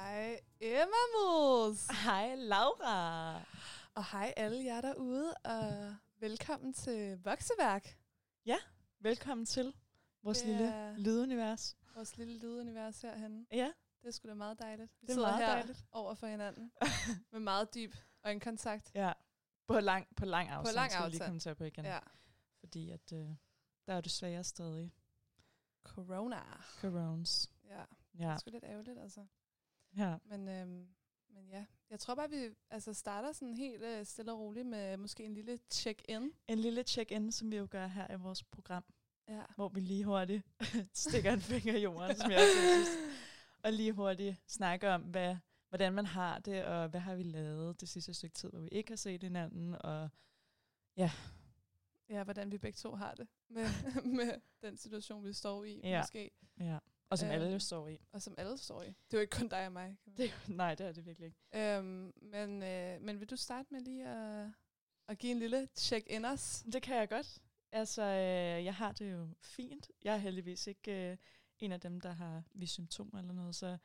Hej Emma Mus. Hej Laura. Og hej alle jer derude, og velkommen til Vokseværk. Velkommen til vores Det lille er- lydunivers. Vores lille lydunivers herhenne. Ja, Det er sgu da meget dejligt. Vi Det er sidder meget her dejligt. over for hinanden med meget dyb øjenkontakt. ja. På lang, på lang afstand, lang skal vi lige afstand. komme til på igen. Ja. Fordi at, øh, der er jo desværre stadig Corona. coronas. Ja, det Ja, er sgu lidt ærgerligt, altså. Ja. Men, øhm, men ja, jeg tror bare, vi altså starter sådan helt øh, stille og roligt med måske en lille check-in. En lille check-in, som vi jo gør her i vores program, Ja. hvor vi lige hurtigt stikker en finger i jorden, som jeg synes. Og lige hurtigt snakker om, hvad, hvordan man har det, og hvad har vi lavet det sidste stykke tid, hvor vi ikke har set hinanden, og ja, hvordan vi begge to har det med, med den situation, vi står i, Ja. måske. ja. Og som Øh. alle står i. Og som alle står i. Det er jo ikke kun dig og mig. Det, nej, det er det virkelig ikke. Øhm, men, øh, men vil du starte med lige at, at give en lille check-in-os? Det kan jeg godt. Altså, øh, jeg har det jo fint. Jeg er heldigvis ikke øh, en af dem, der har symptomer eller noget, så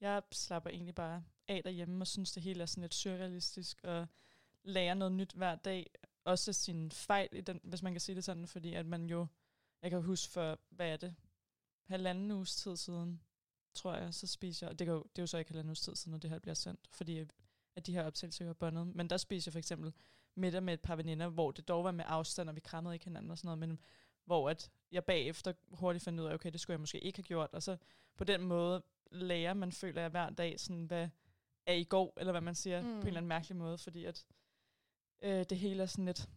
jeg slapper egentlig bare af derhjemme og synes, det hele er sådan lidt surrealistisk og lærer noget nyt hver dag. Også sin fejl, i den, hvis man kan sige det sådan, fordi at man jo, jeg kan huske for, hvad er det, halvanden uges tid siden, tror jeg, så spiser jeg, og det, kan jo, det er jo så ikke halvanden uges tid siden, når det her bliver sendt, fordi at de her optagelser jo er bundet, men der spiser jeg for eksempel middag med et par veninder, hvor det dog var med afstand, og vi krammede ikke hinanden og sådan noget, men hvor at jeg bagefter hurtigt fandt ud af, okay, det skulle jeg måske ikke have gjort, og så på den måde lærer man, føler jeg hver dag, sådan, hvad er i går, eller hvad man siger, mm. på en Mm. eller anden mærkelig måde, fordi at øh, det hele er sådan lidt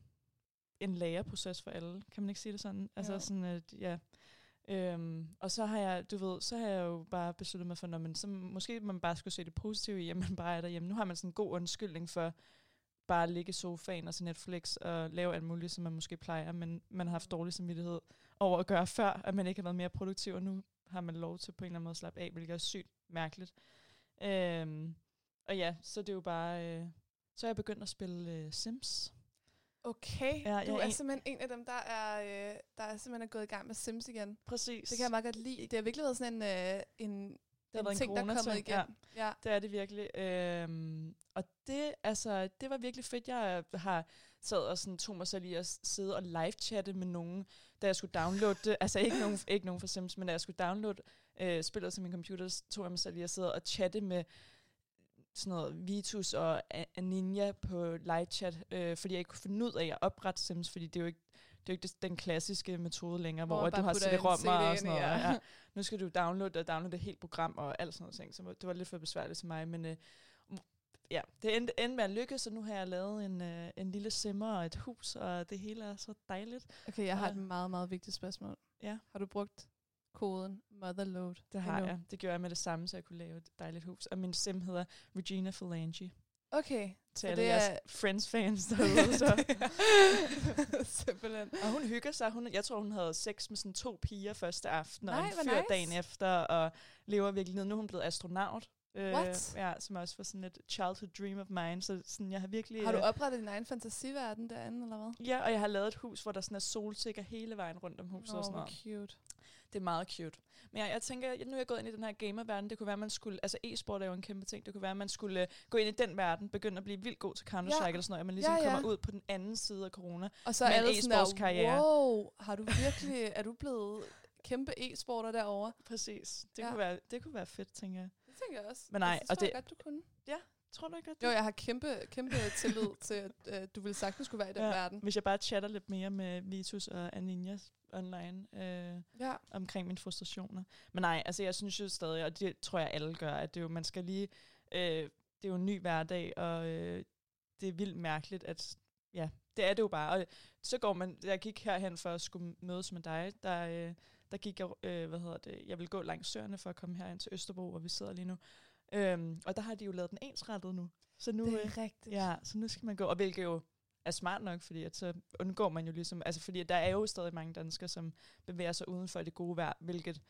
en læreproces for alle, kan man ikke sige det sådan? Altså Jo. sådan, at, ja. Øhm, og så har jeg, du ved, så har jeg jo bare besluttet mig for, når man, så måske man bare skulle se det positive i, at man bare er derhjemme. Nu har man sådan en god undskyldning for bare at ligge i sofaen og se Netflix og lave alt muligt, som man måske plejer, men man har haft dårlig samvittighed over at gøre før, at man ikke har været mere produktiv, og nu har man lov til på en eller anden måde at slappe af, hvilket er sygt mærkeligt. Øhm, og ja, så det er jo bare... Øh, så er jeg begyndt at spille øh, Sims. Okay, Ja, du er en- simpelthen en af dem, der er, øh, der er simpelthen er gået i gang med Sims igen. Præcis. Det kan jeg meget godt lide. Det har virkelig været sådan en, øh, en, Det har en været en ting, der er kommet igen. Ja. ja. Det er det virkelig. Øhm, og det, altså, det var virkelig fedt. Jeg øh, har sad og sådan, tog mig selv i at sidde og live-chatte med nogen, da jeg skulle downloade det. Altså ikke nogen, ikke nogen for Sims, men da jeg skulle downloade øh, spillet til min computer, så tog jeg mig selv i at sidde og chatte med sådan noget Vitus og Aninja på live-chat, øh, fordi jeg ikke kunne finde ud af at oprette Sims, fordi det er jo ikke, det er jo ikke den klassiske metode længere, Hvor hvor, du har CD-rommer og sådan noget. ja. Ja. Nu skal du downloade og downloade det helt program og alt sådan noget ting, så det var lidt for besværligt til mig, men øh, ja, det endte, endte med at lykkes, og nu har jeg lavet en, øh, en lille simmer og et hus, og det hele er så dejligt. Okay, jeg har Ja. et meget, meget vigtigt spørgsmål. Ja. Har du brugt koden motherload? Det har endnu? jeg. Det gjorde jeg med det samme, så jeg kunne lave et dejligt hus. Og min sim hedder Regina Falange. Okay. Til Så alle det jeres er- Friends-fans derude. Så. Simpelthen. Og hun hygger sig. Hun, jeg tror, hun havde sex med sådan to piger første aften, og Nej, en hvor fyr nice. dagen efter, og lever virkelig ned. Nu er hun blevet astronaut. Øh, What? Ja, som også var sådan et childhood dream of mine. Så sådan, jeg har virkelig... Har du øh, oprettet din egen fantasiverden derinde, eller hvad? Ja, og jeg har lavet et hus, hvor der sådan er solsikker hele vejen rundt om huset og sådan noget. cute. Det er meget cute. Men jeg, jeg tænker, nu er jeg gået ind i den her gamerverden. Det kunne være, man skulle... Altså e-sport er jo en kæmpe ting. Det kunne være, at man skulle øh, gå ind i den verden, begynde at blive vildt god til Counter-Strike Ja. eller sådan noget, at man ligesom Ja, ja. kommer ud på den anden side af corona. Og så Med er alle sådan der, wow, har du virkelig, er du blevet kæmpe e-sporter derovre? Præcis. Det, Ja. kunne være, det kunne være fedt, tænker jeg. Det tænker jeg også. Men nej, det og jeg det- godt, du kunne. Tror du ikke, at Jo, jeg har kæmpe, kæmpe tillid til, at øh, du ville sagtens skulle være i den Ja. verden. Hvis jeg bare chatter lidt mere med Vitus og Aninja online øh, Ja. omkring mine frustrationer. Men nej, altså jeg synes jo stadig, og det tror jeg alle gør, at det jo, man skal lige, øh, det er jo en ny hverdag, og øh, det er vildt mærkeligt, at ja, det er det jo bare. Og så går man, jeg gik herhen for at skulle mødes med dig, der, øh, der gik jeg, øh, hvad hedder det, jeg vil gå langs søerne for at komme herind til Østerbro, hvor vi sidder lige nu. Øhm, og der har de jo lavet den ensrettet nu. Så nu, Det øh, er rigtigt. Ja, så nu skal man gå, og hvilket jo er smart nok, fordi at så undgår man jo ligesom, altså fordi der er jo stadig mange danskere, som bevæger sig uden for det gode vejr, hvilket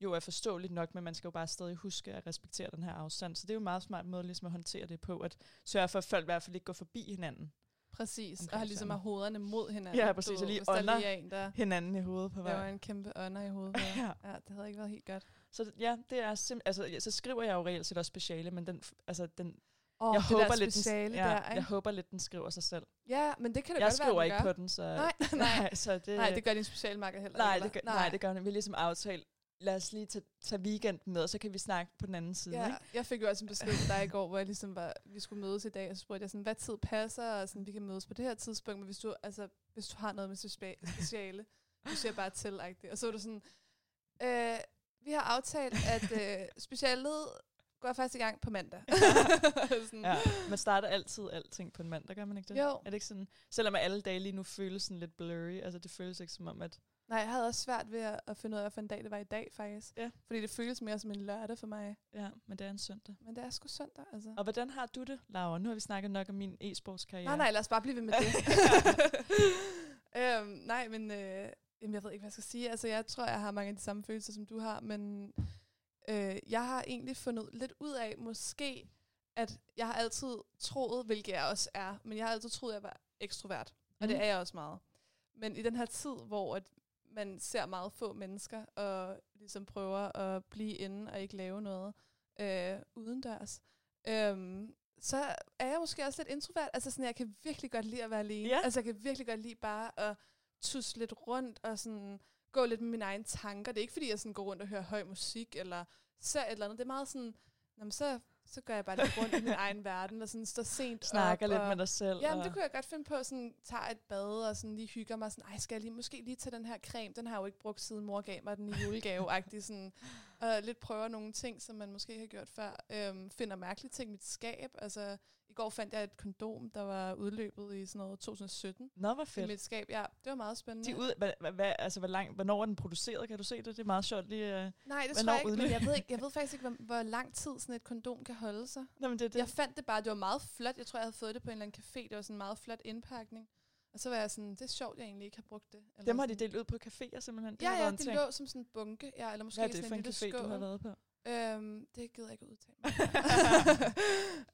jo er forståeligt nok, men man skal jo bare stadig huske at respektere den her afstand. Så det er jo en meget smart måde ligesom at håndtere det på, at sørge for, at folk i hvert fald ikke går forbi hinanden. Præcis. Og har ligesom har hovederne mod hinanden. Ja, præcis, og lige der ånder lige er en, der Hinanden i hovedet på vej. en kæmpe ånder i hovedet. Ja. ja, det havde ikke været helt godt. Så ja, det er simpelthen, altså, ja, så skriver jeg jo reelt set også speciale, men den, altså, den, Oh, jeg, håber lidt, den, ja, der, jeg ikke? håber lidt, den skriver sig selv. Ja, men det kan det Jeg godt skriver være, ikke den gør. på den, så... Nej, nej. så det, Nej, det gør din specialmarker heller nej, ikke. det gør, eller? nej, det gør den. Vi har ligesom aftalt, lad os lige tage, tage weekenden med, og så kan vi snakke på den anden side. Ja, Ikke? jeg fik jo også en besked fra dig i går, hvor jeg ligesom var, vi skulle mødes i dag, og så spurgte jeg sådan, hvad tid passer, og sådan, vi kan mødes på det her tidspunkt, men hvis du, altså, hvis du har noget med spe- speciale, du siger bare til, ikke? Og så var du sådan, øh, vi har aftalt, at øh, specialet går først i gang på mandag. sådan, Ja, man starter altid alting på en mandag, gør man ikke det? Jo. Er det ikke sådan, selvom alle dage lige nu føles sådan lidt blurry, altså det føles ikke som om, at... Nej, jeg havde også svært ved at, at finde ud af, hvilken dag det var i dag, faktisk. Ja. Fordi det føles mere som en lørdag for mig. Ja, men det er en søndag. Men det er sgu søndag, altså. Og hvordan har du det, Laura? Nu har vi snakket nok om min e-sportskarriere. Nej, nej, lad os bare blive ved med det. øhm, nej, men øh, jamen, jeg ved ikke, hvad jeg skal sige. Altså, jeg tror, jeg har mange af de samme følelser, som du har, men øh, jeg har egentlig fundet lidt ud af, måske, at jeg har altid troet, hvilket jeg også er, men jeg har altid troet, at jeg var ekstrovert. Og Mhm. det er jeg også meget. Men i den her tid, hvor at man ser meget få mennesker, og ligesom prøver at blive inde og ikke lave noget øh, udendørs, øhm, så er jeg måske også lidt introvert. Altså sådan, jeg kan virkelig godt lide at være alene. Ja. Altså jeg kan virkelig godt lide bare at tusse lidt rundt og sådan gå lidt med mine egne tanker. Det er ikke fordi, jeg sådan går rundt og hører høj musik eller ser et eller andet. Det er meget sådan, jamen, så, så går jeg bare lidt rundt i min egen verden og sådan står sent Snakker op lidt og, med dig selv. Jamen, og... det kunne jeg godt finde på, sådan, tager et bad og sådan lige hygger mig, sådan, ej, skal jeg lige, måske lige tage den her creme, den har jeg jo ikke brugt siden mor gav mig den i julegave sådan, og lidt prøver nogle ting, som man måske ikke har gjort før, øhm, finder mærkelige ting i mit skab, altså, i går fandt jeg et kondom, der var udløbet i sådan noget 2017 Nå, hvor i fedt. mit skab, ja, det var meget spændende. De ud, hvad, hvad, altså, hvor lang, hvornår er den produceret? Kan du se det? Det er meget sjovt lige... Uh... Nej, det tror jeg ikke, men jeg ved, ikke, jeg ved faktisk ikke, hvor, hvor lang tid sådan et kondom kan holde sig. Nå, men det det. Jeg fandt det bare, det var meget flot. Jeg tror, jeg havde fået det på en eller anden café. Det var sådan en meget flot indpakning. Og så var jeg sådan, det er sjovt, jeg egentlig ikke har brugt det. Eller Dem har de delt ud på caféer simpelthen? Det Ja, ja, været en de ting. lå som sådan en bunke. Ja, eller måske Hvad er det sådan for en café, skål. du har været på? Øhm, det gider jeg ikke udtale mig.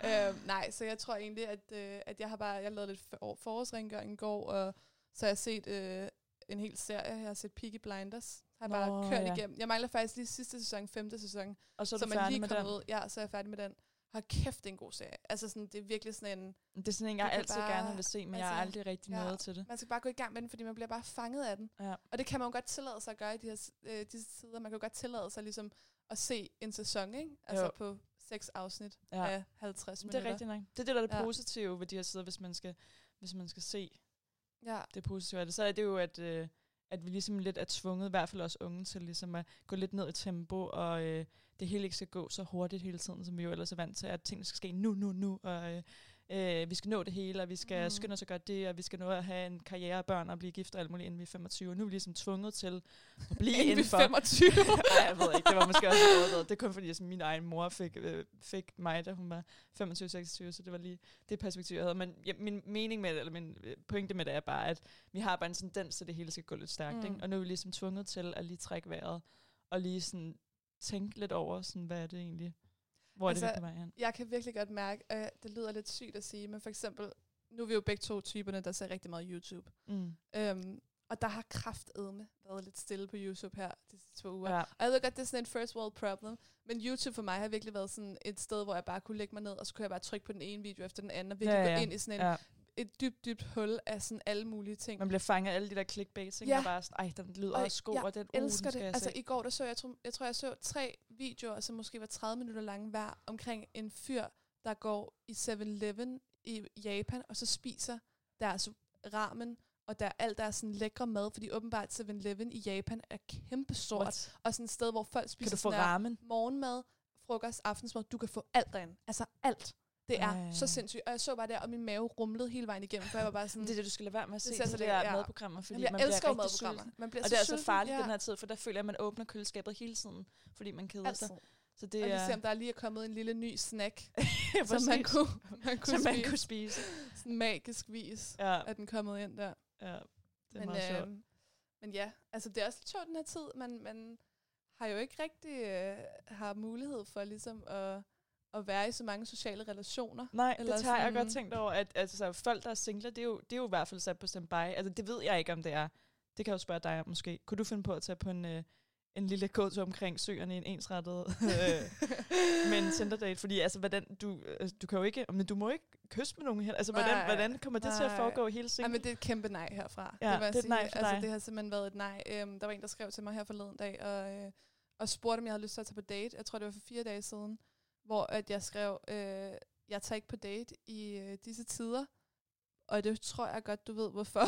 øhm, nej, så jeg tror egentlig, at, øh, at jeg har bare jeg lavede lidt for, forårsrengøring i går, og så har jeg set øh, en hel serie. Jeg har set Peaky Blinders. Har bare kørt ja. igennem. Jeg mangler faktisk lige sidste sæson, femte sæson. Og så er så man færdig lige med kommet den? ud. Ja, så er jeg færdig med den. Hold kæft, det er en god serie. Altså sådan, det er virkelig sådan en... Det er sådan en, jeg altid bare- gerne vil se, men jeg er altså, aldrig rigtig ja. nået til det. Man skal bare gå i gang med den, fordi man bliver bare fanget af den. Ja. Og det kan man jo godt tillade sig at gøre i de her, øh, disse tider. Man kan jo godt tillade sig ligesom at se en sæson, ikke? Altså Jo. på seks afsnit Ja. af 50 Det minutter. er rigtigt nok. Det er det, der er det Ja. positive ved de her sider, hvis man skal, hvis man skal se Ja. det positive af det. Så er det jo, at, øh, at vi ligesom lidt er tvunget, i hvert fald også unge, til ligesom at gå lidt ned i tempo, og øh, det hele ikke skal gå så hurtigt hele tiden, som vi jo ellers er vant til, at tingene skal ske nu, nu, nu, og øh, øh, vi skal nå det hele, og vi skal mm. skynde os at gøre det, og vi skal nå at have en karriere og børn og blive gift og alt muligt, inden vi er 25. Og nu er vi ligesom tvunget til at blive Inden vi indenfor. er 25. Nej, jeg ved ikke. Det var måske også overdrevet. Det er kun fordi, at min egen mor fik, øh, fik mig, da hun var 25-26, så det var lige det perspektiv, jeg havde. Men ja, min mening med det, eller min øh, pointe med det, er bare, at vi har bare en tendens til, at det hele skal gå lidt stærkt. Mm. Ikke? Og nu er vi ligesom tvunget til at lige trække vejret, og lige sådan tænke lidt over, sådan, hvad er det egentlig? Hvor er Altså, det, vi er på vej hen? jeg kan virkelig godt mærke, at det lyder lidt sygt at sige, men for eksempel, nu er vi jo begge to typerne, der ser rigtig meget YouTube. Mm. Øhm, og der har kraftedme været lidt stille på YouTube her de sidste to uger. Ja. Og jeg ved godt, det er sådan en first world problem, men YouTube for mig har virkelig været sådan et sted, hvor jeg bare kunne lægge mig ned, og så kunne jeg bare trykke på den ene video efter den anden, og virkelig ja, ja. gå ind i sådan en, ja. Et dybt, dybt hul af sådan alle mulige ting. Man bliver fanget af alle de der clickbait, ikke? Ja. Og bare sådan, ej, den lyder Og også god, og den, uh, den elsker skal det. jeg Altså se. i går, der så jeg, tror, jeg tror, jeg så tre videoer, som måske var 30 minutter lange hver, omkring en fyr, der går i 7-Eleven i Japan, og så spiser deres ramen, og der alt deres sådan lækre mad, fordi åbenbart 7-Eleven i Japan er kæmpestort, What? og sådan et sted, hvor folk spiser Kan du få ramen? morgenmad, frokost, aftensmad, du kan få alt derinde. Altså alt. Det er Ej. så sindssygt. Og jeg så bare der, og min mave rumlede hele vejen igennem, for jeg var bare sådan, Det er det, du skal lade være med at Det se ser til så det det- der ja. madprogrammer, fordi Jamen, jeg man elsker bliver rigtig madprogrammer. sulten. Man bliver Og så det er altså sulten. farligt ja. den her tid, for der føler jeg, at man åbner køleskabet hele tiden, fordi man keder Altid. sig. Så Og det lige er... se, om der lige er kommet en lille ny snack, Ja, som man kunne, man kunne som man spise. kunne spise. Sådan magisk vis, Ja, er den kommet ind der. ja. Det er Men, meget sjovt. øhm, men ja, altså det er også lidt sjovt den her tid. Man, man har jo ikke rigtig øh, har mulighed for ligesom at, at være i så mange sociale relationer. Nej, eller det har jeg godt tænkt over, at altså, så folk, der er singler, det er, jo, det er jo i hvert fald sat på standby. Altså, det ved jeg ikke, om det er. Det kan jeg jo spørge dig om måske. Kunne du finde på at tage på en, øh, en lille gåtur omkring søerne i en ensrettet øh, med en Tinder-date. Fordi altså, hvordan, du, øh, du kan jo ikke, men du må ikke kysse med nogen her. Altså, hvordan, Nej. hvordan kommer det til at Nej. foregå hele single? men det er et kæmpe nej herfra. Ja, vil jeg det er et nej altså, det har simpelthen været et nej. Øhm, der var en, der skrev til mig her forleden dag, og, øh, og spurgte, om jeg havde lyst til at tage på date. Jeg tror, det var for fire dage siden, hvor at jeg skrev, øh, jeg tager ikke på date i øh, disse tider. Og det tror jeg godt, du ved, hvorfor.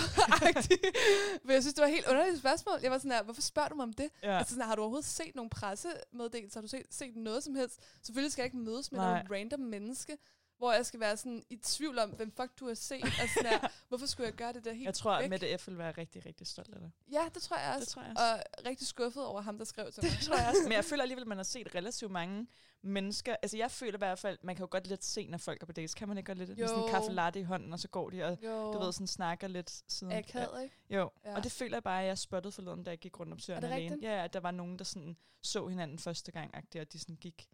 Men jeg synes, det var et helt underligt spørgsmål. Jeg var sådan her, hvorfor spørger du mig om det? ja. Altså sådan, her, har du overhovedet set nogle pressemeddelelser? Har du set, set noget som helst? Selvfølgelig skal jeg ikke mødes med Nej. noget random menneske, hvor jeg skal være sådan i tvivl om, hvem fuck du har set. Og sådan her, hvorfor skulle jeg gøre det der helt jeg tror, at væk? Mette F. vil være rigtig, rigtig stolt af dig. Ja, det tror jeg også. Det tror jeg også. Og rigtig skuffet over ham, der skrev til mig. Det tror jeg også. Men jeg føler alligevel, at man har set relativt mange mennesker. Altså jeg føler i hvert fald, man kan jo godt lidt se, når folk er på dates. Kan man ikke godt lidt? Med sådan en Jo. kaffe latte i hånden, og så går de og Jo, du ved, sådan snakker lidt siden. ikke? Ja. Jo, Ja. og det føler jeg bare, at jeg spottede forleden, da jeg gik rundt om søerne det alene. rigtigt? Ja, at der var nogen, der sådan så hinanden første gang, og de sådan gik.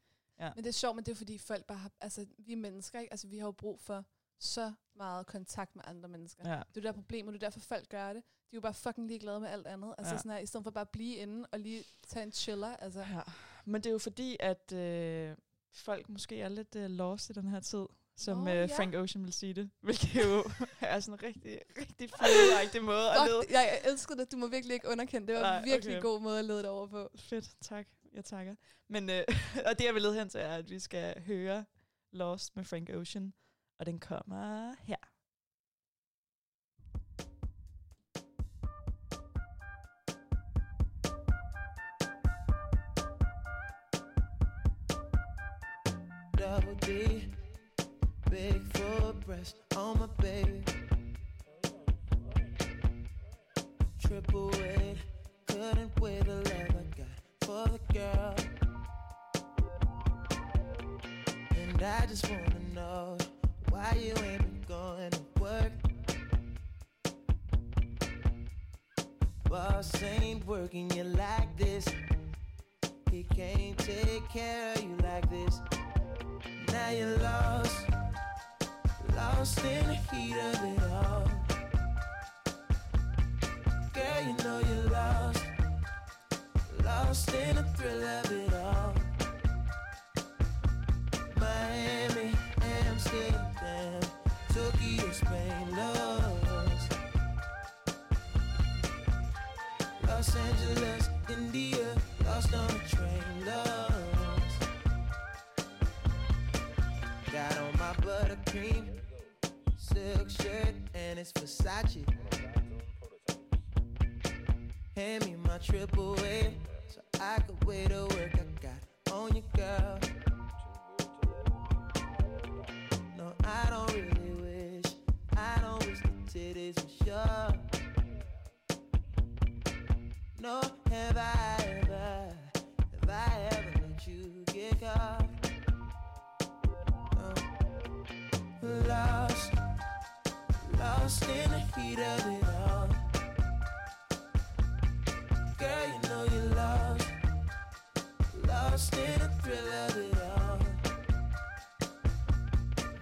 Men det er sjovt, men det er fordi folk bare har, altså vi er mennesker, ikke? Altså vi har jo brug for så meget kontakt med andre mennesker. Ja. Det er der problem, og det er derfor folk gør det. De er jo bare fucking ligeglade med alt andet. Altså Ja. sådan her, i stedet for bare at blive inde og lige tage en chiller. Altså, ja. Men det er jo fordi, at øh, folk måske er lidt øh, lost i den her tid, som Nå, øh, ja. Frank Ocean vil sige det. Hvilket jo er sådan en rigtig, rigtig flydeagtig måde at lede. Fuck, jeg elskede det. Du må virkelig ikke underkende. Det var Nej, Nej, virkelig okay. en god måde at lede det over på. Fedt, tak. Jeg takker. Men, øh, og det jeg vil lede hen til er, at vi skal høre Lost med Frank Ocean, og den kommer her. double D, big full breast on my baby. Triple weight, couldn't wait a love for the girl. And I just wanna know why you ain't been going to work. Boss ain't working you like this. He can't take care of you like this. Now you're lost, lost in the heat of it all. Girl, you know you're lost, lost in the thrill of it all. Miami, Amsterdam, Tokyo, Spain, lost. Los Angeles, India, lost on a train, lost. Got on my buttercream silk shirt and it's Versace. Hand me my triple A I the work I got on you, girl. No, I don't really wish. I don't wish the titties were sure. No, have I ever, have I ever let you get caught? No. Lost, lost in the heat of it all. Girl, you know you're lost, lost in the thrill of it all.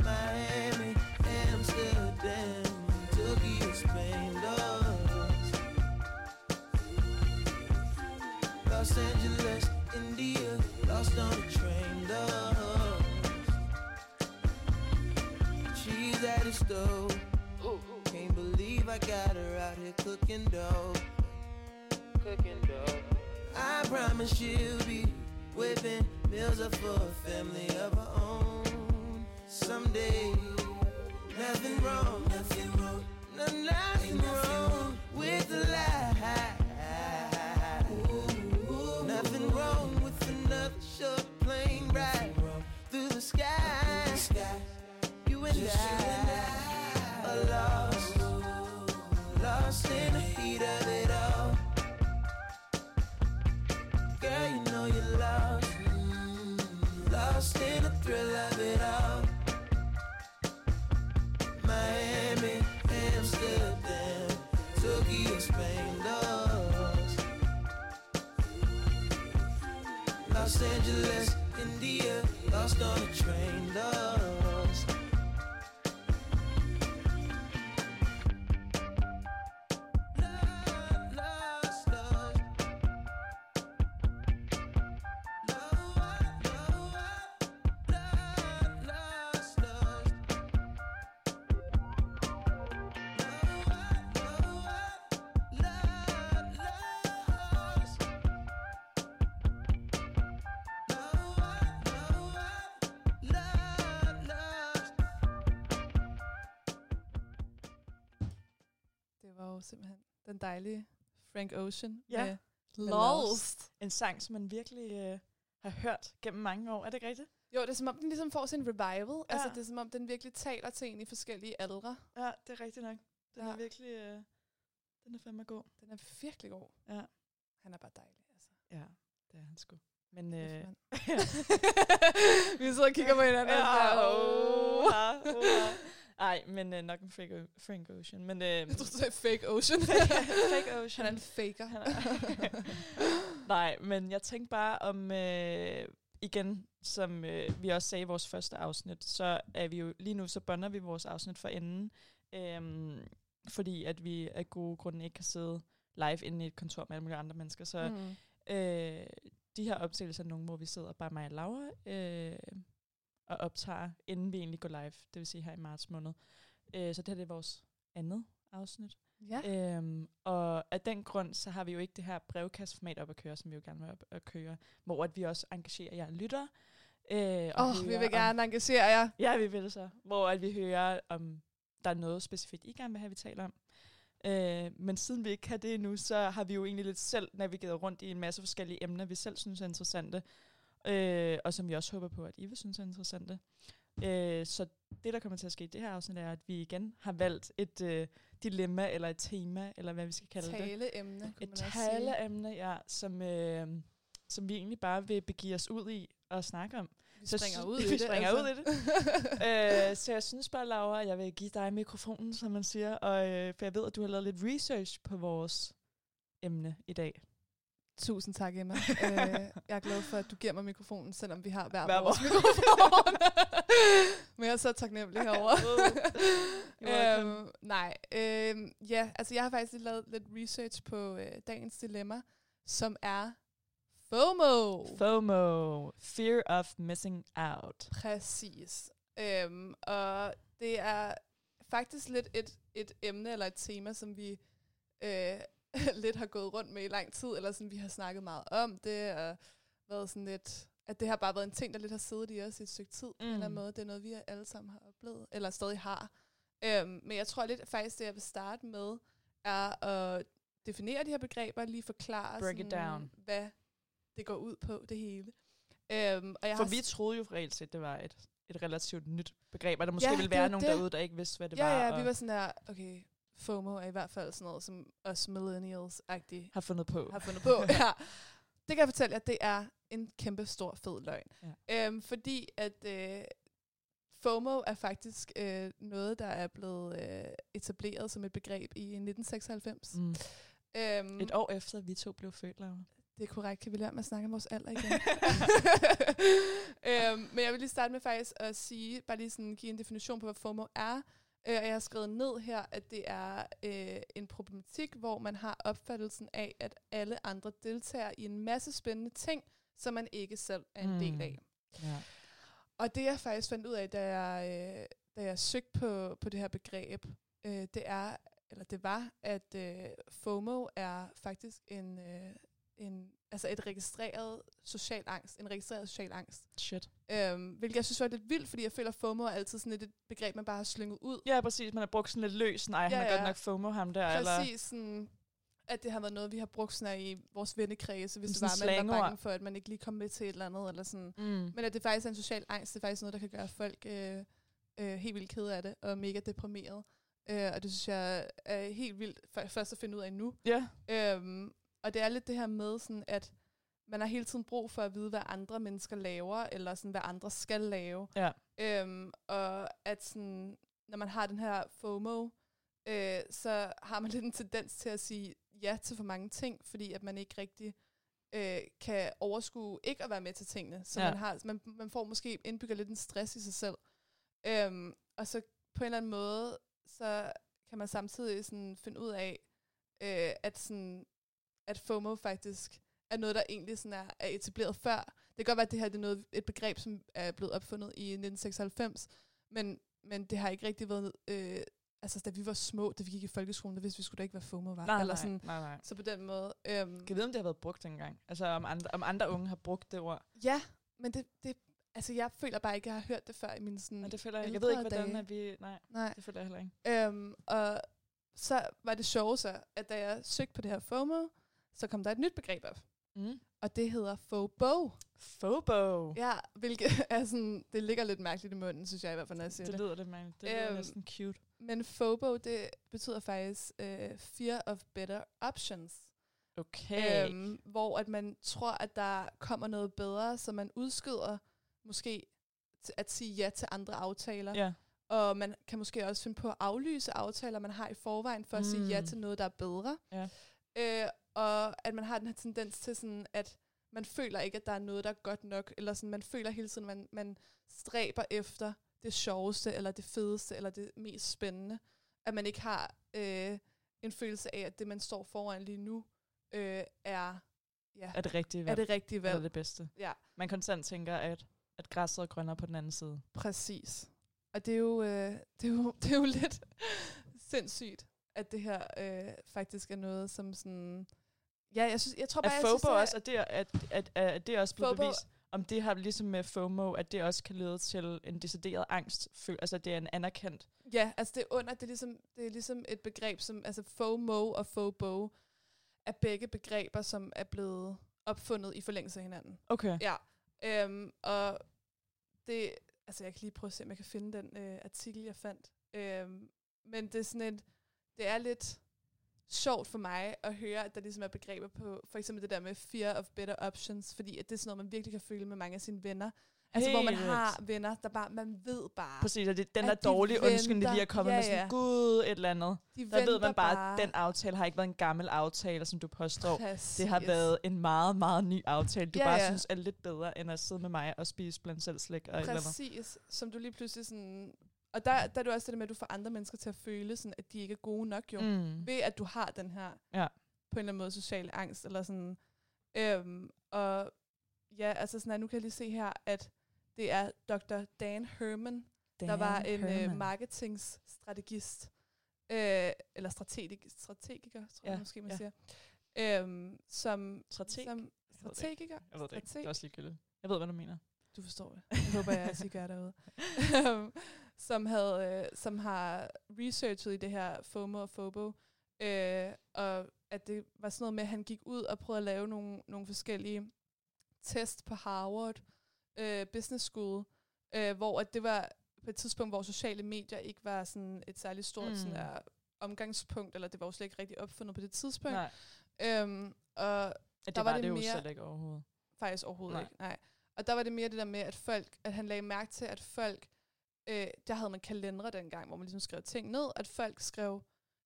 Miami, Amsterdam, Tokyo, Spain. Los Angeles, India, lost on a train. She's at stove. Can't believe I got her out here cooking dough. Cooking dough. I promise she'll be whipping meals up for a family of our own. Someday, nothing wrong, nothing wrong, no, nothing wrong with the lie. Nothing wrong with another short plane ride through the sky. You and I Angeles, India, lost on a train, dejlige Frank Ocean Ja. med Med Lost. En sang, som man virkelig øh, har hørt gennem mange år. Er det ikke rigtigt? Jo, det er som om, den ligesom får sin revival. Ja. Altså, det er som om, den virkelig taler til en i forskellige aldre. Ja, det er rigtigt nok. Den Ja. er virkelig... Øh, den er fandme god. Den er virkelig god. Ja. Han er bare dejlig, altså. Ja, det er han sgu. Men... Øh. Vi sidder og kigger på hinanden. Ja, åh, ha. Ej, men øh, nok en Frank, o- Frank Ocean. Men, øh, Jeg troede, du sagde fake ocean. Fake Ocean. Han er en faker. Han er- Nej, men jeg tænkte bare om, øh, igen, som øh, vi også sagde i vores første afsnit, så er vi jo, lige nu så bonder vi vores afsnit for enden, øh, fordi at vi af gode grunde ikke kan sidde live inde i et kontor med alle mulige andre mennesker. Så Mm. øh, de her optagelser er nogle, hvor vi sidder bare mig og Laura øh, og optager, inden vi egentlig går live, det vil sige her i marts måned. Øh, så det her det er vores andet afsnit. Ja. Øhm, og af den grund, så har vi jo ikke det her brevkastformat op at køre, som vi jo gerne vil op at køre, hvor at vi også engagerer jer lytter. Øh, Åh, oh, vi vil om- gerne engagere jer. Ja, vi vil så. Hvor at vi hører, om der er noget specifikt, I gerne vil have, vi taler om. Øh, men siden vi ikke kan det endnu, så har vi jo egentlig lidt selv navigeret rundt i en masse forskellige emner, vi selv synes er interessante, øh, og som vi også håber på, at I vil synes er interessante. Øh, så det, der kommer til at ske i det her afsnit, er, at vi igen har valgt et øh, dilemma, eller et tema, eller hvad vi skal kalde det. Taleemne, kunne Et taleemne, ja, som, øh, som vi egentlig bare vil begive os ud i og snakke om. Vi Så springer ud vi i det. springer altså. ud i øh, så jeg synes bare, Laura, at jeg vil give dig mikrofonen, som man siger, og, øh, for jeg ved, at du har lavet lidt research på vores emne i dag. Tusind tak, Emma. øh, jeg er glad for, at du giver mig mikrofonen, selvom vi har hver, Hver vores vor- mikrofon. Men jeg er så taknemmelig herovre. Øhm, nej, øhm, ja, altså jeg har faktisk lige lavet lidt research på øh, dagens dilemma, som er FOMO. FOMO, Fear of Missing Out. Præcis. Øhm, og det er faktisk lidt et, et emne eller et tema, som vi øh, lidt har gået rundt med i lang tid, eller sådan vi har snakket meget om det, og været sådan lidt, at det har bare været en ting, der lidt har siddet i os i et stykke tid, mm. på en eller anden Mm. måde. Det er noget, vi alle sammen har oplevet, eller stadig har. Øhm, men jeg tror lidt faktisk, det jeg vil starte med, er at definere de her begreber, lige forklare, Break it down. hvad det går ud på, det hele. Øhm, og jeg For har vi troede jo reelt set, det var et, et relativt nyt begreb, og der måske Ja, ville være nogen det. derude, der ikke vidste, hvad det ja, var, Ja, og vi var sådan der, okay, FOMO er i hvert fald sådan noget, som os millennials-agtige har fundet på. har fundet på. ja. Det kan jeg fortælle jer, det er en kæmpe stor fed løgn. Ja. Øhm, fordi at øh, FOMO er faktisk øh, noget, der er blevet øh, etableret som et begreb i 1996. Mm. Mm. Øhm, Et år efter, vi to blev født, Laura. det er korrekt. Kan vi lære med at snakke om vores alder igen? øhm, men jeg vil lige starte med faktisk at sige, bare lige sådan give en definition på, hvad FOMO er. Øh, og jeg har skrevet ned her, at det er øh, en problematik, hvor man har opfattelsen af, at alle andre deltager i en masse spændende ting, som man ikke selv er en mm. del af. Ja. Og det jeg faktisk fandt ud af, da jeg, øh, da jeg søgte på, på det her begreb, øh, det er, eller det var, at øh, FOMO er faktisk en, øh, en, altså et registreret social angst, en registreret social angst. Shit. Øhm, hvilket jeg synes var lidt vildt, fordi jeg føler, at FOMO er altid sådan et, et begreb, man bare har slynget ud. Ja, præcis. Man har brugt sådan lidt løs. Nej, han Ja, er ja. godt nok FOMO, ham der. Eller, Præcis sådan, at det har været noget, vi har brugt sådan i vores vennekredse, hvis det Sådan var, man var bange for, at man ikke lige kom med til et eller andet, eller sådan. mm. Men at det faktisk er en social angst, det er faktisk noget, der kan gøre folk øh, øh, helt vildt kede af det, og mega deprimeret. Øh, og det synes jeg er helt vildt først at finde ud af nu. Ja. Øhm, og det er lidt det her med, sådan, at man har hele tiden brug for at vide, hvad andre mennesker laver, eller sådan, hvad andre skal lave. Ja. Øhm, og at sådan, når man har den her FOMO, øh, så har man lidt en tendens til at sige ja til for mange ting, fordi at man ikke rigtig øh, kan overskue ikke at være med til tingene. Så Ja. man, har, man, man får måske indbygger lidt en stress i sig selv. Øhm, og så på en eller anden måde, så kan man samtidig sådan finde ud af, øh, at, sådan, at FOMO faktisk er noget, der egentlig sådan er, er etableret før. Det kan godt være, at det her det er noget, et begreb, som er blevet opfundet i 1996, men, men det har ikke rigtig været... Øh, altså, da vi var små, da vi gik i folkeskolen, der vidste vi sgu da ikke, hvad FOMO var. Nej, Eller sådan, nej, nej. så på den måde... Øhm, Kan jeg vide, om det har været brugt engang? Altså, om andre, om andre unge har brugt det ord? ja, men det, det, altså, jeg føler bare ikke, at jeg har hørt det før i min sådan... Det føler jeg ikke. Jeg ved ikke, hvordan dage. at vi... Nej, Nej. det føler jeg heller ikke. Øhm, og så var det sjove så, at da jeg søgte på det her FOMO, så kom der et nyt begreb op. Mm. Og det hedder FOBO. Fobo. Ja, hvilket er sådan, det ligger lidt mærkeligt i munden, synes jeg i hvert fald, når jeg siger Det det. lyder lidt mærkeligt. Det lyder Øhm, næsten cute. Men FOBO, det betyder faktisk uh, Fear of Better Options. Okay. Øhm, hvor at man tror, at der kommer noget bedre, så man udskyder måske t- at sige ja til andre aftaler. ja. Og man kan måske også finde på at aflyse aftaler, man har i forvejen, for at sige ja Mm. til noget, der er bedre. Ja. Øh, og at man har den her tendens til sådan, at man føler ikke, at der er noget, der er godt nok, eller sådan, man føler hele tiden, man, man stræber efter det sjoveste, eller det fedeste, eller det mest spændende. At man ikke har øh, en følelse af, at det, man står foran lige nu, øh, er, ja, Er det rigtige er valg? det rigtige Eller valg. det bedste? Ja, Man konstant tænker, at, at græsset er grønnere på den anden side. præcis. Og det er jo, øh, det er jo, det er jo lidt sindssygt, at det her øh, faktisk er noget, som sådan... Ja, jeg, synes, jeg tror bare, Er jeg FOBO synes, at- også, at det, at, at, at det også blevet bevist, om det har ligesom med FOMO, at det også kan lede til en decideret angst. Altså, det er en anerkendt. Ja, altså det er under, det er ligesom, det er ligesom et begreb som, altså FOMO og FOBO er begge begreber, som er blevet opfundet i forlængelse af hinanden. Okay. Ja, øhm, og det, altså jeg kan lige prøve at se, om jeg kan finde den øh, artikel, jeg fandt. Øhm, men det er sådan et, det er lidt sjovt for mig at høre, at der ligesom er begreber på, for eksempel det der med fear of better options, fordi at det er sådan noget, man virkelig kan føle med mange af sine venner. Altså hvor man Helt har venner, der bare, man ved bare, Præcis, og det, den der de dårlige undskyldning, de lige er kommet Ja, med sådan, gud, et eller andet. de Der ved man bare, at den aftale har ikke været en gammel aftale, som du påstår. Præcis. Det har været en meget, meget ny aftale, du Ja, bare ja. synes er lidt bedre, end at sidde med mig og spise blandt selv slik og et eller andet. Præcis, som du lige pludselig sådan... Og der, der er det også det med, at du får andre mennesker til at føle, sådan, at de ikke er gode nok jo. Mm. Ved at du har den her, Ja. på en eller anden måde, social angst. Eller sådan. Øhm, og ja, altså sådan, at nu kan jeg lige se her, at det er Dr. Dan Herman, der var en øh, marketingsstrategist. Øh, eller strategik, strategiker, tror Ja, jeg måske, man ja. siger. Øhm, som, Strateg? som ved det ikke. strategiker. Jeg ved det ikke. Det er også ligegyldigt. Jeg ved, hvad du mener. Du forstår det. Det håber jeg, at I gør derude. Som, havde, øh, som har researchet i det her FOMO og FOBO. Øh, og at det var sådan noget med, at han gik ud og prøvede at lave nogle, nogle forskellige test på Harvard øh, Business School, øh, hvor at det var på et tidspunkt, hvor sociale medier ikke var sådan et særligt stort Mm. sådan der, omgangspunkt, eller det var jo slet ikke rigtig opfundet på det tidspunkt. Nej, Øhm, og det Der var, var det det jo mere- slet ikke overhovedet. Faktisk overhovedet. Nej. ikke, nej. Og der var det mere det der med, at folk, at han lagde mærke til, at folk, øh, der havde man kalendere dengang, hvor man ligesom skrev ting ned, at folk skrev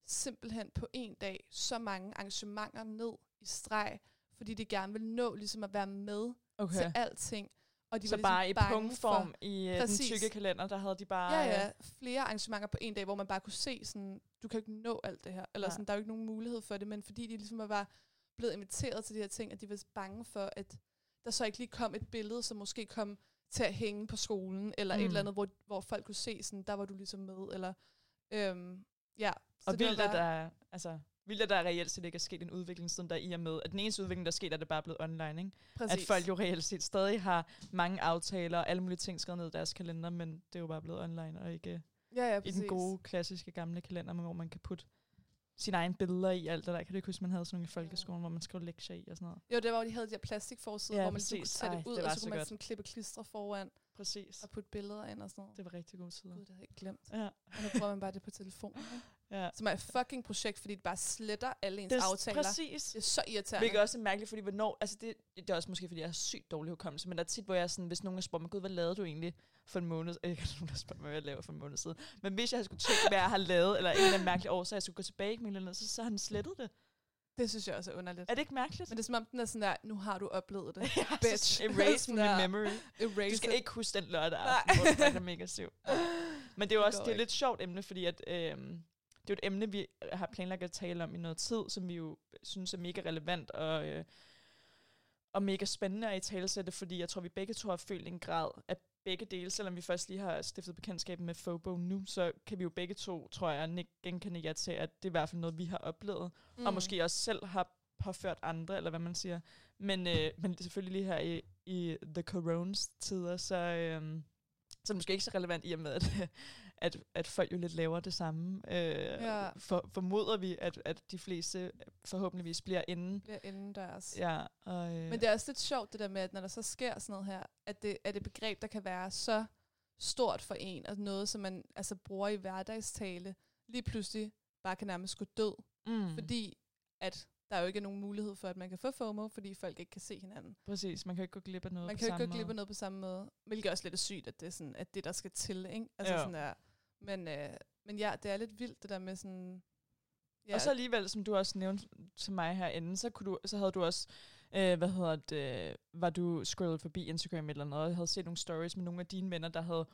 simpelthen på en dag så mange arrangementer ned i streg, fordi de gerne ville nå ligesom at være med okay. til alting. Og de så var bare ligesom i bange punktform For, i den Præcis. tykke kalender, der havde de bare... ja, øh, ja, flere arrangementer på en dag, hvor man bare kunne se sådan, du kan ikke nå alt det her, eller Nej. sådan, der er jo ikke nogen mulighed for det, men fordi de ligesom var blevet inviteret til de her ting, at de var bange for, at der så ikke lige kom et billede, som måske kom til at hænge på skolen, eller mm. et Mm. eller andet, hvor, hvor folk kunne se, sådan, der var du ligesom med, eller øhm, ja. Så Og vildt, at der, altså, vildt, at der reelt set ikke er sket en udvikling siden der i og med, at den eneste udvikling, der er sket, er det bare blevet online, ikke? Præcis. At folk jo reelt set stadig har mange aftaler og alle mulige ting skrevet ned i deres kalender, men det er jo bare blevet online, og ikke ja, ja, i præcis. den gode, klassiske, gamle kalender, hvor man kan putte sine egne billeder i alt det der. Kan du ikke huske, man havde sådan nogle i folkeskolen, hvor man skrev lektier i og sådan noget? Jo, det var, hvor de havde de her plastikforsider, Ja, hvor man ligesom kunne præcis. tage det ud, det og så så kunne man sådan klippe klistre foran, Præcis. og putte billeder ind og sådan noget. Det var rigtig gode tider. Gud, det havde jeg glemt. Ja. Og nu bruger man bare det på telefonen. ikke? Ja. Som er et fucking projekt, fordi det bare sletter alle ens Det er aftaler. præcis. Det er så irriterende. Hvilket også er mærkeligt, fordi hvornår, altså det, det er også måske, fordi jeg har sygt dårlig hukommelse, men der er tit, hvor jeg er sådan, hvis nogen har spurgt mig, gud, hvad lavede du egentlig for en måned, øh, ikke nogen har spurgt mig, hvad jeg lavede for en måned siden, men hvis jeg havde skulle tjekke, hvad jeg har lavet, eller en eller anden mærkelig årsag, jeg skulle gå tilbage i min eller andet, så, så har den slettet det. Det synes jeg også er underligt. Er det ikke mærkeligt? Men det er som om, den er sådan der, nu har du oplevet det. ja, bitch. erase min der. memory. Erase Du skal it. ikke huske den lørdag Nej. aften, hvor du drikker mega syv. Men det er jo også det er lidt sjovt emne, fordi at, øhm, det er jo et emne, vi har planlagt at tale om i noget tid, som vi jo synes er mega relevant og, øh, og mega spændende at i talesætte, fordi jeg tror, vi begge to har følt en grad af begge dele. Selvom vi først lige har stiftet bekendtskab med Fobo nu, så kan vi jo begge to, tror jeg, genkende jer til, at det er i hvert fald noget, vi har oplevet, mm. og måske også selv har påført andre, eller hvad man siger. Men, øh, men selvfølgelig lige her i, i the coronas tider, så, øh, så er det måske ikke så relevant i og med, at, at, at folk jo lidt laver det samme. Øh, Ja. for, formoder vi, at, at de fleste forhåbentligvis bliver inden. Bliver indendørs. Ja, og, øh, Men det er også lidt sjovt det der med, at når der så sker sådan noget her, at det er det begreb, der kan være så stort for en, og noget, som man altså bruger i hverdagstale, lige pludselig bare kan nærmest gå død. mm, Fordi at der jo ikke er nogen mulighed for, at man kan få FOMO, fordi folk ikke kan se hinanden. Præcis, man kan ikke gå glip af noget Man på kan jo ikke gå glip af noget på samme måde. Hvilket også lidt er sygt, at det er, sådan, at det der skal til, ikke? Altså Ja. sådan der. Men, øh, men ja, det er lidt vildt, det der med sådan... Ja, Og så alligevel, som du også nævnte til mig herinde, så, kunne du, så havde du også, øh, hvad hedder det, var du scrollet forbi Instagram eller noget, og havde set nogle stories med nogle af dine venner, der havde,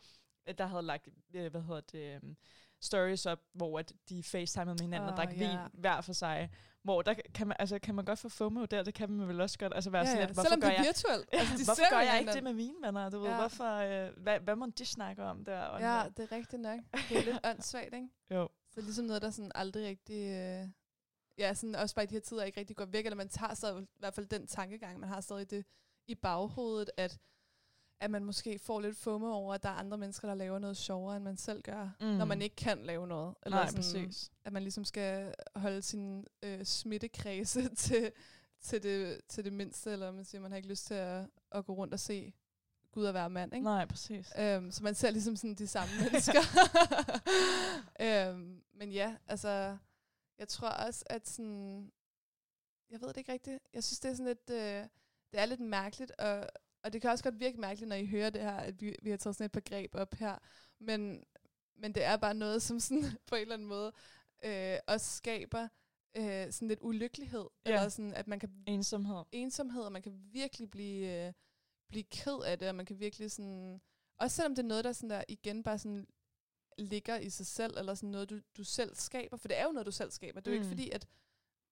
øh, der havde lagt, øh, hvad hedder det, øh, stories op, hvor at de facetimede med hinanden oh, og drak ja. vin hver for sig. Hvor der kan man, altså, kan man godt få FOMO der, det kan man vel også godt. Altså være ja, sådan ja. hvorfor Selvom gør det er jeg, virtuelt. ja, altså, de hvorfor gør jeg ikke det med mine venner? Du ved, Ja. hvorfor, øh, hvad, hvad må de snakke om der? Ja, online? det er rigtigt nok. Det er lidt åndssvagt, ikke? Jo. Så ligesom noget, der sådan aldrig rigtig... Øh, ja, sådan også bare i de her tider ikke rigtig går væk, eller man tager stadig, i hvert fald den tankegang, man har stadig det i baghovedet, at, at man måske får lidt FOMO over, at der er andre mennesker, der laver noget sjovere, end man selv gør, mm. når Mm. man ikke kan lave noget. Nej, sådan, præcis. At man ligesom skal holde sin øh, smittekredse til, til, det, til det mindste, eller man siger, man har ikke lyst til at, at gå rundt og se Gud og være mand, ikke? Nej, præcis. Øhm, så man ser ligesom sådan de samme mennesker. øhm, men ja, altså, jeg tror også, at sådan, jeg ved det ikke rigtigt. Jeg synes, det er sådan lidt, øh, det er lidt mærkeligt, og, og det kan også godt virke mærkeligt, når I hører det her, at vi, vi har taget sådan et par greb op her. Men, men det er bare noget, som sådan på en eller anden måde øh, også skaber øh, sådan lidt ulykkelighed. Ja. Eller sådan, at man kan Ensomhed. ensomhed, og man kan virkelig blive, øh, blive ked af det, og man kan virkelig sådan... Også selvom det er noget, der sådan der igen bare sådan ligger i sig selv, eller sådan noget, du, du selv skaber. For det er jo noget, du selv skaber. Det er jo Mm. ikke fordi, at...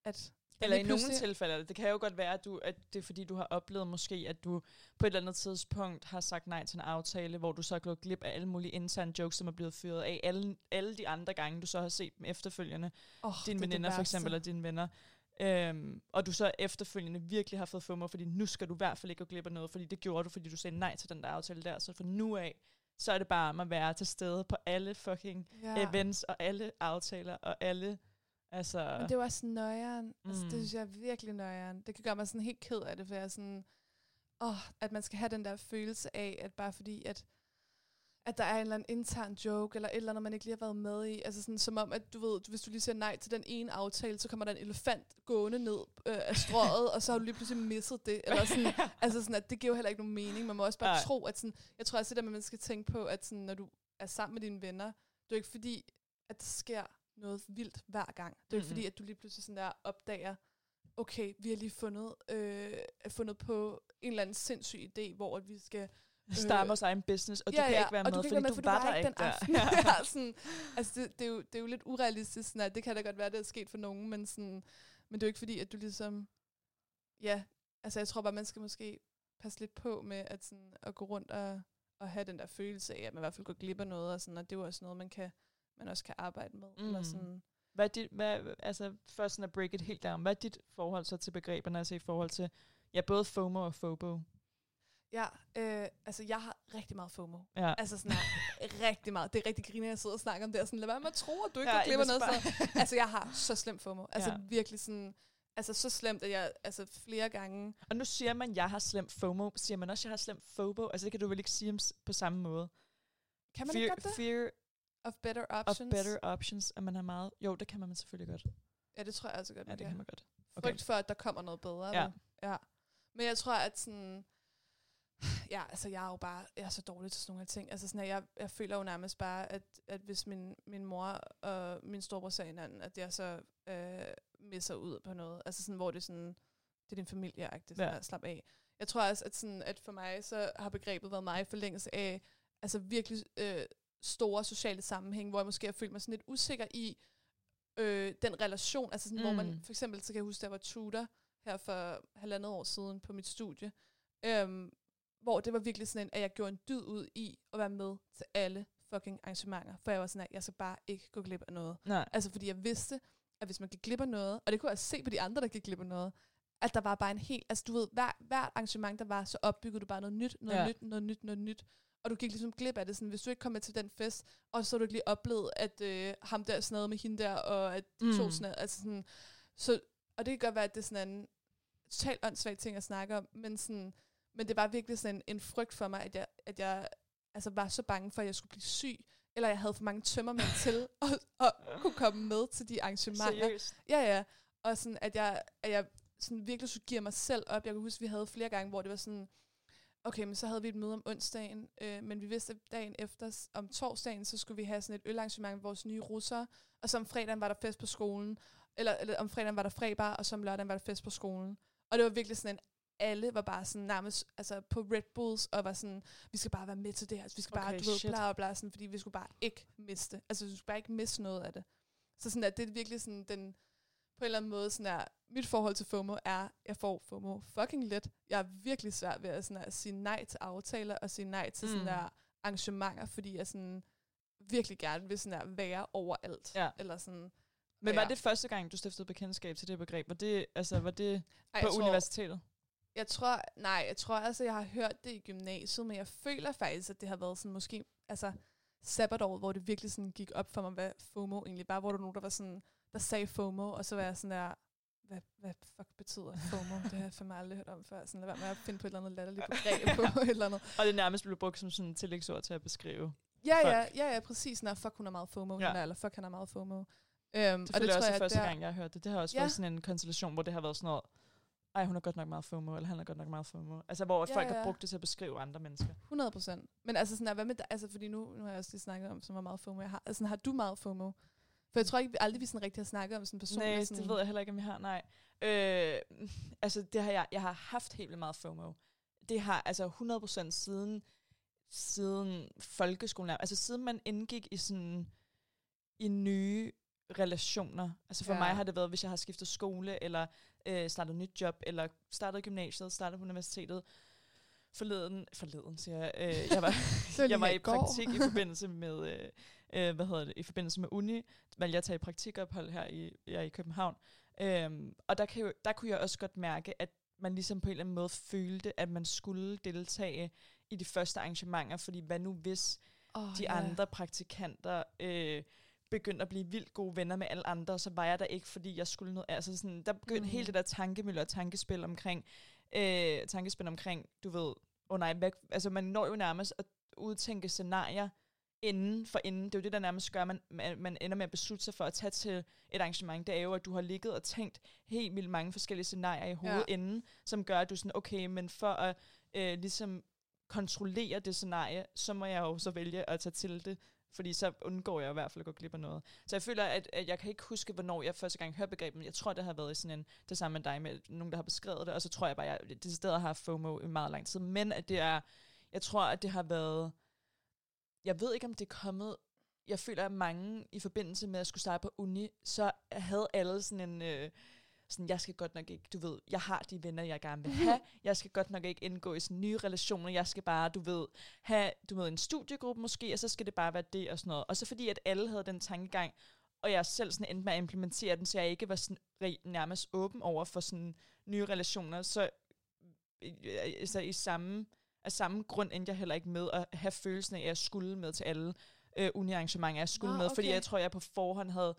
at Eller i nogle tilfælde, det kan jo godt være, at, du, at det er fordi, du har oplevet måske, at du på et eller andet tidspunkt har sagt nej til en aftale, hvor du så er gået glip af alle mulige interne jokes, som er blevet fyret af alle, alle de andre gange, du så har set dem efterfølgende. Oh, Dine veninder for eksempel, eller dine venner. Øhm, og du så efterfølgende virkelig har fået FOMO, fordi nu skal du i hvert fald ikke gå glip af noget, fordi det gjorde du, fordi du sagde nej til den der aftale der. Så fra nu af, så er det bare om at være til stede på alle fucking ja. events og alle aftaler og alle, altså... Men det jo også nøjeren. Mm. Altså, det Mm. synes jeg er virkelig nøjeren. Det kan gøre mig sådan helt ked af det, for jeg er sådan... Åh, at man skal have den der følelse af, at bare fordi, at at der er en eller anden intern joke, eller et eller andet, man ikke lige har været med i. Altså sådan, som om, at du ved, hvis du lige siger nej til den ene aftale, så kommer der en elefant gående ned øh, af strøget, og så har du lige pludselig misset det. Eller sådan, altså sådan, at det giver jo heller ikke nogen mening. Man må også bare Nej. tro, at sådan, jeg tror også, det der man skal tænke på, at sådan, når du er sammen med dine venner, det er jo ikke fordi, at der sker noget vildt hver gang. Det er Mm-mm. fordi, at du lige pludselig sådan der opdager, okay, vi har lige fundet, øh, fundet på en eller anden sindssyg idé, hvor at vi skal starte vores egen business, og du kan ikke være med, du fordi, være med, du var der ikke den der. aften. ja, sådan, altså det, det, er jo, det er jo lidt urealistisk, sådan at det kan da godt være, det er sket for nogen, men, sådan, men det er jo ikke fordi, at du ligesom, ja, altså jeg tror bare, man skal måske passe lidt på med at, sådan, at gå rundt og, og have den der følelse af, at man i hvert fald går glip af noget, og, sådan, og det er jo også noget, man, kan, man også kan arbejde med. Mm. Eller sådan. Hvad er dit, hvad, altså, først sådan at break it helt down, hvad er dit forhold så til begreberne, altså i forhold til, ja, både FOMO og FOBO? Ja, øh, altså jeg har rigtig meget FOMO. Ja. Altså sådan her, rigtig meget. Det er rigtig griner, at jeg sidder og snakker om det, og sådan, lad være med at tro, at du ikke Ja, jeg noget. Så, altså jeg har så slemt FOMO. Altså Ja. virkelig sådan, altså så slemt, at jeg altså flere gange, Og nu siger man, jeg har slemt FOMO, siger man også, jeg har slemt FOBO, altså det kan du vel ikke sige på samme måde. kan man fear, ikke godt det? fear Of better of options. better options, at man har meget, jo, det kan man selvfølgelig godt. Ja, det tror jeg altså godt, Ja, man det kan. man godt. Okay. Frygt for, at der kommer noget bedre. Ja. vel? ja. Men jeg tror, at sådan... Ja, altså jeg er jo bare jeg er så dårlig til sådan nogle her ting. Altså sådan, at jeg, jeg føler jo nærmest bare, at, at hvis min, min mor og min storebror ser hinanden, at jeg så øh, misser ud på noget. Altså sådan, hvor det er sådan, det er din familie Ja. ja. slap af. Jeg tror også, at, sådan, at for mig, så har begrebet været meget i forlængelse af altså virkelig øh, store sociale sammenhæng, hvor jeg måske har følt mig sådan lidt usikker i øh, den relation, altså sådan, mm. hvor man Mm. for eksempel, så kan jeg huske, der var tutor her for halvandet år siden på mit studie, øhm, hvor det var virkelig sådan en, at jeg gjorde en dyd ud i at være med til alle fucking arrangementer, for jeg var sådan, at jeg skal bare ikke gå glip af noget. Nej. Altså fordi jeg vidste, at hvis man gik glip af noget, og det kunne jeg se på de andre, der gik glip af noget, at der var bare en helt, altså du ved, hver, hvert arrangement, der var, så opbyggede du bare noget nyt, noget Ja. ja. nyt, noget nyt, noget nyt. Og du gik ligesom glip af det. Sådan, hvis du ikke kom med til den fest, og så du ikke lige oplevet, at øh, ham der snadede med hende der, og at de mm. to snad, altså sådan, så, og det kan godt være, at det er sådan en totalt åndssvagt ting at snakke om, men, sådan, men det var virkelig sådan en, en frygt for mig, at jeg, at jeg altså var så bange for, at jeg skulle blive syg, eller jeg havde for mange tømmermænd til at, at kunne komme med til de arrangementer. Seriøst. Ja, ja. Og sådan, at jeg, at jeg sådan virkelig skulle give mig selv op. Jeg kan huske, vi havde flere gange, hvor det var sådan, okay, men så havde vi et møde om onsdagen, øh, men vi vidste, at dagen efter, om torsdagen, så skulle vi have sådan et ølarrangement med vores nye russere, og så om fredagen var der fest på skolen, eller, eller om fredagen var der fredag, og så om lørdagen var der fest på skolen. Og det var virkelig sådan en, alle var bare sådan nærmest altså på Red Bulls, og var sådan, vi skal bare være med til det her, vi skal bare, Okay, du ved, bla bla sådan, fordi vi skulle bare ikke miste. Altså, vi skulle bare ikke miste noget af det. Så sådan, at det er virkelig sådan, den, på en eller anden måde, sådan er, mit forhold til FOMO er, jeg får FOMO fucking let. Jeg er virkelig svært ved at, sådan at sige nej til aftaler, og sige nej til mm. sådan der arrangementer, fordi jeg sådan virkelig gerne vil sådan der være overalt. Ja. Eller sådan, Men Ja. var det første gang, du stiftede bekendtskab til det begreb? Var det, altså, var det Ej, på tror- universitetet? Jeg tror, nej, jeg tror altså, jeg har hørt det i gymnasiet, men jeg føler faktisk, at det har været sådan måske, altså sabbatår, hvor det virkelig sådan gik op for mig, hvad FOMO egentlig var, hvor der nogen, der var sådan, der sagde FOMO, og så var jeg sådan der, hvad, hvad fuck betyder FOMO? det har jeg fandme aldrig hørt om før. Sådan, lad være med at finde på et eller andet latterligt begreb på et eller andet. Og det nærmest blev brugt som sådan en tillægsord til at beskrive. Ja, Folk. ja, ja, ja, præcis. Når fuck, hun er meget FOMO, Ja. ja. eller fuck, han er meget FOMO. Um, Det føler jeg også er første der- gang, jeg har hørt det. Det har også Ja. været sådan en konstellation, hvor det har været sådan noget, ej, hun er godt nok meget FOMO, eller han er godt nok meget FOMO. Altså, hvor Ja, folk har ja. brugt det til at beskrive andre mennesker. 100 procent. Men altså sådan, hvad med? Altså, fordi nu, nu har jeg også lige snakket om, som hvor meget FOMO jeg har. Altså, har du meget FOMO? For jeg tror ikke, vi aldrig vi sådan rigtig har snakket om sådan personligt. Nej, sådan, det ved jeg heller ikke, om jeg har. Nej. Øh, altså, det har jeg, jeg har haft helt vildt meget FOMO. Det har altså 100% siden, siden folkeskolen. Altså, siden man indgik i sådan i nye relationer. Altså for Ja. mig har det været, hvis jeg har skiftet skole, eller øh, startet nyt job, eller startet gymnasiet, startet på universitetet. Forleden, forleden siger jeg, øh, jeg var, jeg var i går. praktik i forbindelse med, øh, øh, hvad hedder det, i forbindelse med uni, valgte jeg at tage praktikophold her i, jeg er i København. Øhm, og der, kan jo, der kunne jeg også godt mærke, at man ligesom på en eller anden måde følte, at man skulle deltage i de første arrangementer, fordi hvad nu hvis oh, de andre praktikanter øh, begyndte at blive vildt gode venner med alle andre, så var jeg der ikke, fordi jeg skulle noget. Altså sådan, der begyndte Mm. hele det der tankemølle og tankespil omkring, øh, tankespil omkring, du ved, oh nej, hvad, altså man når jo nærmest at udtænke scenarier inden for inden. Det er jo det, der nærmest gør, at man, man, man ender med at beslutte sig for at tage til et arrangement. Det er jo, at du har ligget og tænkt helt vildt mange forskellige scenarier i hovedet Ja. inden, som gør, at du er sådan, okay, men for at øh, ligesom kontrollere det scenarie, så må jeg jo så vælge at tage til det, fordi så undgår jeg i hvert fald at gå glip af noget. Så jeg føler, at, at jeg kan ikke huske, hvornår jeg første gang hørte begrebet, men jeg tror, det har været i sådan en, det samme med dig, med nogen, der har beskrevet det, og så tror jeg bare, at jeg det sted har FOMO i meget lang tid, men at det er, jeg tror, at det har været, jeg ved ikke, om det er kommet, jeg føler, at mange i forbindelse med at skulle starte på uni, så havde alle sådan en, øh, sådan, jeg skal godt nok ikke, du ved, jeg har de venner, jeg gerne vil have, jeg skal godt nok ikke indgå i sådan nye relationer, jeg skal bare, du ved, have, du ved, en studiegruppe måske, og så skal det bare være det og sådan noget. Og så fordi, at alle havde den tankegang, og jeg selv sådan endte med at implementere den, så jeg ikke var sådan nærmest åben over for sådan nye relationer, så øh, altså, i samme, af samme grund endte jeg heller ikke med at have følelsen af, at jeg skulle med til alle øh, uni-arrangementer, jeg skulle Nå, med, fordi okay. jeg tror, jeg på forhånd havde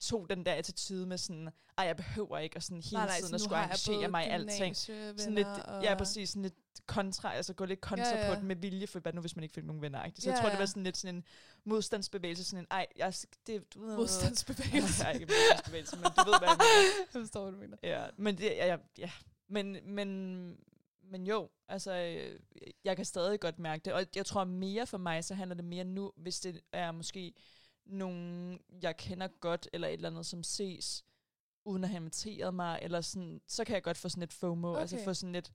tog den der attitude med sådan, ej, jeg behøver ikke, og sådan hele Nej, nej, tiden at skulle både mig i alting. Sådan lidt, og- ja, præcis, sådan lidt kontra, altså gå lidt kontra Ja, ja, på den med vilje, for hvad nu, hvis man ikke fik nogen venner, ikke? Så Ja, jeg tror, det ja. var sådan lidt sådan en modstandsbevægelse, sådan en, ej, jeg, det, du ved, Modstandsbevægelse. Nej, ikke modstandsbevægelse, men du ved, hvad jeg mener. Jeg forstår, hvad du mener. Ja, men det, ja, ja, ja. Men, men, men jo, altså, øh, jeg kan stadig godt mærke det, og jeg tror mere for mig, så handler det mere nu, hvis det er måske nogen, jeg kender godt, eller et eller andet, som ses, uden at have inviteret mig, eller sådan, så kan jeg godt få sådan lidt FOMO, okay. altså Okay. få sådan lidt,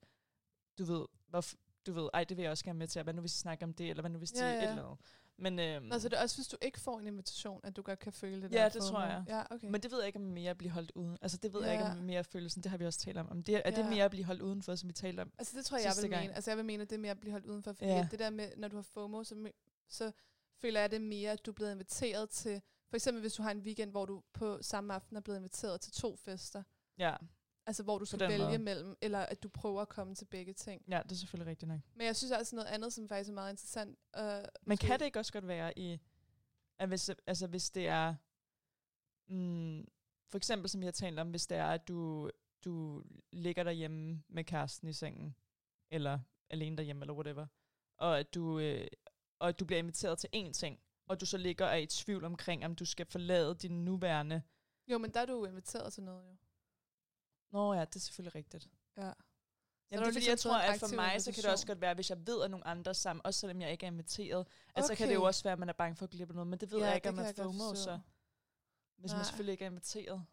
du ved, hvorf, du ved, ej, det vil jeg også gerne med til, hvad nu hvis de snakker om det, eller hvad nu hvis Ja, ja, ja. et eller andet. Men, øhm, Nå, så det er også, hvis du ikke får en invitation, at du godt kan føle det Ja, der det tror jeg. Ja, okay. Men det ved jeg ikke, om mere at blive holdt uden. Altså, det ved ja. jeg ikke, om mere følelsen. Det har vi også talt om. om det, er det Ja. mere at blive holdt udenfor, som vi talte om? Altså det tror jeg, jeg vil gang. mene. Altså jeg vil mene, at det er mere at blive holdt udenfor. Fordi Ja. det der med, når du har FOMO, så, så føler jeg det mere, at du er blevet inviteret til... For eksempel hvis du har en weekend, hvor du på samme aften er blevet inviteret til to fester. Ja. Altså, hvor du skal vælge måde. mellem, eller at du prøver at komme til begge ting. Ja, det er selvfølgelig rigtigt nok. Men jeg synes også noget andet, som faktisk er meget interessant. Uh, Men kan det ikke også godt være i, at hvis, altså hvis det er, mm, for eksempel som jeg har talt om, hvis det er, at du, du ligger derhjemme med kæresten i sengen, eller alene derhjemme, eller whatever, og at du, øh, og at du bliver inviteret til én ting, og du så ligger og er i tvivl omkring, om du skal forlade din nuværende. Jo, men der er du inviteret til noget, jo. Nå ja, det er selvfølgelig rigtigt. Ja. Ja, det er fordi, ligesom jeg tror, at for mig, så kan det også godt være, hvis jeg ved, at nogle andre sammen, også selvom jeg ikke er inviteret, at så kan det Okay. jo også være, at man er bange for at glippe noget, men det ved Ja, jeg ikke, om man FOMO så. Hvis man Nej. selvfølgelig ikke er inviteret.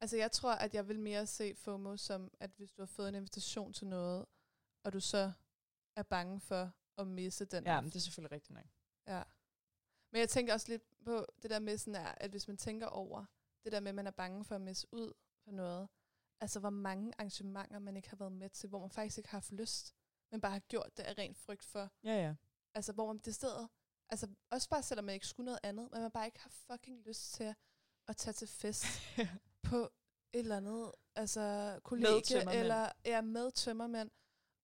Altså, jeg tror, at jeg vil mere se FOMO som, at hvis du har fået en invitation til noget, og du så er bange for at misse den. Ja, men det er selvfølgelig rigtigt nok. Ja. Men jeg tænker også lidt på det der med, sådan at hvis man tænker over det der med, at man er bange for at misse ud for noget, altså hvor mange arrangementer man ikke har været med til, hvor man faktisk ikke har haft lyst, men bare har gjort det af ren frygt for, Ja, ja. altså hvor man det stedet, altså også bare selvom man ikke skulle noget andet, men man bare ikke har fucking lyst til at tage til fest på et eller andet, altså tømmermænd. eller ja, med tømmermænd,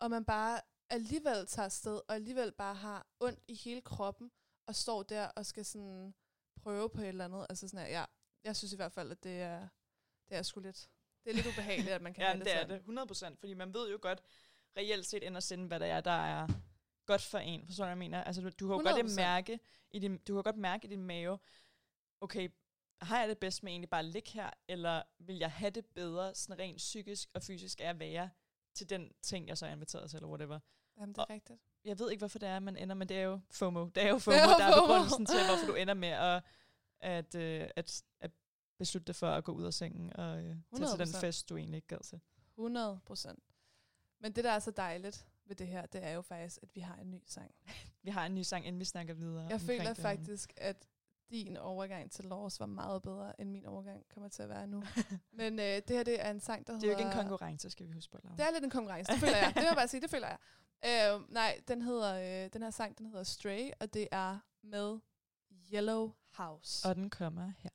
og man bare alligevel tager afsted, og alligevel bare har ondt i hele kroppen, og står der og skal sådan prøve på et eller andet. Altså sådan her, ja, jeg synes i hvert fald, at det er, det er sgu lidt, det er lidt ubehageligt, at man kan ja, have det, det det er sådan. det. 100 procent. Fordi man ved jo godt, reelt set og sinde, hvad der er, der er godt for en. Forstår du, jeg mener? Altså, du, du kan jo godt 100%. mærke i din, du kan godt mærke i din mave, okay, har jeg det bedst med egentlig bare at ligge her, eller vil jeg have det bedre, sådan rent psykisk og fysisk, af at være til den ting, jeg så er inviteret til, eller whatever. Jamen, det er Og- rigtigt. Jeg ved ikke, hvorfor det er, man ender, men det er jo FOMO. Det er jo FOMO, er jo der er FOMO. begrundelsen til, hvorfor du ender med at, at, øh, at, at beslutte dig for at gå ud af sengen og øh, tage til den 100%. fest, du egentlig ikke gad til. 100 procent. Men det, der er så dejligt ved det her, det er jo faktisk, at vi har en ny sang. Vi har en ny sang, inden vi snakker videre. Jeg føler det faktisk, at din overgang til Lars var meget bedre, end min overgang kommer til at være nu. Men øh, det her, det er en sang, der Det er jo hedder... ikke en konkurrence, skal vi huske på. Laura. Det er lidt en konkurrence, det føler jeg. Det vil jeg bare sige, det føler jeg. Øh, nej, den, hedder, øh, den her sang, den hedder Stray, og det er med Yellow House. Og den kommer her.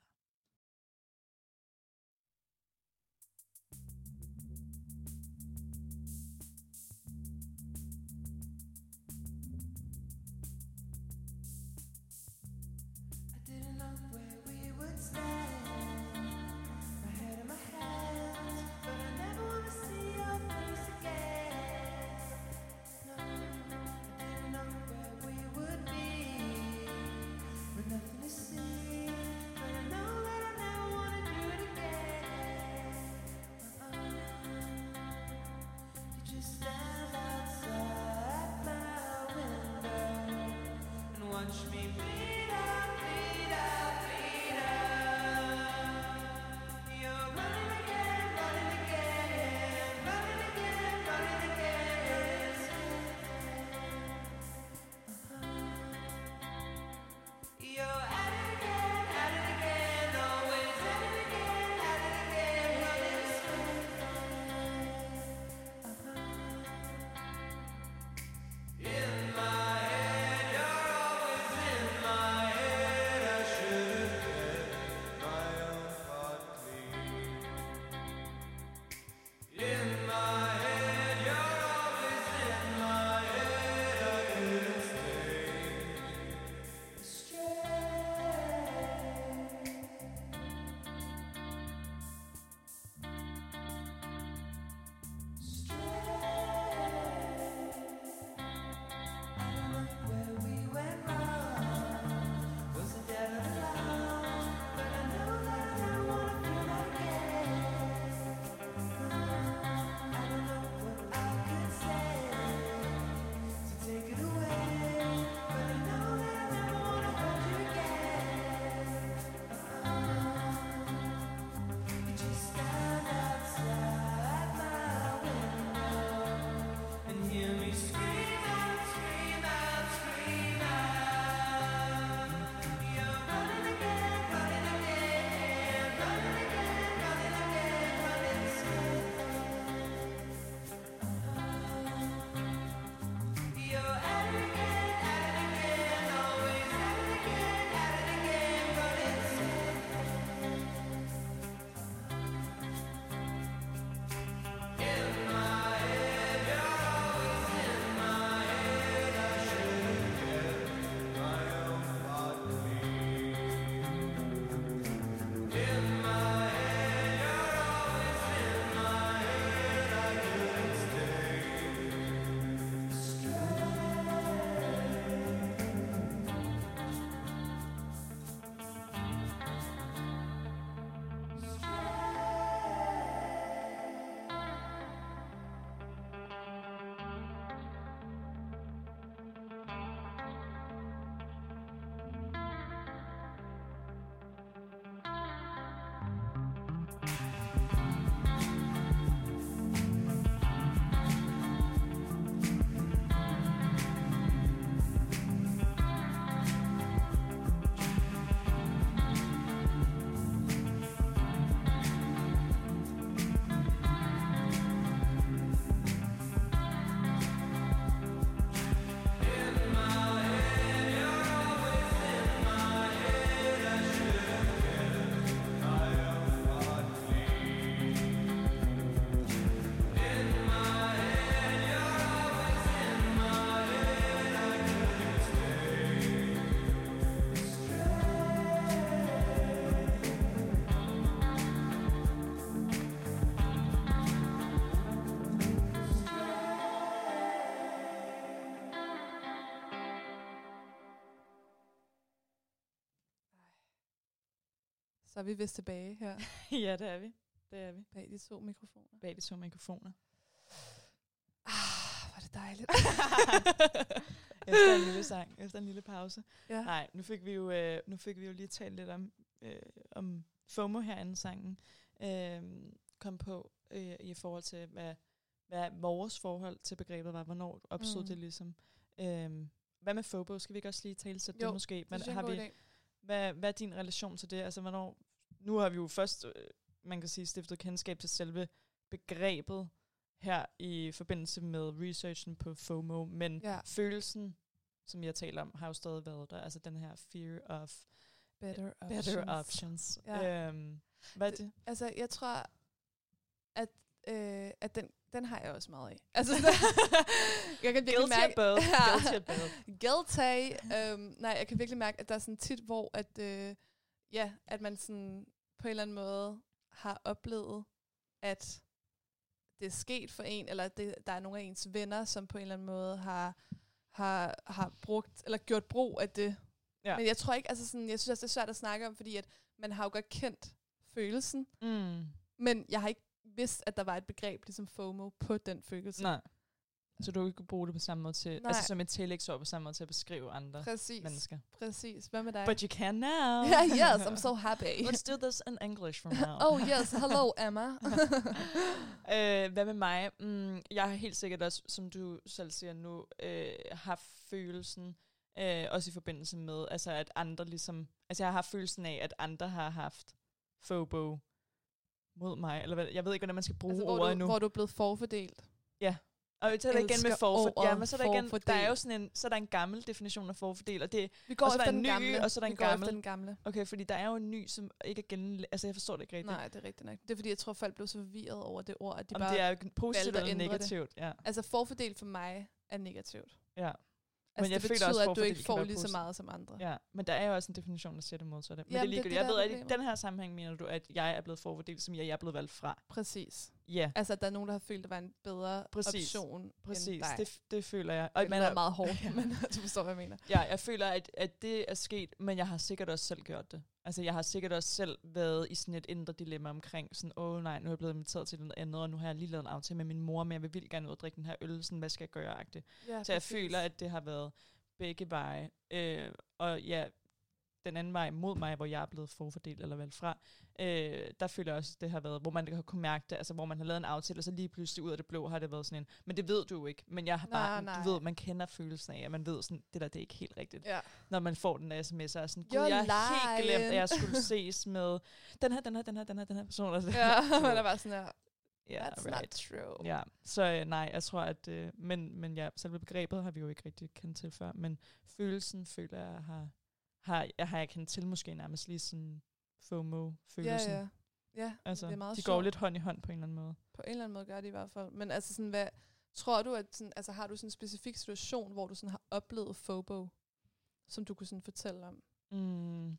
Så er vi vist tilbage her ja, det er vi. Det er vi. bag de to mikrofoner. Bag de to mikrofoner. Ah, var det dejligt. efter en lille sang, efter en lille pause. ja. Nej, nu fik vi jo, øh, nu fik vi jo lige talt lidt om, øh, om FOMO herinde sangen øh, kom på øh, i forhold til, hvad, hvad vores forhold til begrebet var. Hvornår opstod Mm. det ligesom? Øh, hvad med FOBO? Skal vi ikke også lige tale til det måske? Men, har vi, hvad, hvad er din relation til det? Altså, hvornår, nu har vi jo først, øh, man kan sige, stiftet kendskab til selve begrebet her i forbindelse med researchen på FOMO, men Ja. følelsen, som jeg taler om, har jo stadig været der. Altså den her fear of Better options. better options. Ja. Øhm, hvad er det? Altså, jeg tror, at, øh, at den, den har jeg også meget af. Altså, jeg kan virkelig Guilty mærke... both. Ja. Guilty both. Guilty. Øhm, nej, jeg kan virkelig mærke, at der er sådan tit, hvor at, øh, ja, at man sådan på en eller anden måde har oplevet, at det er sket for en, eller at det, der er nogle af ens venner, som på en eller anden måde har, har, har brugt, eller gjort brug af det. Ja. Men jeg tror ikke, altså sådan, jeg synes også, det er svært at snakke om, fordi at man har jo godt kendt følelsen, Mm. men jeg har ikke vidst, at der var et begreb ligesom FOMO på den følelse. Nej. Så du ikke kunne bruge det på samme måde til, Nej. altså som et tillægsord på samme måde til at beskrive andre Præcis. mennesker. Præcis. Hvad med dig? But you can now. yeah, yes, I'm so happy. Let's do this in English from now. oh yes, hello Emma. øh, hvad med mig? Mm, jeg har helt sikkert også, som du selv siger nu, øh, haft følelsen, øh, også i forbindelse med, altså at andre ligesom, altså jeg har haft følelsen af, at andre har haft FOBO mod mig, eller hvad, jeg ved ikke, hvordan man skal bruge altså, altså, hvor, ordet du, endnu. hvor du er blevet forfordelt. Og vi tager det igen med forfordel. Ja, men så er der, igen, der er forfordel. jo sådan en, så er der en gammel definition af forfordel, og det, Vi går Og så er efter der den en ny, gamle. og så er der Vi en gammel. den gamle. okay, fordi der er jo en ny, som ikke er gen, altså jeg forstår det ikke rigtigt. Nej, det er rigtigt nok. Det er fordi, jeg tror, folk blev så forvirret over det ord, at de Om bare... det er positivt eller ændre det. negativt, ja. Altså, forfordelt for mig er negativt. ja. Altså, jeg det føler betyder, også, at du forfordel ikke får lige så meget som andre. Ja, men der er jo også en definition, der siger det modsatte. Men Jamen, det er ligegyldigt. det, Jeg ved, at i den her sammenhæng mener du, at jeg er blevet forfordelt, som jeg er blevet valgt fra. Præcis. Ja, Altså, at der er nogen, der har følt, at det var en bedre Præcis. option end præcis. dig. Det, det føler jeg. Og det men, er meget hårdt, men du forstår, hvad jeg mener. ja, jeg føler, at, at det er sket, men jeg har sikkert også selv gjort det. Altså, jeg har sikkert også selv været i sådan et indre dilemma omkring sådan, åh oh, nej, nu er jeg blevet inviteret til noget andet, og nu har jeg lige lavet en aftale med min mor, men jeg vil vildt gerne ud og drikke den her øl, sådan, hvad skal jeg gøre? Ja, Så jeg føler, at det har været begge veje. Øh, og ja, den anden vej mod mig, hvor jeg er blevet forfordelt eller valgt fra, øh, der føler jeg også, at det har været, hvor man har kunne mærke det, altså hvor man har lavet en aftale, og så lige pludselig ud af det blå har det været sådan en, men det ved du jo ikke, men jeg har bare, nej. du ved, man kender følelsen af, at man ved sådan, det der, det er ikke helt rigtigt. Ja. Når man får den der sms, og er sådan, gud, jeg har helt glemt, at lying." jeg skulle ses med den her, den her, den her, den her, den her person. Altså, Ja, man er bare sådan her, yeah, that's not true. Ja, så øh, nej, jeg tror, at... Øh, men, men ja, selve begrebet har vi jo ikke rigtig kendt til før, men følelsen føler jeg har, har, jeg har jeg kendt til måske nærmest lige sådan FOMO-følelsen. Ja, ja. Ja, Altså, det er meget de går sjovt. lidt hånd i hånd på en eller anden måde. På en eller anden måde gør de i hvert fald. Men altså sådan, hvad, tror du, at sådan, altså, har du sådan en specifik situation, hvor du sådan har oplevet FOBO, som du kunne sådan fortælle om? Mm.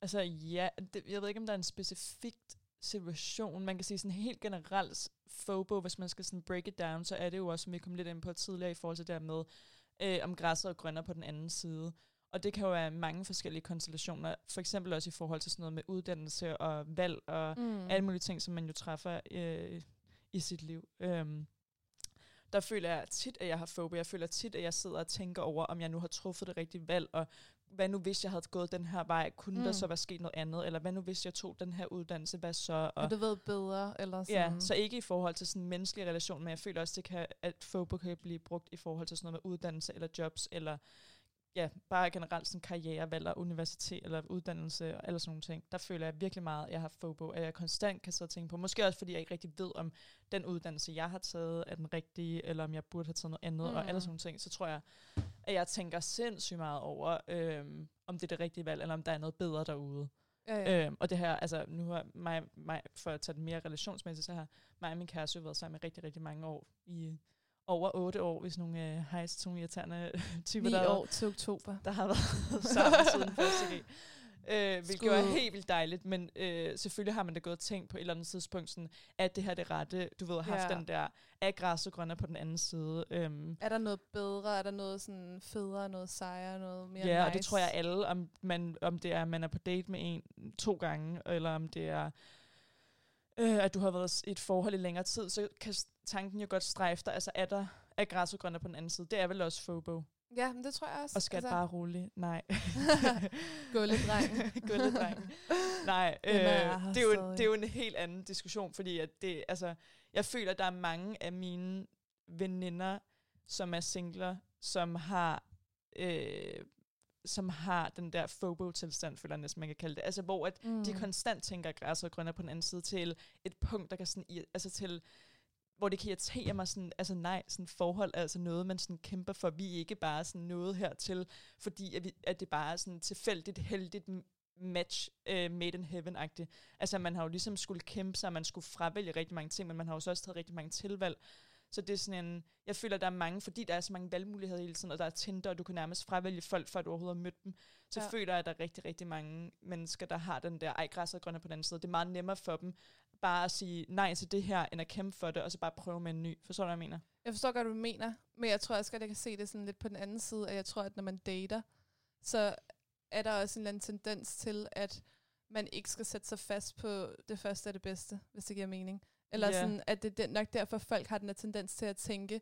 Altså ja, det, jeg ved ikke, om der er en specifik situation. Man kan sige sådan helt generelt FOBO, hvis man skal sådan break it down, så er det jo også, som vi kom lidt ind på tidligere, i forhold til det der med, øh, om græsset og grønner på den anden side. Og det kan jo være mange forskellige konstellationer, for eksempel også i forhold til sådan noget med uddannelse og valg og Mm. alle mulige ting, som man jo træffer øh, i sit liv. Øhm, der føler jeg tit, at jeg har fobi. Jeg føler tit, at jeg sidder og tænker over, om jeg nu har truffet det rigtige valg, og hvad nu hvis jeg havde gået den her vej, kunne mm. der så være sket noget andet, eller hvad nu hvis jeg tog den her uddannelse, hvad så? Og du ved bedre, eller sådan. Ja, så ikke i forhold til sådan en menneskelig relation, men jeg føler også, det kan, at FOBO kan blive brugt i forhold til sådan noget med uddannelse eller jobs, eller ja, bare generelt sådan karrierevalg og universitet eller uddannelse og alle sådan nogle ting. Der føler jeg virkelig meget, at jeg har FOBO, at jeg konstant kan sidde og tænke på. Måske også, fordi jeg ikke rigtig ved, om den uddannelse, jeg har taget, er den rigtige, eller om jeg burde have taget noget andet, mm. og alle Mm. sådan nogle ting. Så tror jeg, at jeg tænker sindssygt meget over, øhm, om det er det rigtige valg, eller om der er noget bedre derude. ja, ja. Øhm, og det her, altså nu har mig, mig, for at tage det mere relationsmæssigt, så har mig og min kæreste jo været sammen i rigtig, rigtig mange år. I over otte år, hvis nogle øh, hejs, nogle irriterende typer, Ni der, år til oktober. der har været sammen siden første G. Øh, hvilket ud. helt vildt dejligt, men øh, selvfølgelig har man da gået og tænkt på et eller andet tidspunkt, sådan, at det her er det rette, du ved, haft Ja. den der, er græsset grønne på den anden side. Øhm, Er der noget bedre? Er der noget sådan federe, noget sejere, noget mere ja, nice? og det tror jeg alle, om, man, om det er, at man er på date med en to gange, eller om det er, øh, at du har været i et forhold i længere tid, så kan tanken jo godt strejfe dig. Altså, er der er græsset grønne på den anden side? Det er vel også FOBO. Ja, men det tror jeg også. Og skal altså, bare roligt? Nej. Gulledrengen. Gulledrengen. Nej, øh, det, er jo, det er jo en helt anden diskussion, fordi at det, altså, jeg føler, at der er mange af mine veninder, som er singler, som har, øh, som har den der FOBO-tilstand, føler jeg næsten, man kan kalde det. Altså, hvor at Mm. de konstant tænker, at græsset er grønnere på den anden side, til et punkt, der kan sådan, altså til, hvor det kan irritere mig sådan, altså nej, sådan forhold er altså noget, man sådan kæmper for. Vi er ikke bare sådan noget hertil, fordi at, vi, at det bare er sådan tilfældigt, heldigt match uh, made in heaven-agtigt. Altså man har jo ligesom skulle kæmpe sig, man skulle fravælge rigtig mange ting, men man har jo så også taget rigtig mange tilvalg. Så det er sådan en, jeg føler, der er mange, fordi der er så mange valgmuligheder hele tiden, og der er Tinder, og du kan nærmest fravælge folk, før du overhovedet har mødt dem. Så Ja. føler jeg, at der er rigtig, rigtig mange mennesker, der har den der, ej, græsset grønne på den anden side. Det er meget nemmere for dem bare at sige nej til det her, end at kæmpe for det, og så bare prøve med en ny. Forstår du, hvad jeg mener? Jeg forstår godt, hvad du mener, men jeg tror også godt, jeg kan se det sådan lidt på den anden side, at jeg tror, at når man dater, så er der også en eller anden tendens til, at man ikke skal sætte sig fast på det første er det bedste, hvis det giver mening. Eller Ja. sådan, at det er nok derfor, folk har den her tendens til at tænke,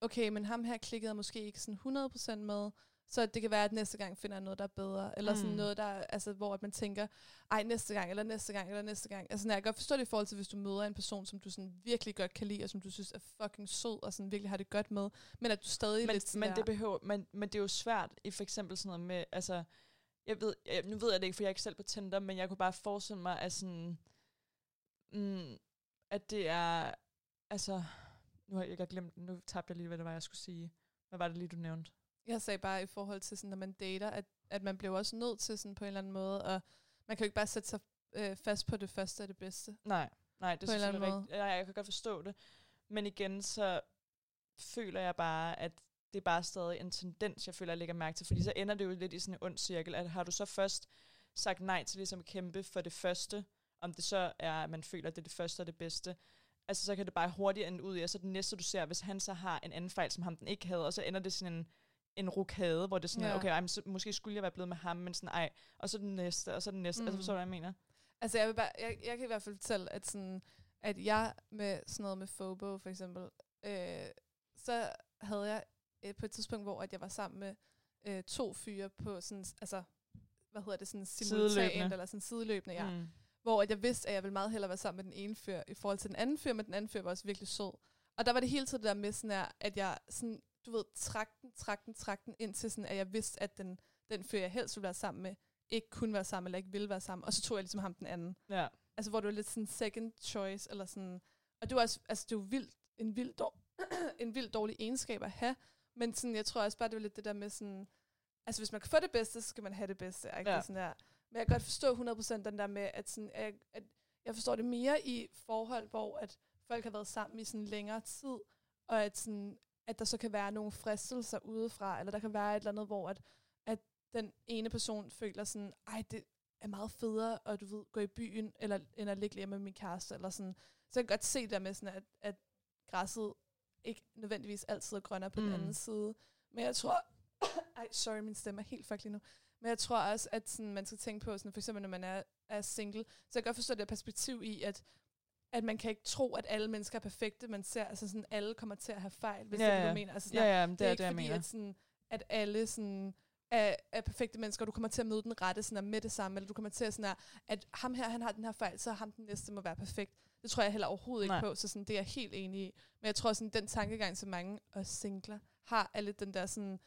okay, men ham her klikkede måske ikke sådan 100% med, så det kan være, at næste gang finder jeg noget, der er bedre. Eller sådan Mm. noget, der, altså, hvor at man tænker, ej, næste gang, eller næste gang, eller næste gang. Altså, når jeg kan godt forstå det i forhold til, hvis du møder en person, som du sådan virkelig godt kan lide, og som du synes er fucking sød, og sådan virkelig har det godt med, men at du stadig Men, lidt sådan men, der, det behøver, men, men det er jo svært, i for eksempel sådan noget med, altså, jeg ved, jeg, nu ved jeg det ikke, for jeg er ikke selv på Tinder, men jeg kunne bare forestille mig, at sådan, mm, at det er, altså, nu har jeg ikke glemt, nu tabte jeg lige, hvad det var, jeg skulle sige. Hvad var det lige, du nævnte? Jeg sagde bare i forhold til, sådan, når man dater, at, at man bliver også nødt til sådan på en eller anden måde, og man kan jo ikke bare sætte sig øh, fast på det første og det bedste. Nej, nej, det På anden selvfølgelig rigtigt. Ja, jeg kan godt forstå det. Men igen, så føler jeg bare, at det er bare stadig en tendens, jeg føler, jeg lægger mærke til. Fordi så ender det jo lidt i sådan en ond cirkel, at har du så først sagt nej til ligesom at kæmpe for det første, om det så er, at man føler, at det er det første og det bedste, altså så kan det bare hurtigt ende ud i, og så det næste, du ser, hvis han så har en anden fejl, som ham den ikke havde, og så ender det sådan en, en rokade, hvor det er sådan, Ja. ja. okay, ej, så, måske skulle jeg være blevet med ham, men sådan, ej, og så den næste, og så den næste, mm. altså Mm. forstår du, hvad jeg mener? Altså jeg, vil bare, jeg, jeg kan i hvert fald fortælle, at, sådan, at jeg med sådan noget med FOBO for eksempel, øh, så havde jeg øh, på et tidspunkt, hvor at jeg var sammen med øh, to fyre på sådan, altså, hvad hedder det, sådan simultant, eller sådan sideløbende, ja. Mm. Hvor jeg vidste, at jeg ville meget hellere være sammen med den ene fyr i forhold til den anden fyr, men den anden fyr var også virkelig sød. Og der var det hele tiden det der med sådan her, at jeg sådan, du ved, trak den, trak den, trak den, indtil sådan, at jeg vidste, at den, den fyr, jeg helst ville være sammen med, ikke kunne være sammen, eller ikke ville være sammen. Og så tog jeg ligesom ham den anden. Ja. Altså, hvor det var lidt sådan second choice, eller sådan... Og det var også, altså, det var vildt, en vild, dår, en vild dårlig egenskab at have. Men sådan, jeg tror også bare, det var lidt det der med sådan... Altså, hvis man kan få det bedste, så skal man have det bedste. Ikke? Ja. Sådan der. Men jeg kan godt forstå 100% den der med, at, sådan, at, jeg, at jeg forstår det mere i forhold, hvor at folk har været sammen i sådan længere tid, og at, sådan, at der så kan være nogle fristelser udefra, eller der kan være et eller andet, hvor at, at den ene person føler sådan, ej, det er meget federe at du ved, gå i byen, eller, end at ligge hjemme med min kæreste, eller sådan. Så jeg kan godt se der med sådan, at, at græsset ikke nødvendigvis altid er grønnere på mm. den anden side. Men jeg tror, ej, sorry, min stemme er helt fuck lige nu. Men jeg tror også, at sådan, man skal tænke på, sådan, for eksempel når man er, er single, så jeg kan godt forstå det perspektiv i, at at man kan ikke tro, at alle mennesker er perfekte. Man ser, altså sådan, alle kommer til at have fejl, hvis Ja, det er, det, du mener. Altså sådan, Ja, ja, det, det er ikke det, fordi, mener. at, sådan, at alle sådan, er, er perfekte mennesker, og du kommer til at møde den rette sådan, med det samme, eller du kommer til at, sådan, at, at ham her, han har den her fejl, så ham den næste må være perfekt. Det tror jeg heller overhovedet ikke Nej. på, så sådan, det er jeg helt enig i. Men jeg tror, sådan, den tankegang, som mange og singler har, er lidt den der sådan,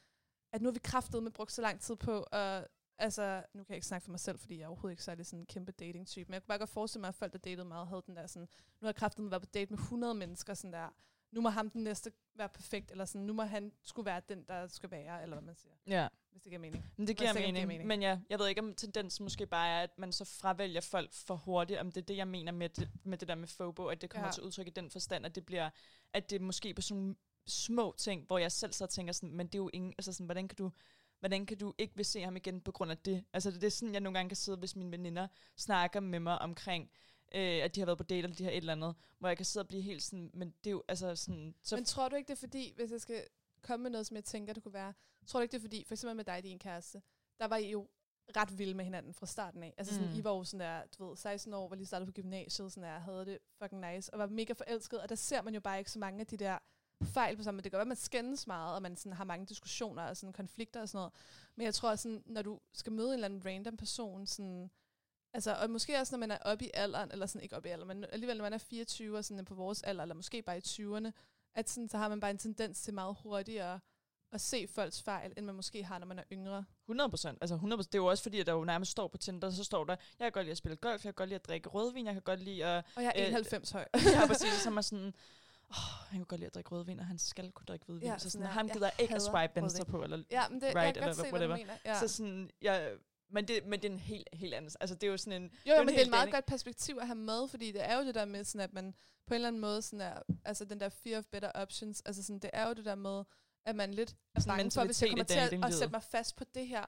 at nu har vi kraftet med brugt så lang tid på, og altså, nu kan jeg ikke snakke for mig selv, fordi jeg er overhovedet ikke særlig sådan en kæmpe dating-type, men jeg kunne bare godt forestille mig, at folk, der datede meget, havde den der sådan, nu har jeg kraftet med at være på date med 100 mennesker, sådan der, nu må ham den næste være perfekt, eller sådan, nu må han skulle være den, der skal være, eller hvad man siger, Ja, hvis det giver mening. men det giver er mening. giver mening. Men ja, jeg ved ikke, om tendensen måske bare er, at man så fravælger folk for hurtigt, om det er det, jeg mener med det, med det der med FOBO, at det kommer Ja. til udtryk i den forstand, at det bliver, at det måske på sådan små ting, hvor jeg selv så tænker sådan, men det er jo ingen, altså sådan, hvordan kan du, hvordan kan du ikke vil se ham igen på grund af det? Altså det er sådan, jeg nogle gange kan sidde, hvis mine veninder snakker med mig omkring, øh, at de har været på date, eller de har et eller andet, hvor jeg kan sidde og blive helt sådan, men det er jo, altså sådan... Så Men tror du ikke, det er fordi, hvis jeg skal komme med noget, som jeg tænker, det kunne være, tror du ikke, det er fordi, for eksempel med dig og din kæreste, der var I jo ret vilde med hinanden fra starten af. Altså sådan, Mm. I var jo sådan der, du ved, 16 år, var lige startet på gymnasiet, sådan der, havde det fucking nice, og var mega forelsket, og der ser man jo bare ikke så mange af de der fejl på sammen. Det kan godt være, at man skændes meget, og man sådan har mange diskussioner og sådan konflikter og sådan noget. Men jeg tror, sådan, når du skal møde en eller anden random person, sådan, altså, og måske også, når man er oppe i alderen, eller sådan ikke oppe i alderen, men alligevel, når man er 24 og sådan på vores alder, eller måske bare i 20'erne, at sådan, så har man bare en tendens til meget hurtigere at se folks fejl, end man måske har, når man er yngre. 100 procent. Altså 100% Det er jo også fordi, at der jo nærmest står på Tinder, så står der, jeg kan godt lide at spille golf, jeg kan godt lide at drikke rødvin, jeg kan godt lide at... Og jeg er Øh, 91 høj. jeg har præcis som er sådan, åh, han kan godt lide at drikke rødvin, og han skal kunne drikke hvidvin. Ja, så sådan sådan, ham jeg gider ikke at swipe venstre rødvin. på, eller Ja, men det, jeg right, kan godt eller hvad du whatever. mener. Ja. Så sådan, jeg, men, det, men det er en helt, helt anden. Altså, det er jo sådan en... Jo, jo, en men det er et meget godt perspektiv at have med, fordi det er jo det der med, sådan at man på en eller anden måde, sådan er, altså den der fear of better options, altså sådan, det er jo det der med, at man lidt er bange for, hvis jeg kommer til at, at sætte mig fast på det her,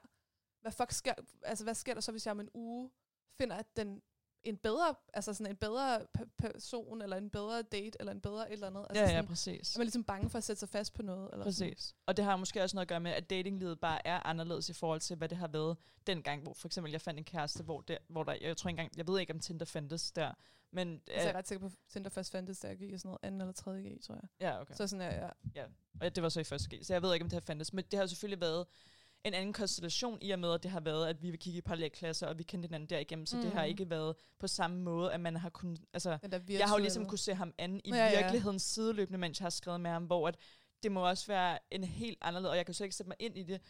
hvad fuck sker, altså hvad sker der så, hvis jeg om en uge finder, at den en bedre, altså sådan en bedre person, eller en bedre date, eller en bedre et eller andet. Altså Ja, ja, sådan, præcis. er man ligesom bange for at sætte sig fast på noget. Eller sådan. Præcis. Og det har måske også noget at gøre med, at datinglivet bare er anderledes i forhold til, hvad det har været dengang, hvor for eksempel jeg fandt en kæreste, hvor, det, hvor der, jeg tror ikke engang, jeg ved ikke om Tinder fandtes der, men... Altså, jeg er ret sikker på, at Tinder først fandtes, da jeg gik i sådan noget anden eller tredje G, tror jeg. ja, okay. Så sådan er jeg, Og det var så i første G, så jeg ved ikke, om det har fandtes. Men det har selvfølgelig været en anden konstellation i og med, at det har været, at vi vil kigge i parallelklasser, og vi kendte hinanden derigennem, så mm. det har Mhm. ikke været på samme måde, at man har kunnet... Altså, jeg har jo ligesom kunne se ham an i Ja, ja, ja. sideløbende, mens jeg har skrevet med ham, hvor at det må også være en helt anderledes, og jeg kan så ikke sætte mig ind i det,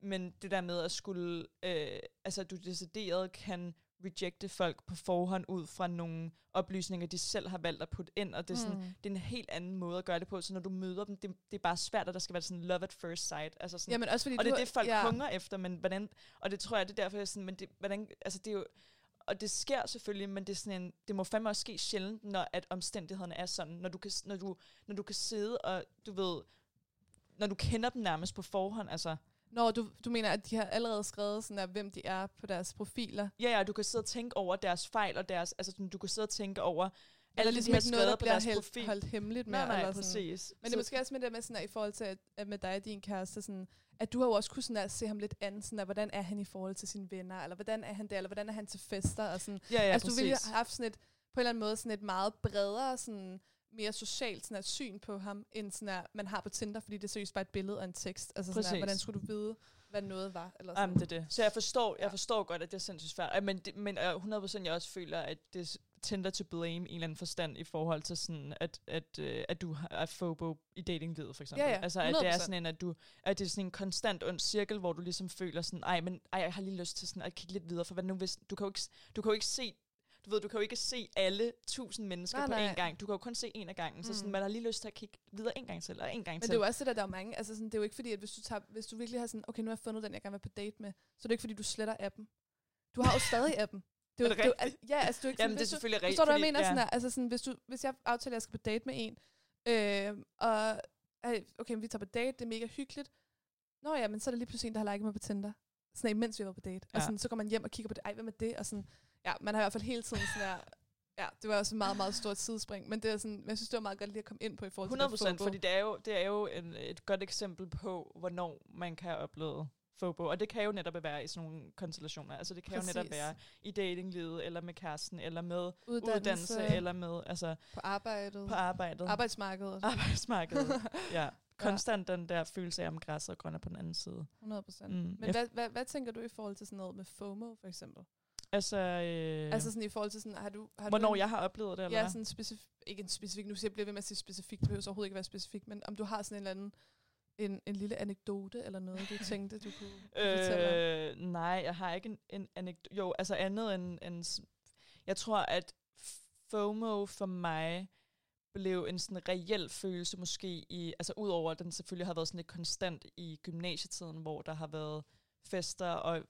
men det der med at skulle, øh, altså at du decideret kan rejecte folk på forhånd ud fra nogle oplysninger, de selv har valgt at putte ind, og det er, sådan, Mm. det er en helt anden måde at gøre det på, så når du møder dem, det, det er bare svært, at der skal være sådan love at first sight, altså sådan, Jamen også fordi og det er det, folk ja. ja. hunger efter, men hvordan, og det tror jeg, det er derfor, jeg sådan, men det, hvordan, altså det er jo, og det sker selvfølgelig, men det, er sådan en, det må fandme også ske sjældent, når at omstændighederne er sådan, når du kan, når du, når du kan sidde og, du ved, når du kender dem nærmest på forhånd, altså, Når du, du mener, at de har allerede skrevet, sådan der, hvem de er på deres profiler. ja, ja, du kan sidde og tænke over deres fejl, og deres, altså sådan, du kan sidde og tænke over, Eller ligesom de har ikke noget, der bliver profil. holdt hemmeligt med. Nej, nej, eller sådan. præcis. Men det er måske også med det med, sådan, at, i forhold til, at, at med dig og din kæreste, sådan, at du har jo også kunnet sådan, at se ham lidt an, sådan, at, hvordan er han i forhold til sine venner, eller hvordan er han der, eller hvordan er han til fester, og sådan. ja, ja, altså, du ville præcis. have haft sådan et, på en eller anden måde, sådan et meget bredere, sådan, mere socialt sådan et syn på ham, end sådan at man har på Tinder, fordi det er seriøst bare et billede og en tekst. Altså sådan at, hvordan skulle du vide, hvad noget var? Eller sådan. Jamen, det er det. Så jeg forstår, jeg Ja. forstår godt, at det er sindssygt svært. Men, det, men øh, 100% jeg også føler, at det tender to blame i en eller anden forstand i forhold til sådan, at, at, øh, at du har- er fobo i datinglivet, for eksempel. Ja, ja, Altså, at det er 100%. sådan en, at du, at det er sådan en konstant ond cirkel, hvor du ligesom føler sådan, ej, men ej, jeg har lige lyst til sådan at kigge lidt videre, for hvad nu hvis, du kan jo ikke, du kan jo ikke se, du ved, du kan jo ikke se alle tusind mennesker Nej, på nej. én gang. Du kan jo kun se en af gangen. Så sådan, Mm. man har lige lyst til at kigge videre en gang til, eller en gang Men til. det er jo også det der, der er mange, altså sådan, det er jo ikke fordi, at hvis du, tager, hvis du virkelig har sådan, okay, nu har jeg fundet den, jeg gerne vil på date med, så er det ikke fordi, du sletter appen. Du har jo stadig appen. Det er, jo, det er ja, altså du er ikke Jamen, det er selvfølgelig rigtigt. Forstår du, hvad jeg mener? ja. Sådan her, altså sådan, hvis, du, hvis jeg aftaler, at jeg skal på date med en, øh, og okay, vi tager på date, det er mega hyggeligt. Nå ja, men så er der lige pludselig en, der har liket mig på Tinder. Sådan imens vi været på date. Og Ja. sådan, så går man hjem og kigger på det. Ej, hvad med det? Og sådan, ja, man har i hvert fald hele tiden sådan her, ja, det var også et meget, meget stort sidespring. Men det er sådan, jeg synes, det var meget godt lige at komme ind på i forhold til 100 det procent, FOMO. fordi det er jo, det er jo en, et godt eksempel på, hvornår man kan opleve FOBO. Og det kan jo netop være i sådan nogle konstellationer. Altså det kan Præcis. jo netop være i datinglivet, eller med kæresten, eller med uddannelse, uddannelse, eller med altså, på arbejdet, på arbejdet. arbejdsmarkedet. Arbejdsmarkedet. ja. Konstant den der følelse af, om græsset er grønner på den anden side. 100 procent. Mm, Men hvad, hvad, hvad tænker du i forhold til sådan noget med FOMO, for eksempel? Altså, øh, Altså sådan i forhold til sådan, har du... Har hvornår du en, jeg har oplevet det, eller Ja, sådan specifik, ikke en specifik, nu siger jeg bliver ved med at sige specifik, det behøver overhovedet ikke være specifik, men om du har sådan en eller anden, en, en lille anekdote eller noget, du tænkte, du kunne, kunne fortælle? Øh, nej, jeg har ikke en, en anekdote. Jo, altså andet end, end... Jeg tror, at FOMO for mig blev en sådan reel følelse måske i... Altså udover at den selvfølgelig har været sådan lidt konstant i gymnasietiden, hvor der har været fester, og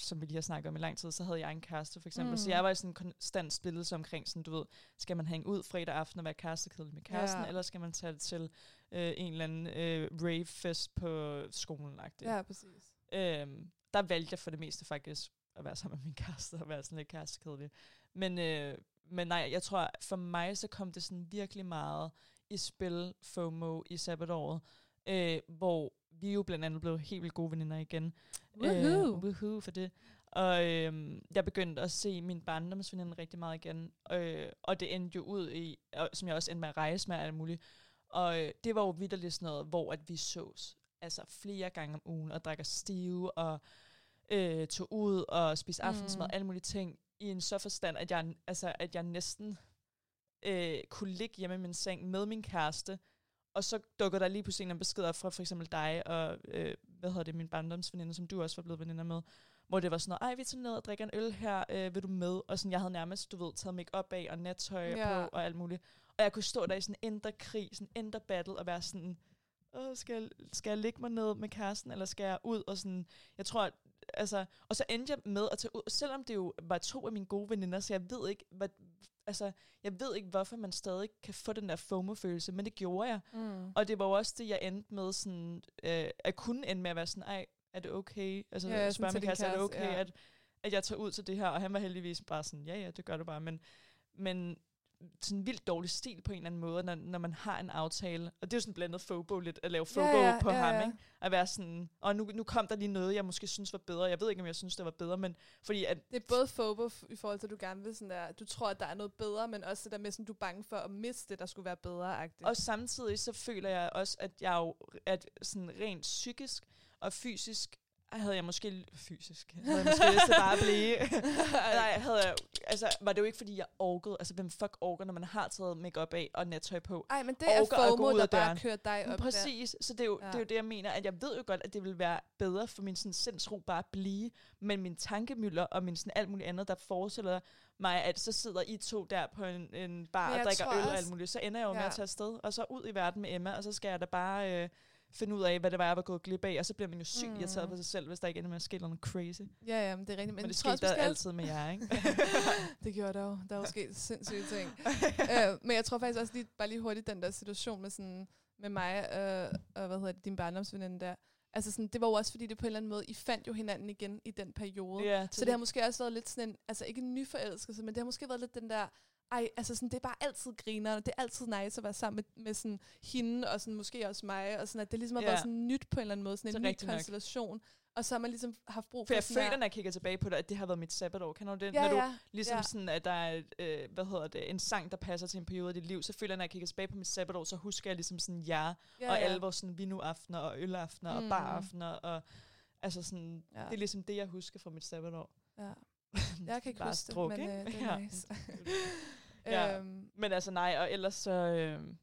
som vi lige har snakket om i lang tid, så havde jeg en kæreste for eksempel. Mm. Så jeg var i sådan en konstant splittelse omkring sådan, du ved, skal man hænge ud fredag aften og være kærestekedelig med kæresten, Ja. eller skal man tage det til øh, en eller anden øh, rave-fest på skolen -agtigt. Ja, præcis. Øhm, der valgte jeg for det meste faktisk at være sammen med min kæreste og være sådan lidt kærestekedelig. Men, øh, men nej, jeg tror, for mig så kom det sådan virkelig meget i spil FOMO i sabbatåret, øh, hvor vi jo blandt andet blev helt vildt gode veninder igen. Woohoo! Øh, woohoo for det. Og øh, jeg begyndte at se min barndomsveninde rigtig meget igen. Øh, og det endte jo ud i, og, som jeg også endte med at rejse med alt muligt. Og øh, det var jo vidderligt sådan noget, hvor at vi sås altså flere gange om ugen, og drikker stive, og øh, tog ud og spiste aftensmad, Mm. alle mulige ting, i en så forstand, at jeg, altså, at jeg næsten øh, kunne ligge hjemme i min seng med min kæreste, og så dukker der lige pludselig en besked op fra for eksempel dig og, øh, hvad hedder det, min barndomsveninde, som du også var blevet veninder med, hvor det var sådan noget, ej, vi tager ned og drikker en øl her, øh, vil du med? Og sådan, jeg havde nærmest, du ved, taget make op af og nattøj Ja. ja. på og alt muligt. Og jeg kunne stå der i sådan en indre krig, sådan en indre battle, og være sådan, Åh, skal, jeg, skal jeg ligge mig ned med kæresten, eller skal jeg ud? Og sådan, jeg tror, at, altså, og så endte jeg med at tage ud, selvom det jo var to af mine gode veninder, så jeg ved ikke, hvad, altså, jeg ved ikke, hvorfor man stadig kan få den der FOMO-følelse, men det gjorde jeg. Mm. Og det var jo også det, jeg endte med sådan, øh, at kunne ende med at være sådan, ej, er det okay? Altså, Ja, spørge min kæreste, er det okay, ja. at, at jeg tager ud til det her? Og han var heldigvis bare sådan, ja, ja, det gør du bare. Men, men sådan vildt dårlig stil på en eller anden måde, når, når man har en aftale. Og det er jo sådan blandet FOBO lidt, at lave FOBO Ja, ja, på ja, ham, ja. ikke? At være sådan, og nu, nu kom der lige noget, jeg måske synes var bedre. Jeg ved ikke, om jeg synes, det var bedre, men fordi at Det er både FOBO i forhold til, at du gerne vil sådan der, du tror, at der er noget bedre, men også det der med, sådan, du er bange for at miste det, der skulle være bedre -agtigt. Og samtidig så føler jeg også, at jeg jo, at sådan rent psykisk og fysisk, havde jeg måske, fysisk, havde jeg måske lyst til bare at blive. Nej, havde jeg, altså, var det jo ikke, fordi jeg orkede, altså hvem fuck orker, når man har taget makeup af og nattøj på. Ej, men det er orker gå FOMO, der bare kører dig op der. præcis, så det er, jo, Ja. det er jo det, jeg mener, at jeg ved jo godt, at det vil være bedre for min sådan, sindsro bare at blive, men min tankemøller og min sådan alt muligt andet, der forestiller mig, at så sidder I to der på en, en bar og drikker øl og alt muligt, så ender jeg jo med Ja. at tage afsted, og så ud i verden med Emma, og så skal jeg da bare øh, finde ud af, hvad det var, jeg var gået glip af, og så bliver man jo sygt Mm. irriteret på sig selv, hvis der ikke ender med at ske noget crazy. Ja, ja, men det er rigtigt. Men, men det skete der altid med jer, ikke? det gjorde der jo. Der er jo sket sindssyge ting. øh, men jeg tror faktisk også lige, bare lige hurtigt, den der situation med, sådan, med mig øh, og hvad hedder det, din barndomsveninde der. Altså sådan, det var jo også fordi, det på en eller anden måde, I fandt jo hinanden igen i den periode. ja, Så det har måske også været lidt sådan en, altså ikke en ny forelskelse, men det har måske været lidt den der, ej, altså sådan, det er bare altid griner, og det er altid nice at være sammen med, med sådan hende, og sådan måske også mig, og sådan, at det ligesom har Ja. været sådan nyt på en eller anden måde, sådan en ny rigtigt nok. konstellation, og så har man ligesom haft brug for, For jeg føler, når jeg kigger tilbage på det, at det har været mit sabbatår. Kan du det? ja, når du, ja, Ligesom Ja. ja. sådan, at der er øh, hvad hedder det, en sang, der passer til en periode af dit liv, så føler jeg, når jeg kigger tilbage på mit sabbatår, så husker jeg ligesom sådan jer, ja, og ja. alle vores sådan vino-aftener, og ølaftener, Mm. og baraftener, og altså sådan, Ja. det er ligesom det, jeg husker fra mit sabbatår. ja. Jeg kan ikke huske det, druk, men ikke? øh, det Ja. er nice. Ja. øhm, Men altså nej, og ellers så, øh,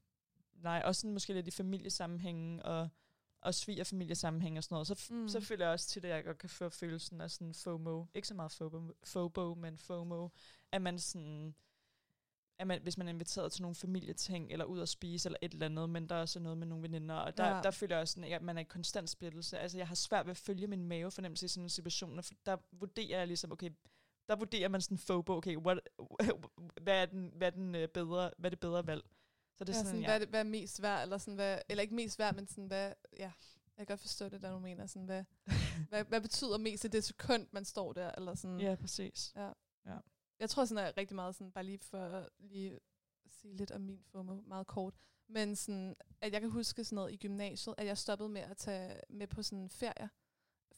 nej, også sådan måske lidt i familiesammenhængen, og, og svigerfamiliesammenhæng og sådan noget, så, Mm. så føler jeg også til, at jeg godt kan få følelsen af sådan FOMO, ikke så meget FOBO, FOBO men FOMO, at man sådan, at man, hvis man er inviteret til nogle familieting, eller ud at spise, eller et eller andet, men der er også noget med nogle veninder, og der, ja. der føler jeg også, sådan, at man er i konstant splittelse. Altså, jeg har svært ved at følge min mavefornemmelse i sådan nogle situationer, for der vurderer jeg ligesom, okay, der vurderer man sådan FOBO, okay, what, hvad er den, hvad er den øh, bedre, hvad er det bedre valg? Så det er ja, sådan, sådan, ja. hvad, er det, hvad er mest værd, eller sådan, hvad, eller ikke mest værd, men sådan, hvad, ja, jeg kan godt forstå det, der du mener, sådan, hvad, hvad, hvad betyder mest i det sekund, man står der, eller sådan. ja, præcis. Jeg tror sådan, at rigtig meget sådan, bare lige for at lige sige lidt om min FOMO, meget kort. Men sådan, at jeg kan huske sådan noget i gymnasiet, at jeg stoppede med at tage med på sådan ferie.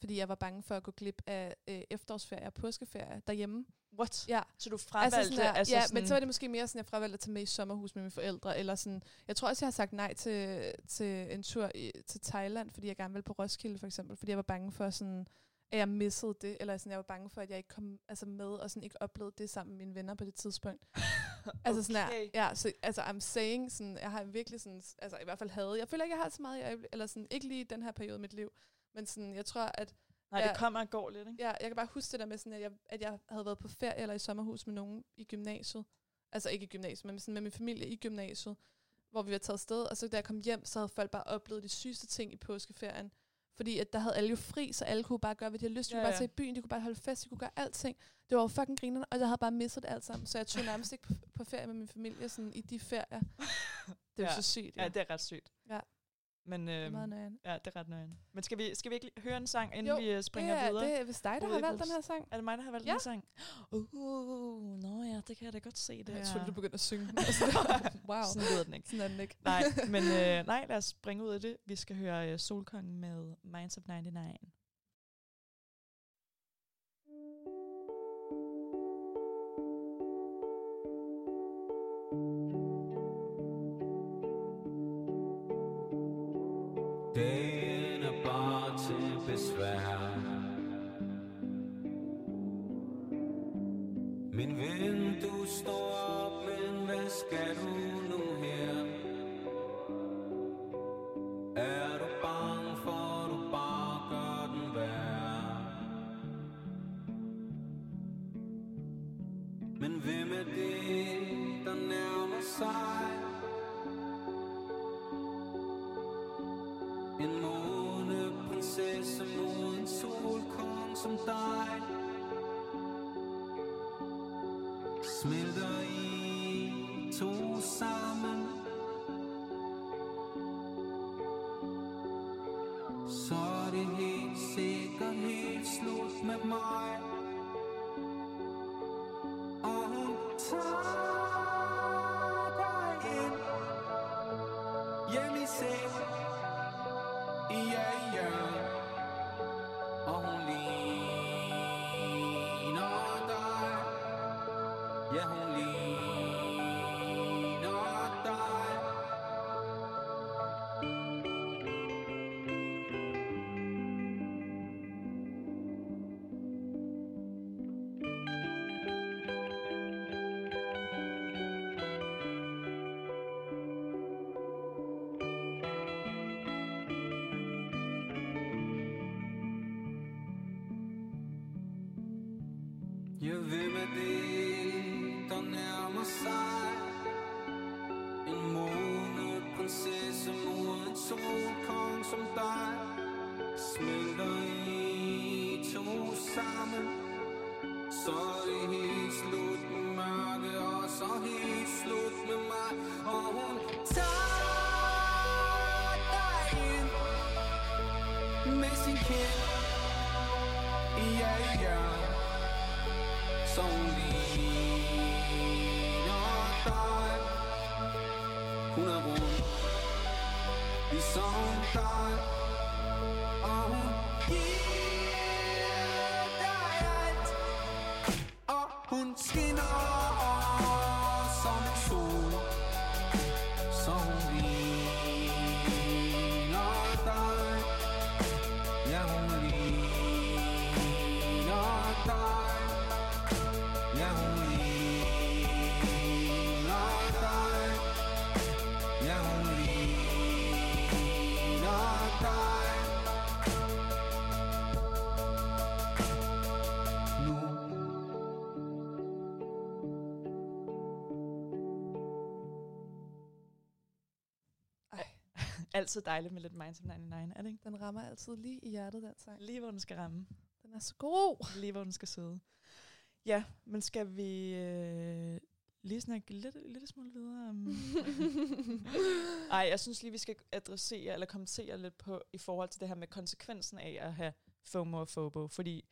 Fordi jeg var bange for at gå glip af øh, efterårsferie og påskeferie derhjemme. What? Ja, Så du fravalgte, altså sådan der, altså ja, sådan, men så var det måske mere sådan, at jeg fravalgte at tage med i sommerhus med mine forældre, eller sådan, jeg tror også, jeg har sagt nej til, til en tur i, til Thailand, fordi jeg gerne ville på Roskilde for eksempel, fordi jeg var bange for sådan, at jeg missede det, eller sådan, jeg var bange for, at jeg ikke kom altså, med, og sådan ikke oplevede det sammen med mine venner på det tidspunkt. Altså sådan Okay. her, ja, så altså I'm saying, sådan, jeg har virkelig sådan, altså i hvert fald havde, jeg føler ikke, jeg har så meget, i øjeblik- eller sådan, ikke lige i den her periode af mit liv, men sådan, jeg tror, at Nej, Ja. det kommer og går lidt, ikke? Ja, jeg kan bare huske det der med, sådan, at, jeg, at jeg havde været på ferie eller i sommerhus med nogen i gymnasiet. Altså ikke i gymnasiet, men sådan med min familie i gymnasiet, hvor vi var taget afsted. Og så da jeg kom hjem, så havde folk bare oplevet de sygeste ting i påskeferien. Fordi at der havde alle jo fri, så alle kunne bare gøre, hvad de havde lyst til. De Ja, kunne bare ja. tage i byen, de kunne bare holde fest, de kunne gøre alting. Det var jo fucking grinerne, og jeg havde bare misset alt sammen. Så jeg tog nærmest ikke på, på ferie med min familie sådan, i de ferier. Det er jo Ja. så sygt, Ja, ja. det er ret sygt. Ja. Men Det er øhm, meget nøjeren. ja, det er ret nøjeren. Men skal vi, skal vi ikke høre en sang, inden Jo, vi øh, springer det er, videre? Det er vist dig, der har valgt den her sang. Er det mig, der har valgt Ja. den sang? Uh, nå ja, det kan jeg da godt se. Det Jeg er. troede, du begyndte at synge. Altså, wow. Sådan lyder den ikke. Sådan er den ikke. Nej, men øh, nej, lad os springe ud af det. Vi skal høre øh, Solkongen med Minds of 99. Dagen til dig Smelter i to sammen Så er det helt sikkert helt slut med mig ligesom dig Altid dejligt med lidt Minds of 99, er det ikke? den rammer altid lige i hjertet, den sang. Lige hvor den skal ramme. Den er så god. Lige hvor den skal sidde. Ja, men skal vi øh, lige snakke lidt, lidt smule videre om... Ej, jeg synes lige, vi skal adressere eller kommentere lidt på i forhold til det her med konsekvensen af at have FOMO og FOBO. Fordi,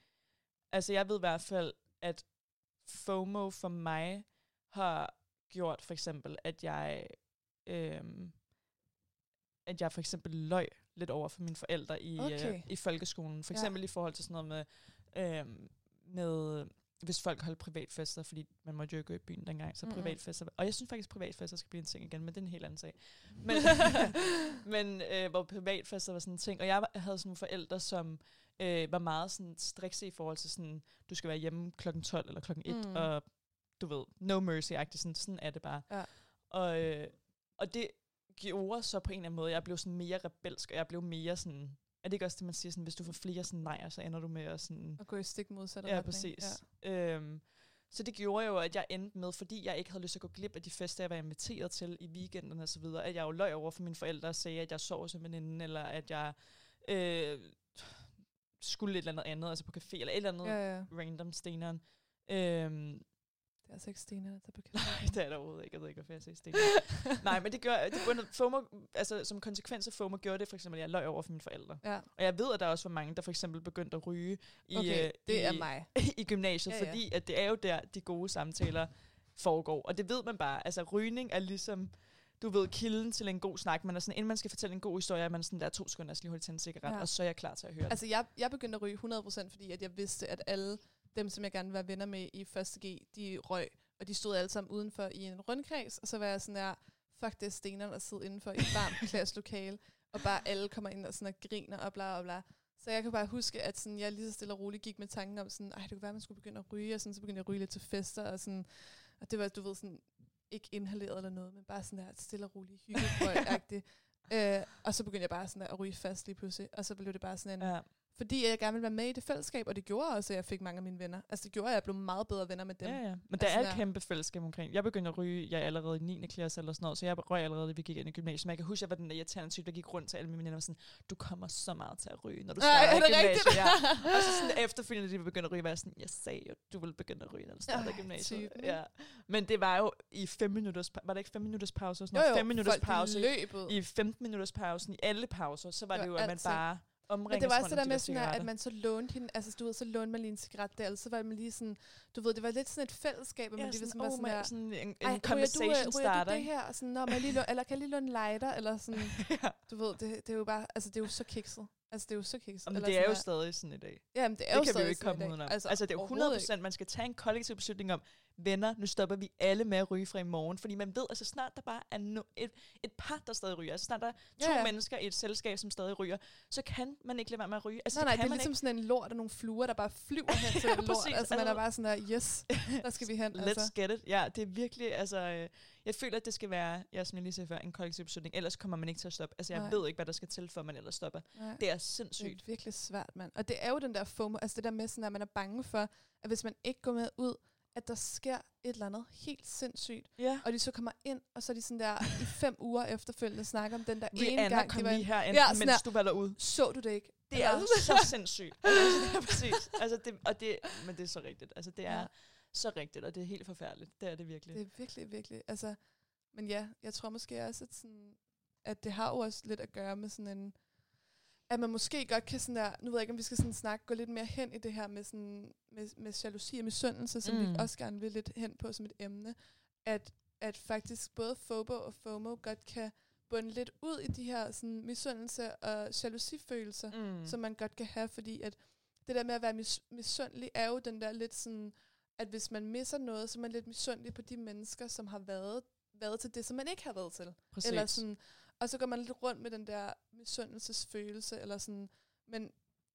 altså jeg ved i hvert fald, at FOMO for mig har gjort for eksempel, at jeg, øhm, at jeg for eksempel løg lidt over for mine forældre i, Okay. øh, i folkeskolen. For Ja. eksempel i forhold til sådan noget med, øhm, med hvis folk holdt privatfester, fordi man måtte jo gå i byen dengang, så Mm-mm. privatfester. Og jeg synes faktisk, at privatfester skal blive en ting igen, men det er en helt anden sag. Men, men øh, hvor privatfester var sådan en ting. Og jeg havde sådan nogle forældre, som øh, var meget sådan strikse i forhold til sådan, du skal være hjemme klokken 12 eller klokken 1, Mm. mm. og du ved, no mercy-agtigt, sådan, sådan er det bare. Ja. Og, øh, og det gjorde så på en eller anden måde, jeg blev sådan mere rebelsk, og jeg blev mere sådan, er det ikke også det, man siger, sådan, hvis du får flere sådan nejer, så ender du med at sådan, Og gå i stik modsatte Ja, retning. præcis. Ja. Øhm, så det gjorde jo, at jeg endte med, fordi jeg ikke havde lyst til at gå glip af de fester, jeg var inviteret til i weekenderne osv., at jeg jo løg over for mine forældre og sagde, at jeg sov som veninde, eller at jeg øh, skulle et eller andet andet, altså på café, eller et eller andet Ja, ja. random steneren. Øhm, Det er altså ikke Stine, der tager på Nej, karaoke. det er der overhovedet ikke. Jeg ved ikke, hvorfor jeg siger Sten. Nej, men det gør, det bundet, FOMO, altså som konsekvens af FOMO gjorde det for eksempel, at jeg løg over for mine forældre. Ja, Og jeg ved, at der også var mange, der for eksempel begyndte at ryge i, okay, øh, det i, er mig. i gymnasiet, Ja, ja, fordi at det er jo der, de gode samtaler foregår. Og det ved man bare. Altså, rygning er ligesom, du ved, kilden til en god snak. Man er sådan, inden man skal fortælle en god historie, er man sådan, der er to sekunder, jeg skal lige hurtigt tænde en cigaret, Ja. ja. og så er jeg klar til at høre Altså, jeg, jeg begyndte at ryge 100%, fordi at jeg vidste, at alle dem, som jeg gerne ville være venner med i 1. G, de røg. Og de stod alle sammen udenfor i en rundkreds, og så var jeg sådan der, fuck det er stenerne at sidde indenfor i et varmt klasselokale, og bare alle kommer ind og, sådan og griner og bla bla bla. Så jeg kan bare huske, at sådan, jeg lige så stille og roligt gik med tanken om sådan, ej, det kunne være, at man skulle begynde at ryge, og sådan, så begyndte jeg at ryge lidt til fester, og sådan, og det var, du ved, sådan, ikke inhaleret eller noget, men bare sådan der stille og roligt hyggerøg øh, og så begyndte jeg bare sådan der at ryge fast lige pludselig, og så blev det bare sådan en, Ja. Fordi jeg gerne ville være med i det fællesskab, og det gjorde også, at jeg fik mange af mine venner. Altså det gjorde, at jeg blev meget bedre venner med dem. Ja, ja. Men der Altså, er der- et kæmpe fællesskab omkring. Jeg begyndte at ryge, jeg er allerede i 9. klasse eller sådan noget, så jeg røg allerede, da vi gik ind i gymnasiet. Men jeg kan huske, at jeg var den der irriterende type, der gik rundt til alle mine veninder og sådan, du kommer så meget til at ryge, når du starter er i det gymnasiet. rigtigt? Ja. Og så sådan efterfølgende, de begyndte at ryge, var jeg sådan, jeg sagde jo, du ville begynde at ryge, når du starter i gymnasiet. typen. Ja. Men det var jo i 5 minutters, var det ikke 5 minutters pause? Sådan Jo, noget? jo, 5 minutters pause. ud. I 15 minutters pausen, i alle pauser, så var Det det, jo, at man altid. bare omringer Men det var også det der med, sådan, her, at man så lånte hende, altså du ved, så lånte man lige en cigaret der, så var man lige sådan, du ved, det var lidt sådan et fællesskab, man ja, lige var sådan, oh, sådan sådan en, en "Ej, ryger conversation du, øh, ryger starter. du det her? Og sådan, Nå, jeg lige låne, eller kan jeg lige låne en lighter? Eller sådan, ja. du ved, det, det er jo bare, altså det er jo så kikset. Altså det er jo så kikset. Men det er jo stadig sådan i dag. Jamen, det er Det jo kan vi jo stadig ikke komme udenom. Altså, altså det er jo overhovedet 100 ikke. man skal tage en kollektiv beslutning om, venner, nu stopper vi alle med at ryge fra i morgen. Fordi man ved, altså snart der bare er no, et, et par, der stadig ryger. Altså snart der er to Ja, mennesker i et selskab, som stadig ryger, så kan man ikke lade være med at ryge. Altså, Nej, nej, kan det er ligesom sådan en lort af nogle fluer, der bare flyver hen til Ja, lort. præcis. Altså man er Altså- bare sådan der, yes, der skal vi hen. Let's Altså. get it. Ja, det er virkelig, altså, øh, jeg føler, at det skal være, ja, som jeg lige sagde før, en kollektiv beslutning. Ellers kommer man ikke til at stoppe. Altså, jeg Nej. ved ikke, hvad der skal til, for man ellers stopper. Nej. Det er Det sindssygt. er virkelig svært, mand. Og det er jo den der FOMO, altså det der med sådan, at man er bange for, at hvis man ikke går med ud, at der sker et eller andet helt sindssygt. Ja. Og de så kommer ind, og så er de sådan der i fem uger efterfølgende snakker om den der ene Rihanna gang, kom de var lige her, Ja, mens der. du var derude. så du det ikke? Det er Eller- så sindssygt. Altså, det er præcis. Altså, det, og det, men det er så rigtigt. Altså, det er Ja. så rigtigt, og det er helt forfærdeligt. Det er det virkelig. Det er virkelig, virkelig, altså, men ja, jeg tror måske også, at, sådan, at det har jo også lidt at gøre med sådan en, at man måske godt kan sådan der, nu ved jeg ikke, om vi skal sådan snakke, gå lidt mere hen i det her med sådan, med, med jalousi og misundelse, som mm. Vi også gerne vil lidt hen på som et emne, at, at faktisk både FOBO og FOMO godt kan bunde lidt ud i de her sådan misundelse og jalousifølelser, Mm. som man godt kan have, fordi at det der med at være mis- misundelig er jo den der lidt sådan, at hvis man misser noget, så er man lidt misundelig på de mennesker, som har været, været til det, som man ikke har været til. Præcis. Eller sådan, og så går man lidt rundt med den der misundelsesfølelse, eller sådan, men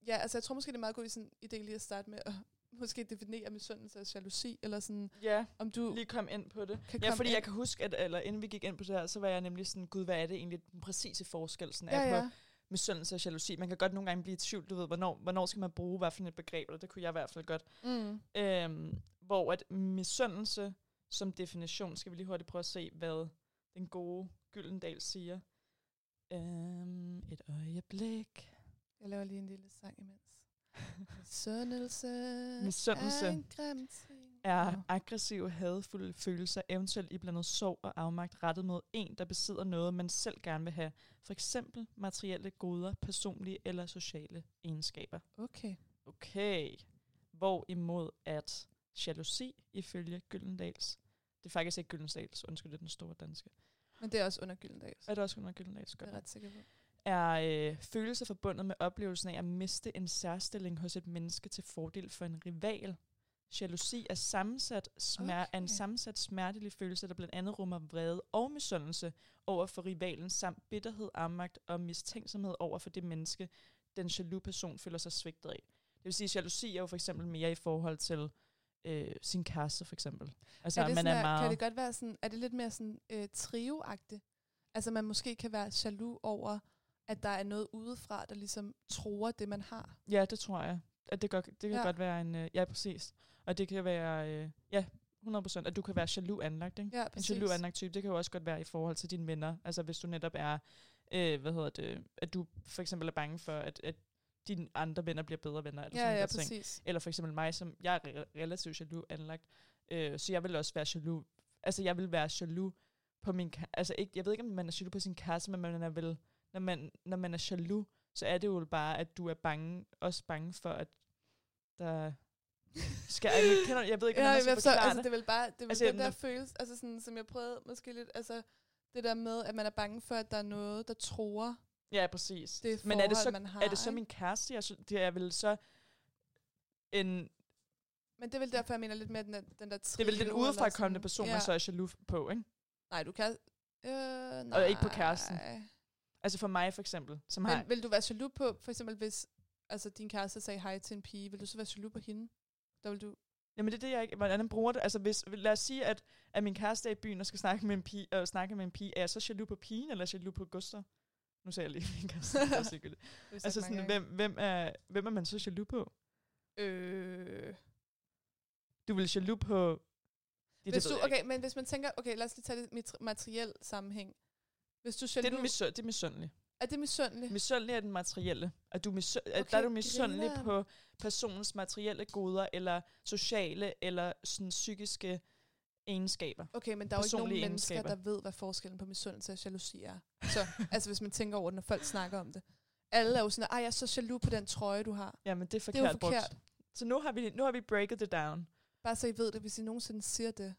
ja, altså jeg tror måske, det er meget god sådan, idé lige at starte med at måske definere misundelse og jalousi, eller sådan, ja, om du lige kom ind på det. kan Ja, fordi ind. jeg kan huske, at eller inden vi gik ind på det her, så var jeg nemlig sådan, gud, hvad er det egentlig den præcise forskel sådan er ja, på ja. misundelse og jalousi. Man kan godt nogle gange blive i tvivl, du ved, hvornår, hvornår skal man bruge hvad for et begreb, og det kunne jeg i hvert fald godt. Mm. Øhm, hvor at misundelse som definition, skal vi lige hurtigt prøve at se, hvad den gode Gyldendal siger. Øhm, et øjeblik. Jeg laver lige en lille sang imens. Misundelse, Misundelse er en grim ting. er aggressive, hadfulde følelser, eventuelt iblandet sorg og afmagt rettet mod en, der besidder noget, man selv gerne vil have. For eksempel materielle goder, personlige eller sociale egenskaber. Okay. Okay. Hvorimod at jalousi, ifølge Gyldendals, det er faktisk ikke Gyldendals, undskyld, det er den store danske. Men det er også under Gyldendals. Er det også under Gyldendals? Det er Godt. ret sikker på. Er øh, følelser forbundet med oplevelsen af at miste en særstilling hos et menneske til fordel for en rival. Jalousi er, sammensat smer- okay. er en sammensat smertelig følelse, der blandt andet rummer vrede og misundelse over for rivalen, samt bitterhed, afmagt og mistænksomhed over for det menneske, den jaloux person føler sig svigtet af. Det vil sige, at jalousi er jo for eksempel mere i forhold til øh, sin kæreste, for eksempel. Altså, er det man sådan, er meget... Kan det godt være sådan, er det lidt mere sådan øh, trioagtigt? Altså man måske kan være jaloux over, at der er noget udefra, der ligesom tror det, man har. Ja, det tror jeg. At det, godt, det kan Ja. godt være en... Øh, ja, præcis. Og det kan være... Øh, ja, 100%. At du kan være jaloux anlagt, ikke? Ja, En præcis. jaloux anlagt type, det kan jo også godt være i forhold til dine venner. Altså hvis du netop er... Øh, hvad hedder det? At du for eksempel er bange for, at, at dine andre venner bliver bedre venner. Eller Ja, sådan ja, ting. præcis. Eller for eksempel mig, som jeg er re- relativt jaloux anlagt. Øh, så jeg vil også være jaloux. Altså, jeg vil være jaloux på min... Altså, ikke, jeg ved ikke, om man er jaloux på sin kæreste, men man er vel... Når man, når man er jaloux, så er det jo bare, at du er bange, også bange for, at der skal... Jeg, kender, jeg ved ikke, Ja, hvordan man jeg skal forklare altså, det. er vel bare det er Altså, den der følelse, altså sådan, som jeg prøvede måske lidt, altså det der med, at man er bange for, at der er noget, der tror Ja, præcis. det Men er det forhold, så, man har. er det så ikke? min kæreste? Jeg, sy- det er vel så en... Men det er vel derfor, jeg mener lidt med den, der- den der Det er vel den trio eller udefra kommende sådan. person, ja. man så er jaloux på, ikke? Nej, du kan... Øh, nej. Og ikke på kæresten. Altså for mig for eksempel, som har... Men vil du være jaloux på, for eksempel hvis altså, din kæreste sagde hej til en pige, vil du så være jaloux på hende? Der vil du... Jamen det er det, jeg ikke... Hvordan bruger det? Altså hvis, lad os sige, at, at min kæreste er i byen og skal snakke med en pige, og snakke med en pige. Er jeg så jaloux på pigen, eller er jaloux på Gustav? Nu sagde jeg lige min kæreste. det er også ligegyldigt. Det har vi sagt altså sådan, hvem, hvem, er, hvem er man så jaloux på? Øh, Du vil jaloux på... Det, hvis det, du, okay, men hvis man tænker, okay, lad os lige tage det mit- materiel sammenhæng. Hvis du er det er, jaloux, misund, det er misundelig. er det misundelig? Misundelig er den materielle. At du misu- at Okay, der er du misundelig grineren. på personens materielle goder, eller sociale, eller sådan psykiske egenskaber. Okay, men der er jo ikke nogen mennesker, egenskaber. der ved, hvad forskellen på misundelse og jalousi er. Så, altså hvis man tænker over det, når folk snakker om det. Alle er jo sådan, ej, jeg er så jaloux på den trøje, du har. Jamen, det er Det er jo forkert, brugt. forkert. Så nu har vi, nu har vi breaket det down. Bare så I ved det, hvis I nogensinde siger det,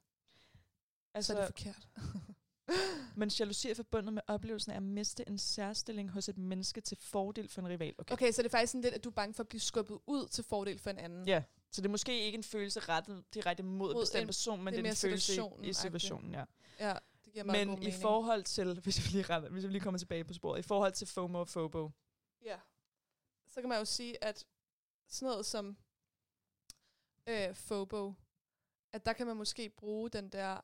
altså, så er det Altså, forkert. men jalousi er forbundet med oplevelsen af at miste en særstilling hos et menneske til fordel for en rival. Okay. Okay, så det er faktisk sådan lidt, at du er bange for at blive skubbet ud til fordel for en anden. Ja, så det er måske ikke en følelse rettet direkte mod en Mod bestemt en- person, men det er det er en følelse i, i situationen. Ja. ja det giver meget god Men i mening. forhold til, hvis vi, lige, rammer- hvis vi lige kommer tilbage på sporet, i forhold til FOMO og FOBO, Ja. Så kan man jo sige, at sådan noget som øh, FOBO, at der kan man måske bruge den der...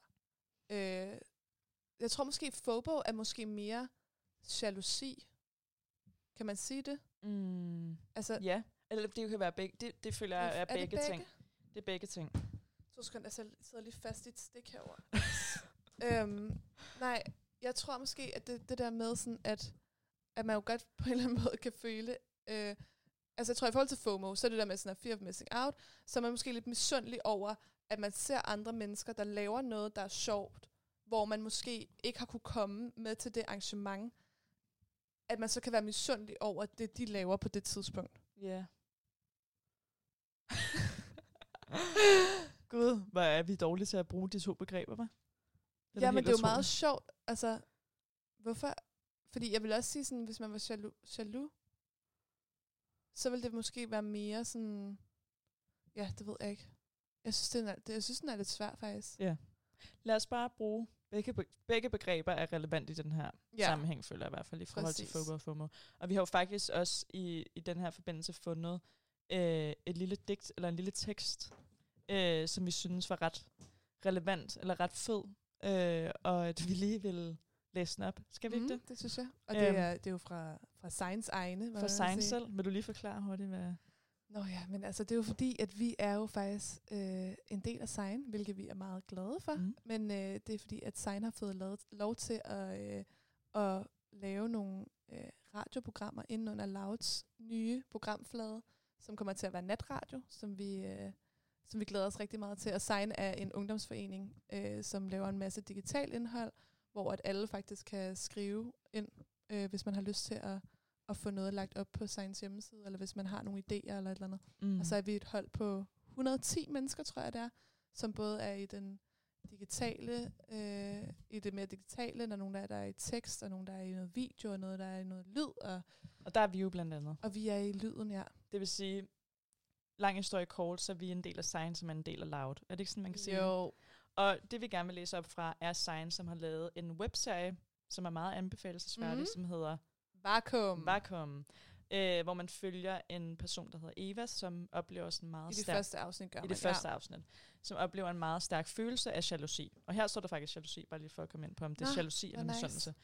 Øh, jeg tror måske, FOBO er måske mere jalousi. Kan man sige det? mm, Altså, ja, eller det kan være begge, det, det føler jeg er, det begge, begge? ting. Det er begge ting. To sekunder, jeg sidder- lige fast i et stik herovre. øhm, nej, jeg tror måske, at det, det der med sådan, at, at man jo godt på en eller anden måde kan føle... Øh, altså jeg tror, i forhold til FOMO, så er det der med sådan, at fear of missing out, så er man måske lidt misundelig over, at man ser andre mennesker, der laver noget, der er sjovt, hvor man måske ikke har kunne komme med til det arrangement, at man så kan være misundelig over det, de laver på det tidspunkt. Ja. Gud, hvor er vi dårlige til at bruge de to begreber, hva'? ja, men det er jo meget sjovt. Altså, hvorfor? Fordi jeg vil også sige sådan, hvis man var jaloux, jaloux så ville det måske være mere sådan... Ja, det ved jeg ikke. Jeg synes, den er, det, jeg synes, den er lidt svær, faktisk. Ja. Lad os bare bruge begge, be- begge begreber er relevant i den her ja. sammenhæng, føler jeg i hvert fald, i forhold til Præcis. FOMO og FOMO. Og vi har jo faktisk også i, i den her forbindelse fundet øh, et lille digt, eller en lille tekst, øh, som vi synes var ret relevant, eller ret fed, øh, og at vi lige vil læse den op. Skal vi ikke det? Det synes jeg. Og det, Øhm. er, det er jo fra, fra Science egne. man Science selv. Vil du lige forklare hurtigt, hvad... Nå ja, men altså, det er jo fordi, at vi er jo faktisk øh, en del af Sign, hvilket vi er meget glade for. Mm. Men øh, det er fordi, at Sign har fået lavet, lov til at, øh, at lave nogle øh, radioprogrammer inden under Louds nye programflade, som kommer til at være natradio, som vi, øh, som vi glæder os rigtig meget til. Og Sign er en ungdomsforening, øh, som laver en masse digital indhold, hvor at alle faktisk kan skrive ind, øh, hvis man har lyst til at, at få noget lagt op på Signs hjemmeside, eller hvis man har nogle idéer eller et eller andet. Mm. Og så er vi et hold på 110 mennesker, tror jeg det er, som både er i den digitale, øh, i det mere digitale, der er nogen, der er, der er i tekst, og nogen, der er i noget video, og noget, der er i noget lyd, og, Og der er vi jo blandt andet. og vi er i lyden, ja. Det vil sige, lang historie kort, så er vi en del af Science, som er en del af Loud. Er det ikke sådan, man kan sige? Jo. Og det vi gerne vil læse op fra, er Science, som har lavet en webserie, som er meget anbefalesværdig, Mhm. mm. som hedder Vakuum. Vakuum. Øh, hvor man følger en person, der hedder Eva, som oplever sådan meget I det stærk, første afsnit gør i man, det første afsnit, som oplever en meget stærk følelse af jalousi. Og her står der faktisk jalousi, bare lige for at komme ind på, om det er Nå, jalousi eller nice. misundelse.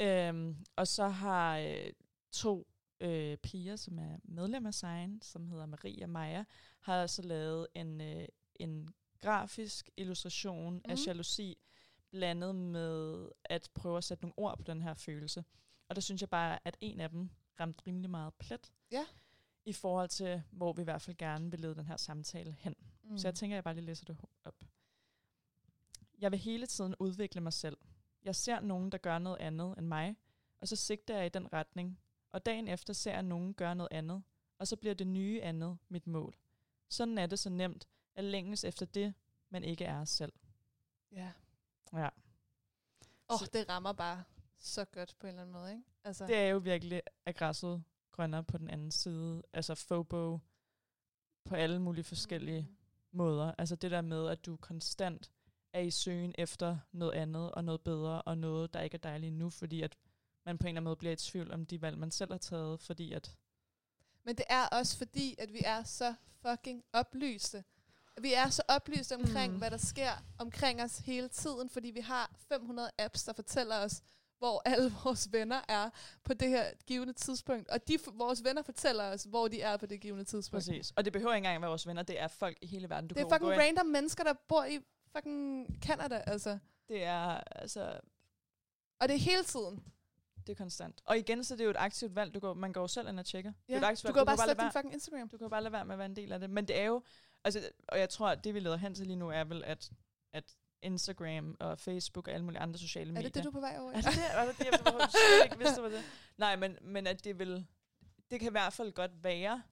Øhm, og så har øh, to øh, piger, som er medlem af Sign, som hedder Marie og Maja, har så lavet en, øh, en grafisk illustration mm. af Mhm. jalousi, blandet med at prøve at sætte nogle ord på den her følelse. Og der synes jeg bare, at en af dem ramte rimelig meget plet. Ja. I forhold til, hvor vi i hvert fald gerne vil lede den her samtale hen. Mm. Mm. Så jeg tænker, at jeg bare lige læser det op. Jeg vil hele tiden udvikle mig selv. Jeg ser nogen, der gør noget andet end mig, og så sigter jeg i den retning. Og dagen efter ser jeg nogen gøre noget andet, og så bliver det nye andet mit mål. Sådan er det så nemt at længes efter det, man ikke er os selv. Ja. Ja. Åh, oh, det rammer bare så godt på en eller anden måde, ikke? Altså, Det er jo virkelig aggresset grønner på den anden side. Altså FOBO på alle mulige forskellige Mm. måder. Altså det der med, at du konstant er i søgen efter noget andet og noget bedre og noget, der ikke er dejligt nu, fordi at man på en eller anden måde bliver i tvivl om de valg, man selv har taget, fordi at... Men det er også fordi, at vi er så fucking oplyste. Vi er så oplyste omkring, Mm. hvad der sker omkring os hele tiden, fordi vi har 500 apps, der fortæller os, hvor alle vores venner er på det her givende tidspunkt. Og de, vores venner fortæller os, hvor de er på det givende tidspunkt. Præcis. Og det behøver ikke engang være vores venner, det er folk i hele verden. Du Det er fucking ind- random mennesker, der bor i fucking Canada, altså. Det er, altså, Og det er hele tiden. Det er konstant. Og igen, så det er jo et aktivt valg. Du går, man går jo selv ind og tjekker. Det er Ja. et aktivt Du valg. kan jo bare lade slette din fucking Instagram. Du kan bare lade være med at være en del af det. Men det er jo, altså, og jeg tror, at det vi leder hen til lige nu, er vel, at, at Instagram og Facebook og alle mulige andre sociale Er medier. det det, du er på vej over? Er det det? Er det det, jeg slet ikke vidste, var det? Nej, men, men at det vil, det kan i hvert fald godt være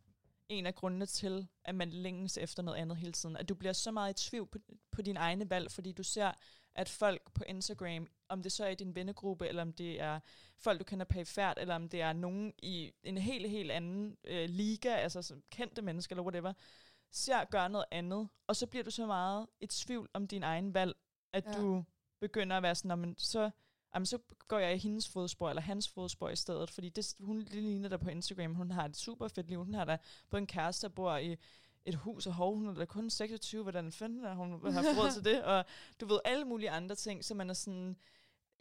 en af grundene til, at man længes efter noget andet hele tiden. At du bliver så meget i tvivl på, på dine egne valg, fordi du ser, at folk på Instagram, om det så er i din vennegruppe, eller om det er folk, du kender perifært, eller om det er nogen i en helt, helt anden øh, liga, altså som kendte mennesker, eller whatever, ser gør noget andet, og så bliver du så meget i tvivl om din egen valg, at Ja. du begynder at være sådan, "Nå, men så, jamen, så går jeg i hendes fodspor, eller hans fodspor i stedet, fordi det, hun ligner der på Instagram, hun har et super fedt liv, hun har der både en kæreste, der bor i et hus, og hov, hun er da kun 26, hvordan fanden er hun har råd til det, og du ved, alle mulige andre ting, så man er sådan,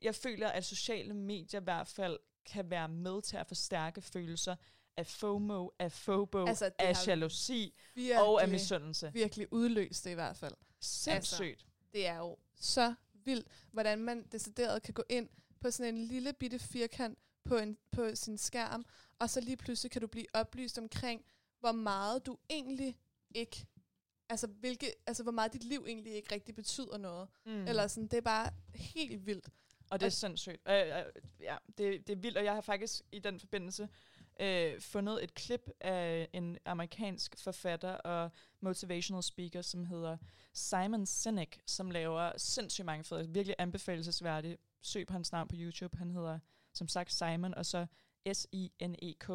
jeg føler, at sociale medier i hvert fald kan være med til at forstærke følelser af FOMO, af FOBO, Altså, af jalousi Virkelig, og af misundelse. virkelig udløst det i hvert fald. Sindssygt. Det er jo så vildt, hvordan man decideret kan gå ind på sådan en lille bitte firkant på, en, på sin skærm, og så lige pludselig kan du blive oplyst omkring, hvor meget du egentlig ikke, altså, hvilke, altså hvor meget dit liv egentlig ikke rigtig betyder noget. Mm. Eller sådan, det er bare helt vildt. Og det er sindssygt. Øh, øh, ja, det, det er vildt, og jeg har faktisk i den forbindelse øh, fundet et klip af en amerikansk forfatter og motivational speaker, som hedder Simon Sinek, som laver sindssygt mange fede, virkelig anbefalesværdige. Søg på hans navn på YouTube. Han hedder som sagt Simon, og så S-I-N-E-K.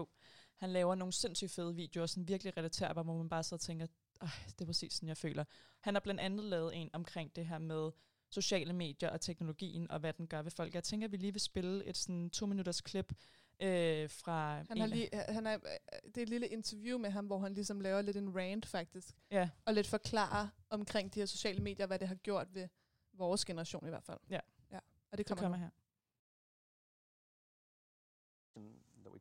Han laver nogle sindssygt fede videoer, sådan virkelig relaterbare, hvor man bare sidder og tænker, "Ej, det er præcis sådan, jeg føler. Han har blandt andet lavet en omkring det her med sociale medier og teknologien, og hvad den gør ved folk. Jeg tænker, at vi lige vil spille et sådan to minutters klip øh, fra... Han har lige, han er, det er et lille interview med ham, hvor han ligesom laver lidt en rant faktisk, Ja, og lidt forklarer omkring de her sociale medier, hvad det har gjort ved vores generation i hvert fald. Ja. ja. Og det det kommer, kommer nu. her.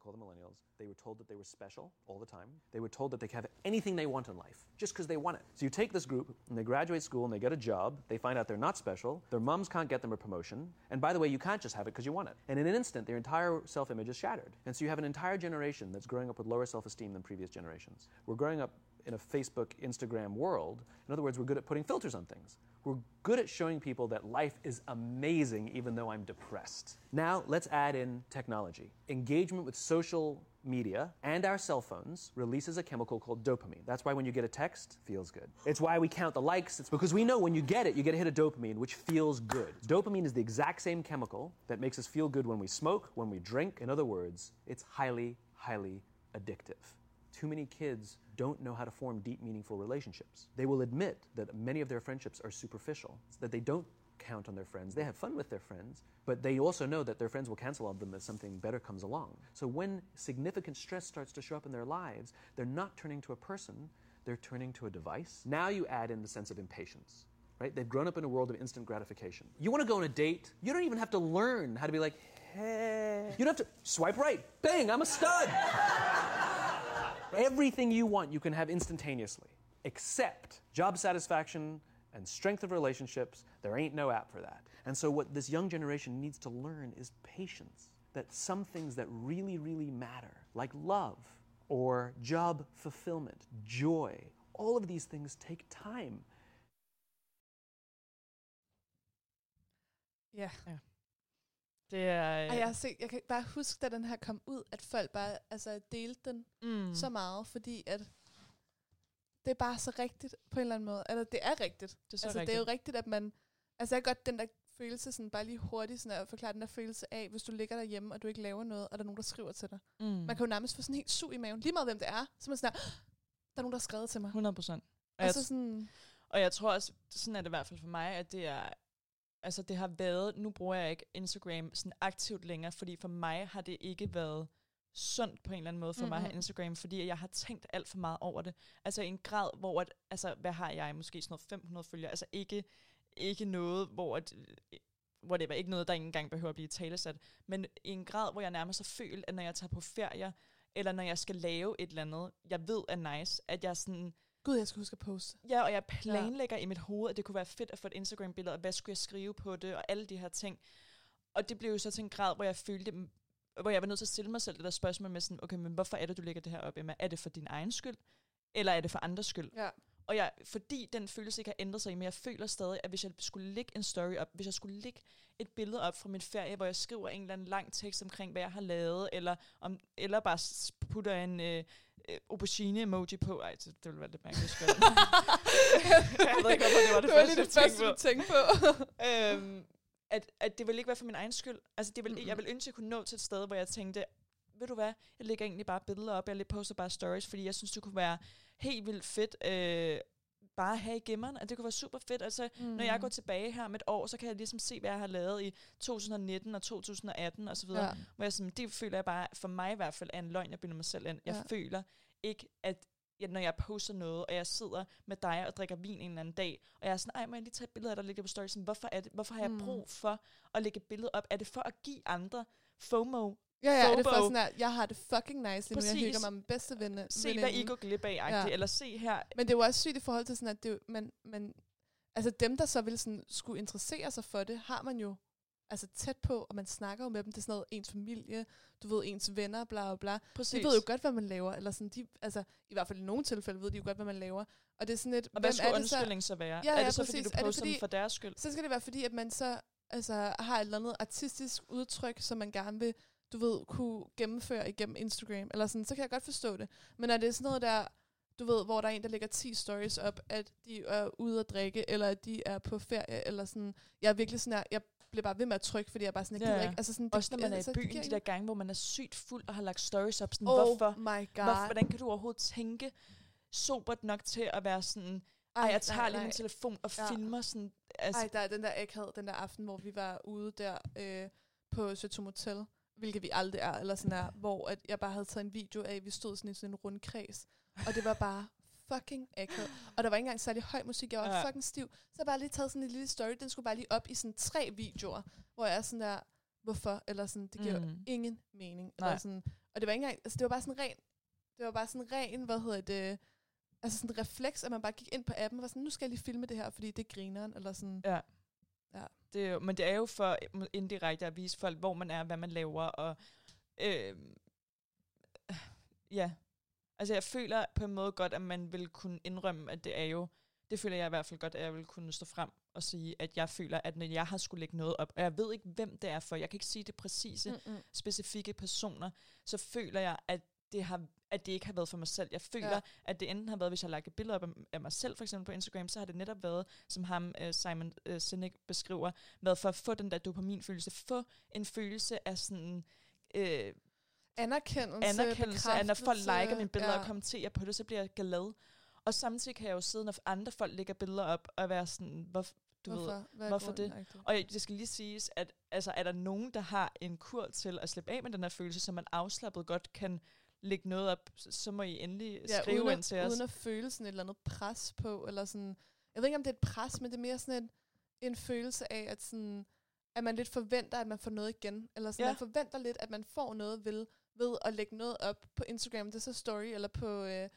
Call the millennials, they were told that they were special all the time. They were told that they could have anything they want in life just because they want it. So you take this group and they graduate school and they get a job. They find out they're not special. Their moms can't get them a promotion. And by the way, you can't just have it because you want it. And in an instant, their entire self image is shattered. And so you have an entire generation that's growing up with lower self esteem than previous generations. We're growing up in a Facebook, Instagram world. In other words, we're good at putting filters on things. We're good at showing people that life is amazing even though I'm depressed. Now, let's add in technology. Engagement with social media and our cell phones releases a chemical called dopamine. That's why when you get a text, feels good. It's why we count the likes. It's because we know when you get it, you get a hit of dopamine, which feels good. Dopamine is the exact same chemical that makes us feel good when we smoke, when we drink. In other words, it's highly, highly addictive. Too many kids don't know how to form deep, meaningful relationships. They will admit that many of their friendships are superficial, that they don't count on their friends. They have fun with their friends, but they also know that their friends will cancel on them as something better comes along. So when significant stress starts to show up in their lives, they're not turning to a person, they're turning to a device. Now you add in the sense of impatience. Right? They've grown up in a world of instant gratification. You want to go on a date, you don't even have to learn how to be like, hey. You don't have to swipe right. Bang, I'm a stud. Everything you want, you can have instantaneously, except job satisfaction and strength of relationships. There ain't no app for that. And so, what this young generation needs to learn is patience. That some things that really, really matter, like love or job fulfillment, joy, all of these things take time. Ja. Det er... Ej, jeg, har set, jeg kan bare huske, da den her kom ud, at folk bare altså, delte den mm. så meget, fordi at det er bare så rigtigt på en eller anden måde. Eller det er rigtigt. Det er så altså, rigtigt. det er jo rigtigt, at man... Altså, jeg godt den der følelse, sådan bare lige hurtigt sådan at forklare den der følelse af, hvis du ligger derhjemme, og du ikke laver noget, og der er nogen, der skriver til dig. Mm. Man kan jo nærmest få sådan helt sug i maven, lige meget hvem det er. Så man sådan der, der er nogen, der har skrevet til mig. 100 procent. Og, Altså sådan, og jeg tror også, sådan er det i hvert fald for mig, at det er, altså det har været, nu bruger jeg ikke Instagram sådan aktivt længere, fordi for mig har det ikke været sundt på en eller anden måde for mm-hmm. mig at have Mhm. Instagram, fordi jeg har tænkt alt for meget over det. Altså i en grad, hvor, at, altså hvad har jeg, måske sådan noget 500 følgere, altså ikke, ikke noget, hvor at, hvor det var ikke noget, der ikke engang behøver at blive talesat, men i en grad, hvor jeg nærmest har følt, at når jeg tager på ferier, eller når jeg skal lave et eller andet, jeg ved er nice, at jeg sådan, gud, jeg skal huske at poste. Ja, og jeg planlægger ja. i mit hoved, at det kunne være fedt at få et Instagram-billede, og hvad skulle jeg skrive på det, og alle de her ting. Og det blev jo så til en grad, hvor jeg følte, hvor jeg var nødt til at stille mig selv det der spørgsmål med sådan, okay, men hvorfor er det, du lægger det her op, Emma? Er det for din egen skyld, eller er det for andres skyld? Ja. Og jeg, fordi den følelse ikke har ændret sig, men jeg føler stadig, at hvis jeg skulle lægge en story op, hvis jeg skulle lægge et billede op fra min ferie, hvor jeg skriver en eller anden lang tekst omkring, hvad jeg har lavet, eller, om, eller bare putter en øh, øh, aubergine-emoji på. Ej, det, det ville være lidt mærkeligt. jeg ved ikke, hvorfor det var det, det var første, lige det første, du tænkte på. øhm, at, at det ville ikke være for min egen skyld. Altså, det ville, Mm-mm. jeg ville ønske, at jeg kunne nå til et sted, hvor jeg tænkte, ved du hvad, jeg lægger egentlig bare billeder op, jeg poster bare stories, fordi jeg synes, det kunne være helt vildt fedt, øh, bare have i gemmeren, at det kunne være super fedt. Altså, mm. når jeg går tilbage her om et år, så kan jeg ligesom se, hvad jeg har lavet i 2019 og 2018 og så videre. Ja. Hvor jeg sådan, det føler jeg bare, for mig i hvert fald, er en løgn, jeg bilder mig selv ind. Jeg Ja. føler ikke, at jeg, når jeg poster noget, og jeg sidder med dig og drikker vin en eller anden dag, og jeg er sådan, ej, må jeg lige tage et billede af dig og lægge det på story? Sådan, hvorfor, er det, hvorfor har jeg Mm. brug for at lægge et billede op? Er det for at give andre FOMO? Ja, ja, er det Fobo. sådan her, jeg har det fucking nice lige nu, jeg hygger mig med bedste venner. Se, hvad I går glip af, ja. Eller se her. Men det er jo også sygt i forhold til sådan, at det, er man, man, altså dem, der så vil sådan, skulle interessere sig for det, har man jo altså tæt på, og man snakker jo med dem. Det er sådan noget, ens familie, du ved, ens venner, bla bla bla. Præcis. De ved jo godt, hvad man laver. Eller sådan, de, altså, i hvert fald i nogle tilfælde ved de jo godt, hvad man laver. Og det er sådan et, Og hvad skulle er det så? undskyldningen så være? Ja, er ja, det så, fordi præcis. du Er det poster dem fordi- for deres skyld? Så skal det være fordi, at man så altså, har et eller andet artistisk udtryk, som man gerne vil, du ved, kunne gennemføre igennem Instagram. Eller sådan, så kan jeg godt forstå det. Men er det sådan noget der, du ved, hvor der er en, der lægger 10 stories op, at de er ude at drikke, eller at de er på ferie, eller sådan. Jeg er virkelig sådan her, jeg bliver bare ved med at trykke, fordi jeg er bare sådan, jeg ja. ikke. Altså sådan, Også når man er altså, i det byen, de der gange, hvor man er sygt fuld og har lagt stories op. Sådan, Oh hvorfor? my god. Hvorfor, hvordan kan du overhovedet tænke sobert nok til at være sådan, ej, jeg tager nej, lige nej. min telefon og Ja. filmer sådan, altså, Ej, der er den der akavet, den der aften, hvor vi var ude der øh, på Chateau Motel, hvilket vi aldrig er, eller sådan er, hvor at jeg bare havde taget en video af, at vi stod sådan i sådan en rundkreds, og det var bare fucking akavet. Og der var ikke engang særlig høj musik, jeg var Ja. fucking stiv. Så jeg bare lige taget sådan en lille story, den skulle bare lige op i sådan tre videoer, hvor jeg er sådan der, hvorfor? Eller sådan, det giver Mm. ingen mening. Nej. Eller sådan, og det var ikke engang, altså det var bare sådan ren, det var bare sådan ren, hvad hedder det, altså sådan en refleks, at man bare gik ind på appen og var sådan, nu skal jeg lige filme det her, fordi det er grineren, eller sådan. Ja. Det men det er jo for indirekte at vise folk, hvor man er, hvad man laver, og øh, ja. Altså jeg føler på en måde godt, at man vil kunne indrømme, at det er jo, det føler jeg i hvert fald godt, at jeg vil kunne stå frem og sige, at jeg føler, at når jeg har skulle lægge noget op, og jeg ved ikke, hvem det er for, jeg kan ikke sige det præcise, mm. Mm-mm. specifikke personer, så føler jeg, at det, har, at det ikke har været for mig selv. Jeg føler, ja. At det enten har været, hvis jeg har lagt et billede op af, af mig selv, for eksempel på Instagram, så har det netop været, som ham uh, Simon uh, Sinek beskriver, været for at få den der dopaminfølelse, få en følelse af sådan... Øh, Anerkendelse, anerkendelse af, når folk liker mine billeder ja. og kommenterer på det, så bliver jeg glad. Og samtidig kan jeg jo sidde, når andre folk lægger billeder op, og være sådan, hvor, du Hvorfor? ved, Hvad hvorfor det? og jeg- det skal lige siges, at altså, er der nogen, der har en kur til at slippe af med den her følelse, så man afslappet godt kan lægge noget op, så- må I endelig ja, skrive uden ind til at, os. Uden at føle sådan et eller andet pres på, eller sådan, jeg ved ikke, om det er et pres, men det er mere sådan en, en følelse af, at, sådan, at man lidt forventer, at man får noget igen. Eller sådan, ja. man forventer lidt, at man får noget ved, ved at lægge noget op på Instagram, det er så story, eller på, øh,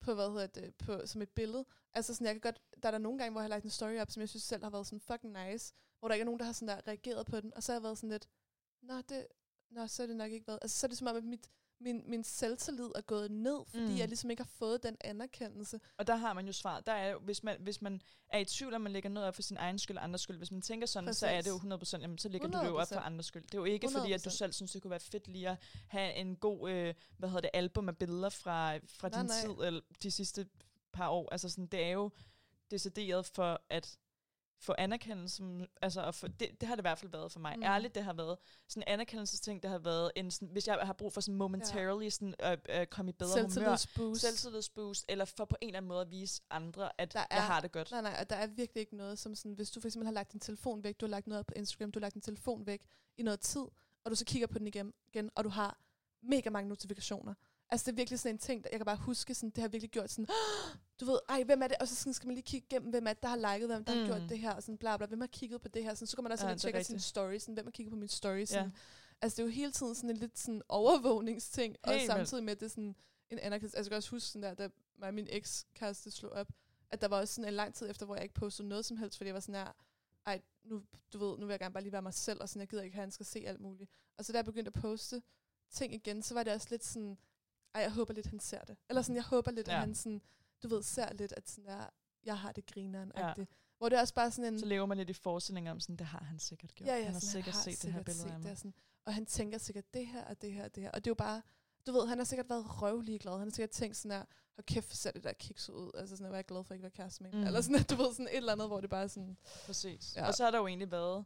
på hvad hedder det, på, som et billede. Altså sådan, jeg kan godt, der er der nogle gange, hvor jeg har lagt en story op, som jeg synes selv har været sådan fucking nice, hvor der ikke er nogen, der har sådan der reageret på den, og så har jeg været sådan lidt, nå, det, nå så er det nok ikke været, altså så er det som om, at mit, min, min selvtillid er gået ned, fordi Mm. jeg ligesom ikke har fået den anerkendelse. Og der har man jo svaret. Der er jo, hvis man, hvis man er i tvivl, om man lægger noget op for sin egen skyld og andres skyld, hvis man tænker sådan, Præcis. så er det jo Præcis. 100%, jamen, så lægger du det jo op for 100%. andres skyld. Det er jo ikke fordi, at du 100%. selv synes, det kunne være fedt lige at have en god, øh, hvad hedder det, album af billeder fra, fra Nej, din nej. tid, eller de sidste par år. Altså sådan, det er jo decideret for at få anerkendelse, altså at få, det, det har det i hvert fald været for mig. Mm. Mm. Ærligt, det har været sådan en anerkendelsesting, det har været en sådan, hvis jeg har brug for sådan momentarily sådan, øh, øh, komme i bedre humør, Selvtillidsboost. selvtillidsboost, eller for på en eller anden måde at vise andre, at Der jeg er- har det godt. Nej, nej, og der er virkelig ikke noget som sådan, hvis du for eksempel har lagt din telefon væk, du har lagt noget op på Instagram, du har lagt din telefon væk i noget tid, og du så kigger på den igen, igen og du har mega mange notifikationer. Altså det er virkelig sådan en ting, der jeg kan bare huske, sådan, det har virkelig gjort sådan, du ved, ej, hvem er det? Og så sådan, skal man lige kigge igennem, hvem er det, der har liket, hvem der mm. har Mm. gjort det her, og sådan bla bla, hvem har kigget på det her, sådan, så går man også Ja, ja, og er tjekker sin story, sådan, hvem har kigget på min story, Ja. sådan. Altså det er jo hele tiden sådan en lidt sådan overvågningsting, og Helt vildt. samtidig med, at det er sådan en anerkendelse. Altså jeg kan også huske sådan der, da mig og min ekskæreste slog op, at der var også sådan en lang tid efter, hvor jeg ikke postede noget som helst, fordi jeg var sådan her, ej, nu, du ved, nu vil jeg gerne bare lige være mig selv, og sådan, jeg gider ikke at han skal se alt muligt. Og så da jeg begyndte at poste ting igen, så var det også lidt sådan, ej, jeg håber lidt, han ser det. Eller sådan, jeg håber lidt, ja. At han sådan, du ved, ser lidt, at sådan der, jeg har det grineren Ja. ja. Hvor det er også bare sådan en... Så lever man lidt i forestillinger om sådan, det har han sikkert gjort. Ja, ja, han har sådan, sikkert har set det her sikkert billede set af det, mig. og sådan, og han tænker sikkert det her og det her og det her. Og det er jo bare, du ved, han har sikkert været røvlig glad. Han har sikkert tænkt sådan her, hold kæft, hvor ser det der kiks ud. Altså sådan, at være glad for at ikke være kæreste med. Mm. Eller sådan, du ved, sådan et eller andet, hvor det bare er sådan, Præcis. Ja. Og så har der jo egentlig været,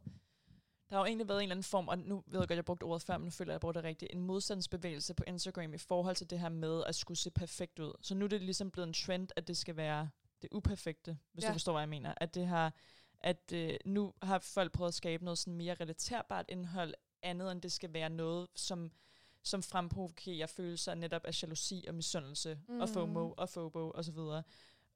der har jo egentlig været en eller anden form, og nu ved jeg godt, jeg brugte ordet før, men nu føler jeg, at jeg brugte det rigtigt, en modstandsbevægelse på Instagram i forhold til det her med at skulle se perfekt ud. Så nu er det ligesom blevet en trend, at det skal være det uperfekte, hvis ja. Du forstår, hvad jeg mener. At det har, at øh, nu har folk prøvet at skabe noget sådan mere relaterbart indhold, andet end det skal være noget, som som fremprovokerer følelser netop af jalousi og misundelse mm. og. FOMO og FOBO og så videre.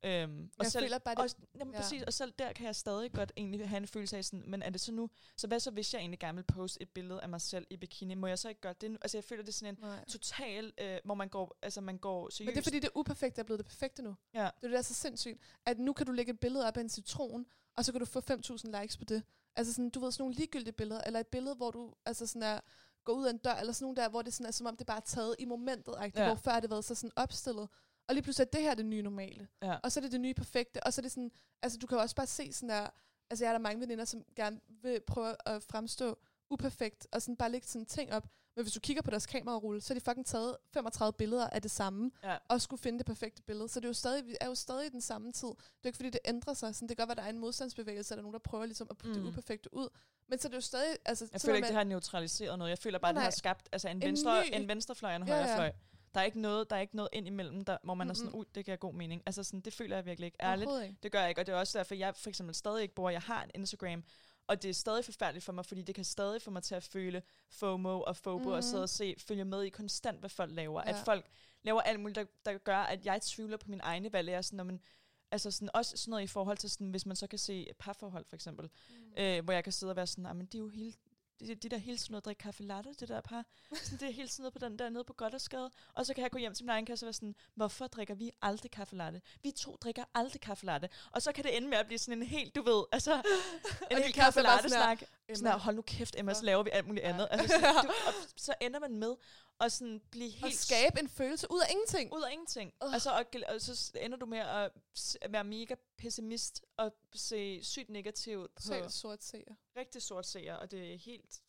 Øhm, og Jeg føler bare, det- og, jamen, ja. præcis, og selv der kan jeg stadig godt egentlig have en følelse af sådan, men er det så nu, så hvad så hvis jeg egentlig gerne vil poste et billede af mig selv i bikini, må jeg så ikke gøre det nu? Altså jeg føler det er sådan en nej. total, øh, hvor man går, altså man går seriøst. Men det er fordi, det uperfekte er blevet det perfekte nu. Ja. Det er det, der er så sindssygt. At nu kan du lægge et billede op af en citron, og så kan du få 5.000 likes på det. Altså sådan, du ved, sådan nogle ligegyldige billeder, eller et billede, hvor du altså sådan er, går ud af en dør, eller sådan nogle der, hvor det sådan er, som om det bare er taget i momentet, ja. Hvor før det været så sådan opstillet. Og lige pludselig er det her det nye normale. Ja. Og så er det det nye perfekte. Og så er det sådan, altså du kan også bare se sådan der, altså jeg har der mange veninder, som gerne vil prøve at fremstå uperfekt, og sådan bare lægge sådan ting op. Men hvis du kigger på deres kamerarulle, så har de fucking taget 35 billeder af det samme, Ja. og skulle finde det perfekte billede. Så det er jo stadig, vi er jo stadig i den samme tid. Det er ikke fordi, det ændrer sig. Sådan, det kan godt være, der er en modstandsbevægelse, eller nogen, der prøver ligesom at putte mm. Det uperfekte ud. Men så er det jo stadig... Altså, Jeg føler ikke, man- det har neutraliseret noget. Jeg føler bare, Nej, det har skabt altså en, En venstre, ny- en venstrefløj og en Ja, ja. Der er ikke noget, der er ikke noget ind imellem, der, hvor man mm er sådan, ud, det giver god mening. Altså sådan, det føler jeg virkelig ikke. Ærligt, ikke. det gør jeg ikke, og det er også derfor, jeg for eksempel stadig ikke bruger, jeg har en Instagram, og det er stadig forfærdeligt for mig, fordi det kan stadig få mig til at føle FOMO og FOBO, mm-hmm. og sidde og se, følge med i konstant, hvad folk laver. Ja. At folk laver alt muligt, der, der gør, at jeg tvivler på min egne valg. Jeg er sådan, når man, altså sådan, også sådan noget i forhold til, sådan, hvis man så kan se et parforhold for eksempel, mm. øh, hvor jeg kan sidde og være sådan, "Ej, men de er jo hele de, de der hele tiden at drikke kaffe latte, det der par. Sådan, det er hele tiden nede på den der nede på Goddersgade. Og så kan jeg gå hjem til min egen kasse og være sådan, hvorfor drikker vi aldrig kaffe latte? Vi to drikker aldrig kaffe latte. Og så kan det ende med at blive sådan en helt, du ved, altså, en helt kaffe latte snak. Emma. Sådan her, hold nu kæft, Emma, så laver vi alt muligt Ja. andet. Altså, sådan, du, og så ender man med at sådan blive Og helt skabe en følelse ud af ingenting. ud af ingenting. Ugh. Altså, og, og så ender du med at være mega pessimist og se sygt negativt på Totalt sort seer. rigtig sort seer, og det er helt,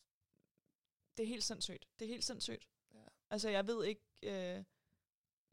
det er helt sindssygt. Det er helt sindssygt. Ja. Altså, jeg ved ikke, øh,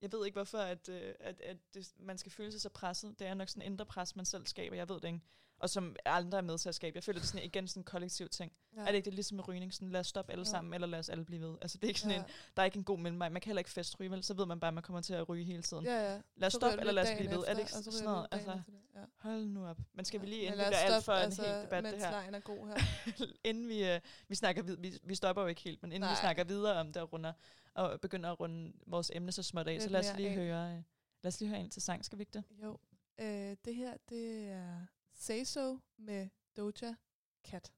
jeg ved ikke, hvorfor at, øh, at, at det, man skal føle sig så presset. Det er nok sådan en indre pres, man selv skaber. Jeg ved det ikke. Og som andre er med til at skabe. Jeg føler, det er sådan, igen sådan en kollektiv ting. Ja. Ja. Er det ikke det ligesom med rygning? Sådan, lad os stoppe alle Ja. sammen, eller lad os alle blive ved. Altså, det er ikke sådan ja. en, der er ikke en god mellemvej. Man kan heller ikke festryge, vel? Så ved man bare, at man kommer til at ryge hele tiden. Ja, ja. Lad os stoppe, eller lad os blive ved. Er det ikke efter, sådan noget? Altså, efter det. Ja. hold nu op. Men skal vi lige, inden bliver alt for altså, en hel debat, det her. er god her. inden vi, øh, vi snakker vid- vi, vi stopper jo ikke helt, men inden Nej. vi snakker videre om det og, runder, og begynder at runde vores emne så småt af, så lad os lige høre, øh, lad os lige høre en til sang, skal vi ikke det? Jo. Øh, det her, det er Say So med Doja Cat.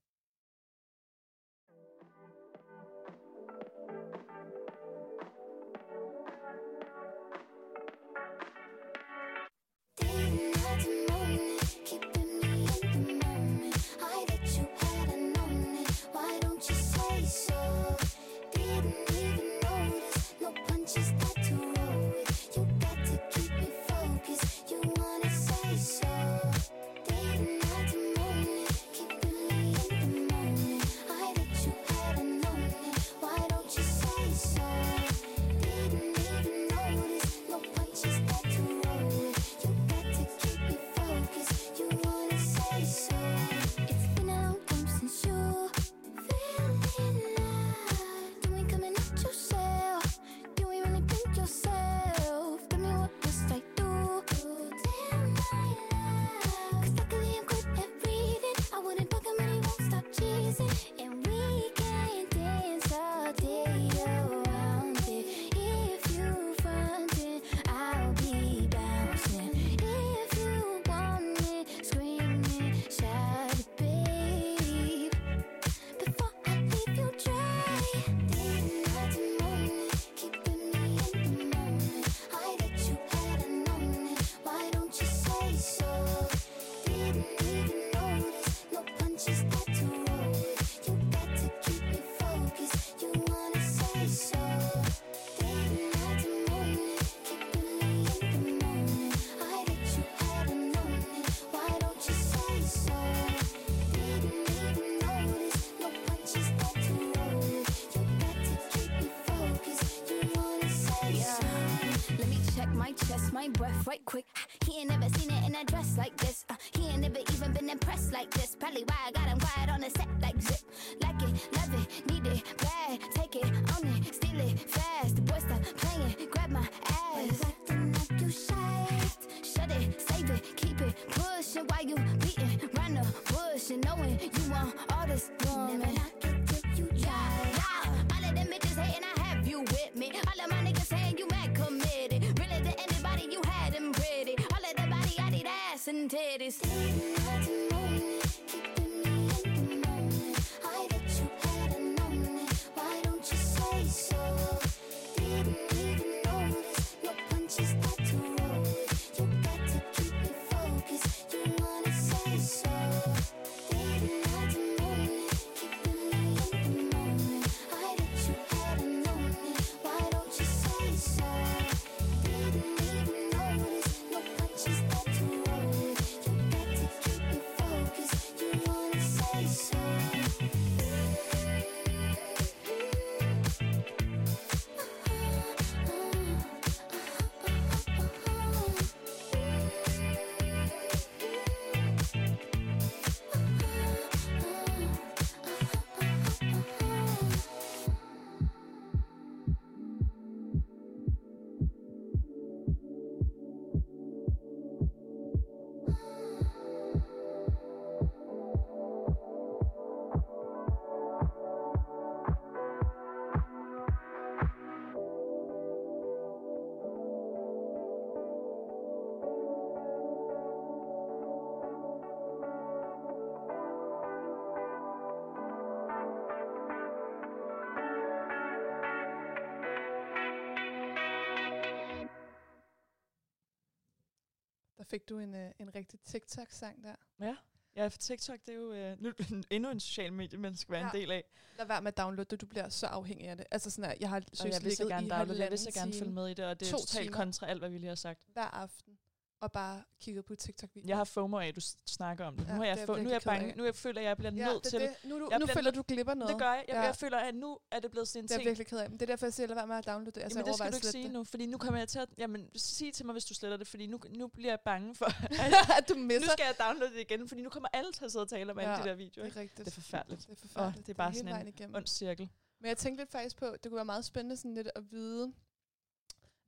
Fik du en, øh, en rigtig TikTok-sang der. Ja. Ja, for TikTok, det er jo øh, nu, endnu en social medie, man skal være ja. En del af. Lad være med at downloade det, du bliver så afhængig af det. Altså sådan, at jeg har seriøst jeg vil så gerne downloade, jeg vil så gerne følge med i det, og det er to totalt kontra alt, hvad vi lige har sagt. hver aften, og bare kigget på TikTok-videoer. Jeg har FOMO af, at du snakker om det. Ja, nu er jeg, det er nu er jeg bange. Nu jeg føler jeg, at jeg bliver ja, nødt det, til... det. Nu, du, Jeg nu føler du, du glipper noget. Det gør jeg. Jeg, Ja. jeg føler, at nu er det blevet sådan en Det er ting. virkelig ked af. Men det er derfor, jeg siger, lad være med at downloade det. Altså, Jamen det skal du ikke sige det. nu, fordi nu kommer jeg til at... Jamen, sig til mig, hvis du sletter det, fordi nu, nu bliver jeg bange for... at du nu misser. skal jeg downloade det igen, fordi nu kommer alle til at sidde og tale om alle Ja, de der videoer. Det er rigtigt. Det er forfærdeligt. Det er forfærdeligt. Åh, det er bare sådan en igennem. ond cirkel. Men jeg tænkte lidt faktisk på, det kunne være meget spændende sådan lidt at vide,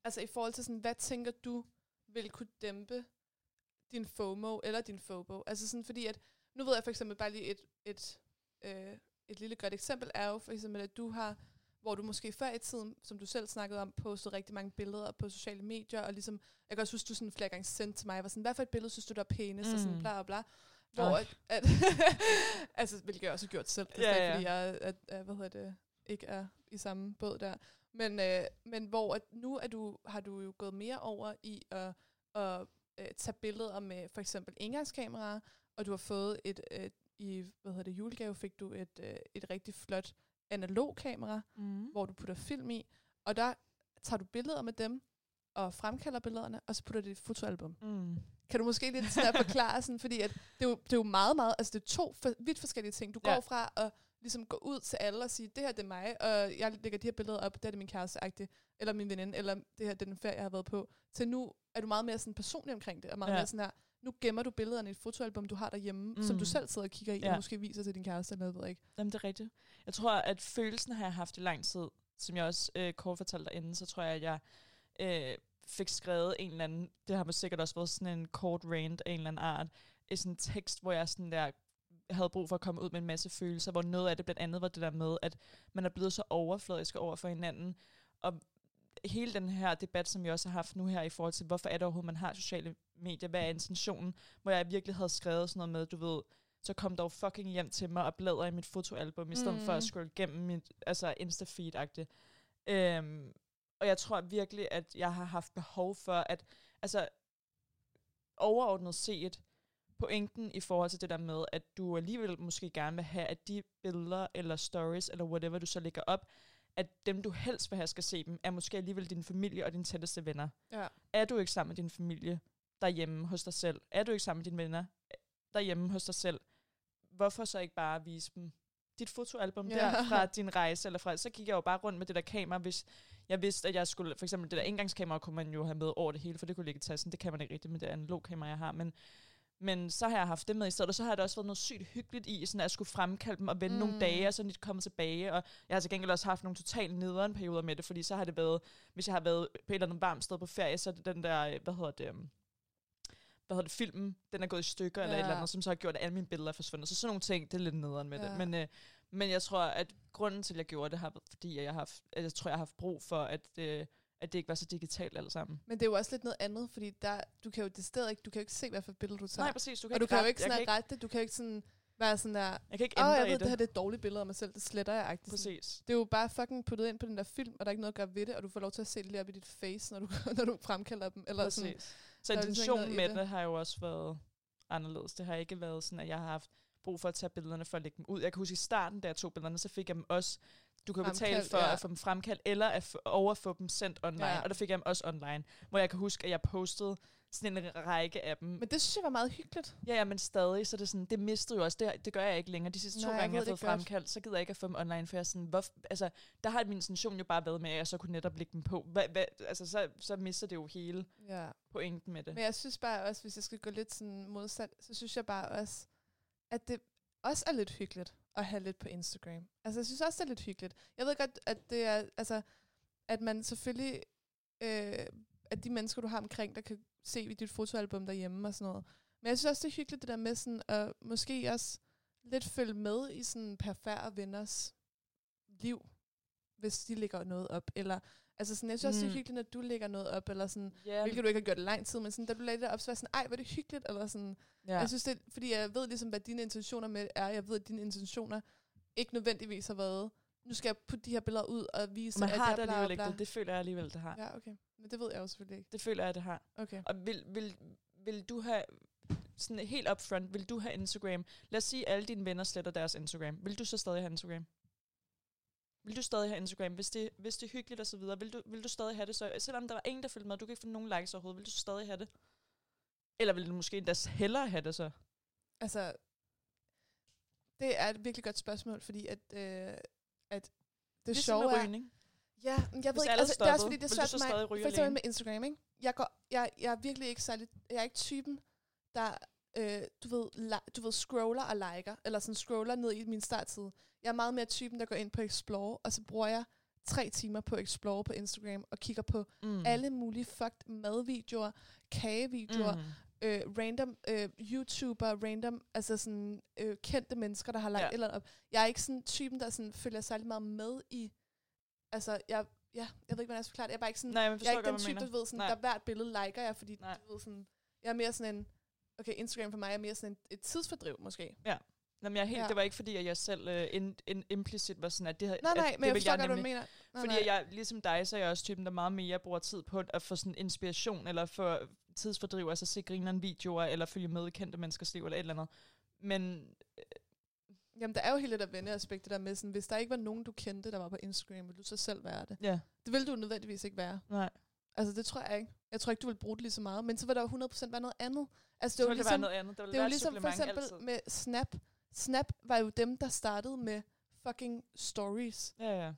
altså i forhold til sådan, hvad tænker du vil kunne dæmpe din FOMO eller din FOBO? Altså sådan fordi, at nu ved jeg for eksempel bare lige et, et, øh, et lille godt eksempel er jo for eksempel, at du har, hvor du måske før i tiden, som du selv snakkede om, postet rigtig mange billeder på sociale medier, og ligesom, jeg kan også huske, du sådan flere gange sendte til mig, var sådan, hvad for et billede synes du, der er pænest, mm. og sådan Mm. bla bla bla. Hvor at, at altså, hvilket jeg også har gjort selv, det er Ja, ja, fordi jeg er, er, hvad hedder det, ikke er i samme båd der. Men, øh, men hvor at nu er du, har du jo gået mere over i at, at øh, tage billeder med for eksempel engangskameraer, og du har fået et, øh, i hvad hedder det, julegave fik du et, øh, et rigtig flot analog kamera, Mm. hvor du putter film i, og der tager du billeder med dem, og fremkalder billederne, og så putter det i et fotoalbum. Mm. Kan du måske lidt sådan forklare, sådan, fordi at det, er jo, det er jo meget, meget, altså det er to for, vidt forskellige ting. Du Ja. går fra at ligesom gå ud til alle og sige, det her det er mig, og jeg lægger de her billeder op, det her det er min kæreste eller min veninde, eller det her det er den ferie, jeg har været på. Til nu er du meget mere sådan personlig omkring det, og meget Ja. mere sådan her, nu gemmer du billederne i et fotoalbum, du har derhjemme, mm. som Mm. du selv sidder og kigger i, Ja. og måske viser til din kæreste, eller noget, ved jeg ikke. Jamen, det er rigtigt. Jeg tror, at følelsen har jeg haft i lang tid. Som jeg også øh, kort fortalte derinde, så tror jeg, at jeg øh, fik skrevet en eller anden, det har måske sikkert også været sådan en kort rant af en eller anden art, i sådan en tekst, hvor jeg sådan der havde brug for at komme ud med en masse følelser, hvor noget af det blandt andet var det der med, at man er blevet så overfladisk over for hinanden, og hele den her debat, som vi også har haft nu her i forhold til, hvorfor er det overhovedet, man har sociale medier, hvad er intentionen, hvor jeg virkelig havde skrevet sådan noget med, du ved, så kom dog fucking hjem til mig og bladre i mit fotoalbum, i stedet mm. for at Mm. scrolle gennem mit altså Insta-feed-agtigt. Øhm, og jeg tror virkelig, at jeg har haft behov for, at altså overordnet set, pointen i forhold til det der med, at du alligevel måske gerne vil have, at de billeder eller stories eller whatever du så lægger op, at dem du helst vil have skal se dem, er måske alligevel din familie og dine tætteste venner. Ja. Er du ikke sammen med din familie derhjemme hos dig selv? Er du ikke sammen med dine venner derhjemme hos dig selv? Hvorfor så ikke bare vise dem dit fotoalbum Ja. der fra din rejse, eller fra, så gik jeg jo bare rundt med det der kamera, hvis jeg vidste, at jeg skulle, for eksempel det der engangskamera, kunne man jo have med over det hele, for det kunne ligge i tassen, det kan man ikke rigtigt med det analog kamera, jeg har, men men så har jeg haft det med i stedet, og så har det også været noget sygt hyggeligt i, sådan at jeg skulle fremkalde dem og vente mm. nogle dage, og så de kommet tilbage. Og jeg har til gengæld også haft nogle totalt nederen perioder med det, fordi så har det været, hvis jeg har været på et eller andet varmt sted på ferie, så er det den der, hvad hedder det, øhm, hvad hedder det, filmen, den er gået i stykker, ja. eller et eller andet, som så har gjort, at alle mine billeder er forsvundet. Så sådan nogle ting, det er lidt nederen med ja. Det. Men, øh, men jeg tror, at grunden til, at jeg gjorde det, har været, fordi jeg, har haft, at jeg tror, jeg har haft brug for, at, øh, at det ikke var så digitalt alle sammen. Men det er jo også lidt noget andet, fordi der, du kan jo det ikke, du kan jo ikke se, hvad for billede du tager. Nej, præcis. Du kan og du kan jo ikke sådan jeg rette det, du kan jo ikke sådan være sådan der, Jeg kan ikke ændre jeg i ved, det. det her det er et dårligt billede af mig selv, det sletter jeg agtigt. Sådan. Præcis. Det er jo bare fucking puttet ind på den der film, og der er ikke noget at gøre ved det, og du får lov til at se det lige op i dit face, når du, når du fremkalder dem. Eller sådan, Præcis. Så der er ligesom ikke intentionen med det. det har jo også været anderledes. Det har ikke været sådan, at jeg har haft brug for at tage billederne for at lægge dem ud. Jeg kan huske i starten, da jeg tog billederne, så fik jeg dem også, du kan betale for ja. at få dem fremkaldt, eller at få, overfå dem sendt online. Ja. Og der fik jeg dem også online, hvor jeg kan huske, at jeg postede sådan en række af dem. Men det synes jeg var meget hyggeligt. Ja, ja, men stadig, så det sådan, det mistede jo også, det, det gør jeg ikke længere. De sidste to Nej, jeg gange, jeg har fået fremkaldt, så gider jeg ikke at få dem online, for jeg sådan, hvor, altså, der har min intention jo bare været med, at jeg så kunne netop lægge dem på. Hva, hva, altså, så, så mister det jo hele Ja. pointen med det. Men jeg synes bare også, hvis jeg skal gå lidt sådan modsat, så synes jeg bare også, at det også er lidt hyggeligt at have lidt på Instagram. Altså, jeg synes også, det er lidt hyggeligt. Jeg ved godt, at det er, altså, at man selvfølgelig, øh, at de mennesker, du har omkring, der kan se i dit fotoalbum derhjemme og sådan noget. Men jeg synes også, det er hyggeligt, det der med sådan, at måske også lidt følge med i sådan perfære venners liv, hvis de lægger noget op. Eller, altså sådan, jeg synes også, det er Mm. hyggeligt, når du lægger noget op, eller sådan, Ja, Hvilket du ikke har gjort i lang tid, men sådan, da du lagde det op, så var jeg sådan, ej, hvor er det hyggeligt, eller sådan. Ja. Jeg synes det, fordi jeg ved ligesom, hvad dine intentioner med er. Jeg ved, at dine intentioner ikke nødvendigvis har været, nu skal jeg putte de her billeder ud og vise, Man at har jeg det alligevel ikke. Det, det føler jeg alligevel, det har. Ja. Ja, okay. Men det ved jeg jo selvfølgelig ikke. Det føler jeg, det har. Okay. Og vil, vil, vil du have, sådan helt upfront, vil du have Instagram? Lad os sige, at alle dine venner sletter deres Instagram. Vil du så stadig have Instagram? Vil du stadig have Instagram, hvis det, hvis det er hyggeligt og så videre? Vil du, vil du stadig have det så? Selvom der var ingen, der følte med, du kan ikke få nogen likes overhovedet, vil du stadig have det? Eller vil du måske endda hellere have det så? Altså, det er et virkelig godt spørgsmål, fordi at, øh, at det Ligesom sjove er... rygning. Ja, men jeg ved ikke, altså, det er også fordi, det er svært for mig. For eksempel med Instagram, ikke? Jeg, går, jeg, jeg er virkelig ikke særlig, jeg er ikke typen, der, øh, du, ved, li- du ved, scroller og liker, eller sådan scroller ned i min starttid. Jeg er meget mere typen, der går ind på Explore, og så bruger jeg tre timer på Explore på Instagram, og kigger på Mm. alle mulige fucked madvideoer, kagevideoer, mm. Øh, random øh, YouTuber, random, altså sådan øh, kendte mennesker, der har lagt Ja. ja. eller op. Jeg er ikke sådan typen, der sådan følger særlig meget med i, altså jeg, ja, jeg ved ikke, hvordan jeg skal forklare det. Jeg er bare ikke sådan, Nej, men jeg er forstår ikke den type, der ved sådan, Nej. der hvert billede liker jeg, fordi Nej. du ved sådan, jeg er mere sådan en, okay, Instagram for mig er mere sådan en, et tidsfordriv måske. Nå, men jeg helt, Ja. det var ikke fordi, at jeg selv uh, in, in, implicit var sådan, at det, havde- Nej, at nej, det men jeg vil forstår godt, hvad du mener. Nej, Fordi nej. jeg, ligesom dig, så er jeg også typen, der meget mere bruger tid på at få sådan inspiration, eller få tidsfordriv, altså se grineren videoer, eller følge med i kendte menneskers liv, eller et eller andet. Men Jamen, der er jo hele det der venneaspekt, det der med sådan, hvis der ikke var nogen, du kendte, der var på Instagram, ville du så selv være det. ja, Det ville du nødvendigvis ikke være. nej. Altså, det tror jeg ikke. Jeg tror ikke, du vil bruge det lige så meget. Men så vil der jo 100% være noget andet. Altså, Så det var ville det ligesom, være noget andet. Det det er jo ligesom for eksempel altid. med Snap. Snap var jo dem, der startede med fucking stories. Ja, ja.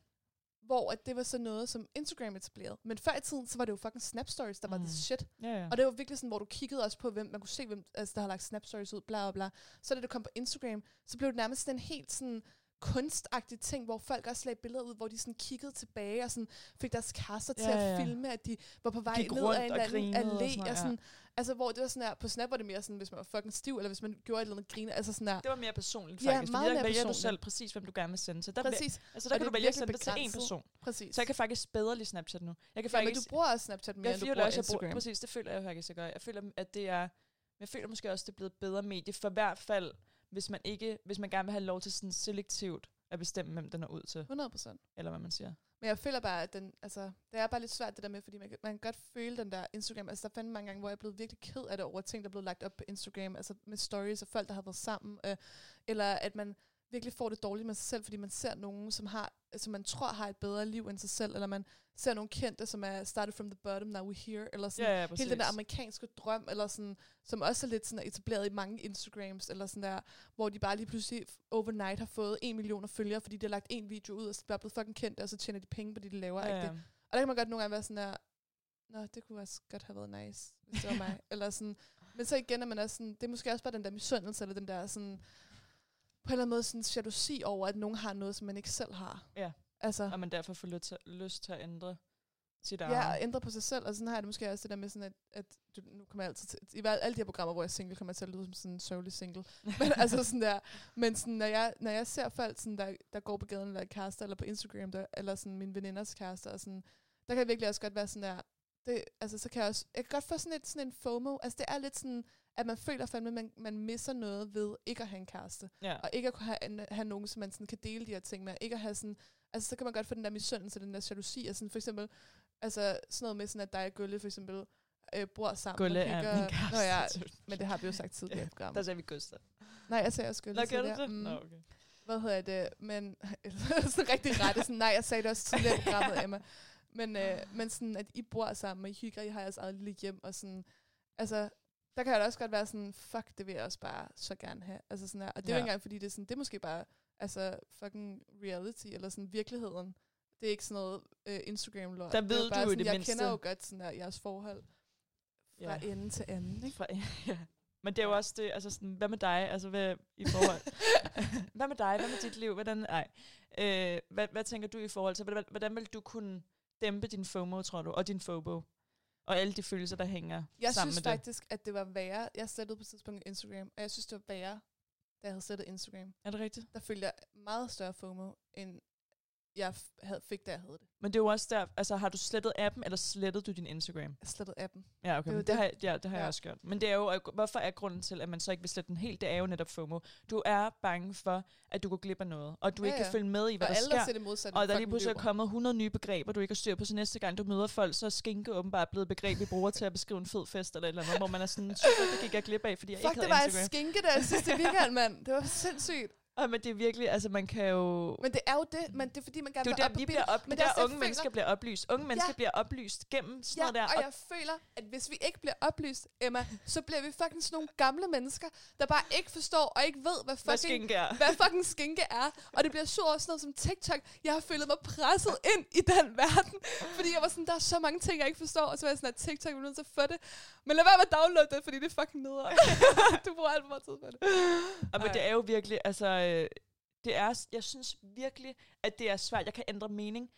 Hvor at det var så noget, som Instagram etablerede. Men før i tiden, så var det jo fucking Snap Stories, der var Mm. det shit. ja, ja. Og det var virkelig sådan, hvor du kiggede også på, hvem man kunne se, hvem altså, der har lagt Snap Stories ud, bla bla bla. Så da det kom på Instagram, så blev det nærmest sådan en helt sådan kunstagtig ting, hvor folk også lagde billeder ud, hvor de sådan kiggede tilbage og sådan fik deres til Ja, at ja. filme, at de var på vej Gik ned ad en eller anden grinede og allé. sådan Og sådan, Altså, hvor det var sådan her, på Snap var det mere sådan, hvis man var fucking stiv, eller hvis man gjorde et eller andet grine, altså sådan her. Det var mere personligt, Ja, faktisk. meget fordi der mere vælger du personligt. selv præcis, hvem du gerne vil sende til. Der, præcis. Præcis, Altså, der Og kan du vælge at sende det til én person. præcis. Så jeg kan faktisk bedre lide Snapchat nu. Jeg kan ja, men faktisk... du bruger også Snapchat mere, jeg end du bruger også, jeg bruger, Instagram. præcis, det føler jeg faktisk, jeg gør. Jeg føler, at det er... Men jeg føler måske også, at det er blevet et bedre medie, for i hvert fald, hvis man, ikke, hvis man gerne vil have lov til sådan selektivt at bestemme, hvem den er ud til, 100 procent. eller hvad man siger. Men jeg føler bare, at den, altså, det er bare lidt svært det der med, fordi man kan, man kan godt føle den der Instagram. Altså, der er fandme mange gange, hvor jeg blevet virkelig ked af det over ting, der er blevet lagt op på Instagram, altså med stories af folk, der har været sammen, øh, eller at man virkelig får det dårligt med sig selv, fordi man ser nogen, som har, som man tror har et bedre liv end sig selv, eller man ser nogle kendte, som er started from the bottom, now we're here, eller sådan, Ja, ja, hele den der præcis. amerikanske drøm, eller sådan, som også er lidt sådan etableret i mange Instagrams, eller sådan der, hvor de bare lige pludselig overnight har fået en million følgere, fordi de har lagt en video ud, og så er blevet fucking kendte, og så tjener de penge på det, de laver. Ja, Ja. Og der kan man godt nogle gange være sådan der, Nå, det kunne også godt have været nice, hvis det var mig. eller sådan, men så igen er man også sådan, det er måske også bare den der misundelse, eller den der sådan, en eller anden måde sådan jalousi over, at nogen har noget, som man ikke selv har. Ja. Altså, Og man derfor får lyst til, lyst til at ændre sit Ja, eget. og ændre på sig selv, og sådan har jeg det måske også det der med sådan, at, at du, nu kommer jeg altid til, i hver- alle de her programmer, hvor jeg er single, kommer jeg til at lyde som sådan en sørgelig single. men altså sådan der, men sådan, når jeg, når jeg ser folk, sådan, der, der går på gaden, eller kærester, eller på Instagram, der, eller sådan mine veninders kærester, og sådan, der kan jeg virkelig også godt være sådan der, det, altså så kan jeg også, jeg kan godt få sådan, et, sådan en FOMO, altså det er lidt sådan, at man føler fandme, at man, man misser noget ved ikke at have en kæreste, Ja. og ikke at kunne have, en, have nogen, som man sådan kan dele de her ting med, ikke at have sådan, altså så kan man godt få den der misundelse, den der jalousi, og sådan for eksempel, altså sådan noget med sådan, at dig og Gulle for eksempel øh, bor sammen. Gulle er kigger- min kæreste. Nå ja, men det har vi jo sagt tidligere i programmet. Der sagde vi Gustav. Nej, jeg sagde også Gulle. Nå, gjorde du det? Mm. Nå, okay. Hvad hedder det? Men sådan rigtig ret. Sådan, nej, jeg sagde det også tidligere i programmet, Emma. Men, øh, men sådan, at I bor sammen, og I hygger, I har jeres eget lille hjem, og sådan, altså, der kan jeg da også godt være sådan, fuck, det vil jeg også bare så gerne have. Altså sådan her. Og det er jo Ja. ikke engang, fordi det er sådan, det er måske bare, altså, fucking reality, eller sådan virkeligheden. Det er ikke sådan noget øh, Instagram-lort. Der Det er ved bare du sådan, det jeg mindste. kender jo godt sådan der, jeres forhold fra Ja. ende til anden, ikke? Fra, ja. Men det er jo også det, altså sådan, hvad med dig, altså hvad, i forhold, hvad med dig, hvad med dit liv, hvordan, nej, øh, hvad, hvad tænker du i forhold til, hvordan, hvordan vil du kunne dæmpe din FOMO, tror du, og din FOBO, og alle de følelser, der hænger Jeg sammen synes med faktisk, at det var værre. Jeg slettede på et tidspunkt Instagram, og jeg synes, det var værre, da jeg havde slettet Instagram. Er det rigtigt? Der følte jeg meget større FOMO, end jeg havde, fik, da jeg havde det. Men det er jo også der, altså har du slettet appen, eller slettede du din Instagram? Jeg slettede appen. Ja, okay, Det er det, det, det. har, jeg, ja, det har ja. jeg også gjort. Men det er jo, hvorfor er grunden til, at man så ikke vil slette den helt? Det er jo netop FOMO. Du er bange for, at du går glip af noget, og du Ja, ikke kan ja. følge med i, hvad og der alle, sker. det modsatte, Og der er lige pludselig er løber. kommet 100 nye begreber, du ikke har styr på, så næste gang du møder folk, så er skinke åbenbart blevet et begreb, vi bruger til at beskrive en fed fest eller eller andet, hvor man er sådan, super, det gik jeg glip af, fordi jeg Fuck, ikke det havde var Instagram. skinke der sidste weekend, mand. Det var sindssygt. Og men det er virkelig, altså man kan jo... Men det er jo det, men det er fordi, man gerne det vil op der, vi bliver op, men er der også det, unge jeg mennesker føler. bliver oplyst. Unge mennesker Ja. bliver oplyst gennem sådan Ja, noget der. og jeg føler, at hvis vi ikke bliver oplyst, Emma, så bliver vi fucking sådan nogle gamle mennesker, der bare ikke forstår og ikke ved, hvad hvad fucking, skinke er. hvad fucking skinke er. Og det bliver over sådan noget som TikTok. Jeg har følt mig presset ind i den verden, fordi jeg var sådan, der er så mange ting, jeg ikke forstår, og så var jeg sådan, at TikTok er nødt til at få det. Men lad være med at downloade det, fordi det er fucking neder. du bruger alt for meget tid på det. Og men det er jo virkelig, altså, øh, det er, jeg synes virkelig, at det er svært. Jeg kan ændre mening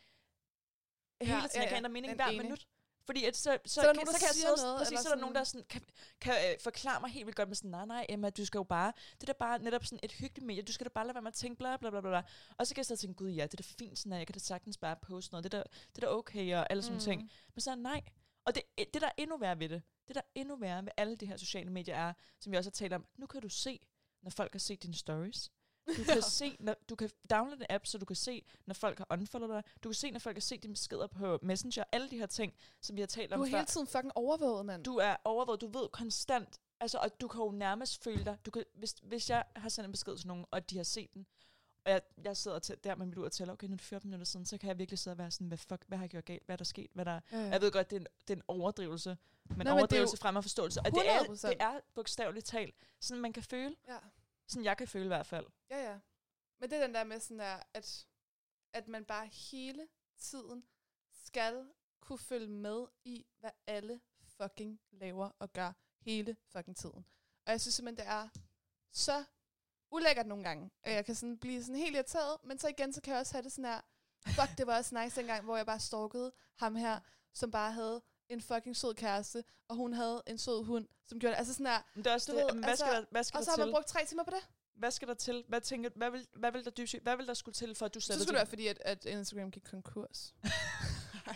hele Ja, tiden. ja, Jeg kan ja. ændre mening hver minut. Fordi at så, så, der kan, nogen, så kan jeg sidde, noget, præcis, så er der nogen, der sådan- kan, kan øh, forklare mig helt vildt godt med sådan, nej, nej, Emma, du skal jo bare, det er da bare netop sådan et hyggeligt medie, du skal da bare lade være med at tænke, bla, bla, bla, bla, bla. Og så kan jeg sidde og tænke, gud ja, det er da fint sådan, at jeg kan da sagtens bare poste noget, det er da, det er da okay, og alle sådan mm. ting. Men så nej. Og det, det, der er endnu værre ved det, det der er endnu værre ved alle de her sociale medier er, som vi også har talt om, nu kan du se, når folk har set dine stories. Du kan se, når, du kan downloade en app, så du kan se, når folk har unfollowet dig. Du kan se, når folk har set dine beskeder på Messenger. Alle de her ting, som vi har talt Du om er før. hele tiden fucking overvåget, mand. Du er overvåget, du ved konstant, altså, og du kan jo nærmest føle dig, du kan, hvis, hvis jeg har sendt en besked til nogen, og de har set den, og jeg, jeg sidder til, der med mit ur og tæller, okay, nu er det 14 minutter siden, så kan jeg virkelig sidde og være sådan, hvad fuck, hvad har jeg gjort galt, hvad er der sket, hvad der, Ja, ja. jeg ved godt, det er en, det er en overdrivelse, men er overdrivelse frem og forståelse, og det er, 100%. det er bogstaveligt talt, sådan man kan føle, Ja sådan jeg kan føle i hvert fald. Ja, ja. Men det er den der med sådan der, at, at man bare hele tiden skal kunne følge med i, hvad alle fucking laver og gør hele fucking tiden. Og jeg synes simpelthen, det er så ulækkert nogle gange. Og jeg kan sådan blive sådan helt irriteret, men så igen, så kan jeg også have det sådan her, fuck, det var også nice dengang, hvor jeg bare stalkede ham her, som bare havde en fucking sød kæreste, og hun havde en sød hund, som gjorde det. Altså sådan her, Men det er også Du det, ved, hvad, altså, skal der, hvad skal og så der har man til? brugt tre timer på det. Hvad skal der til? Hvad, tænker, hvad, vil, hvad vil der dybt, hvad vil der skulle til, for at du Så sætter skulle det være fordi, at, at Instagram gik konkurs.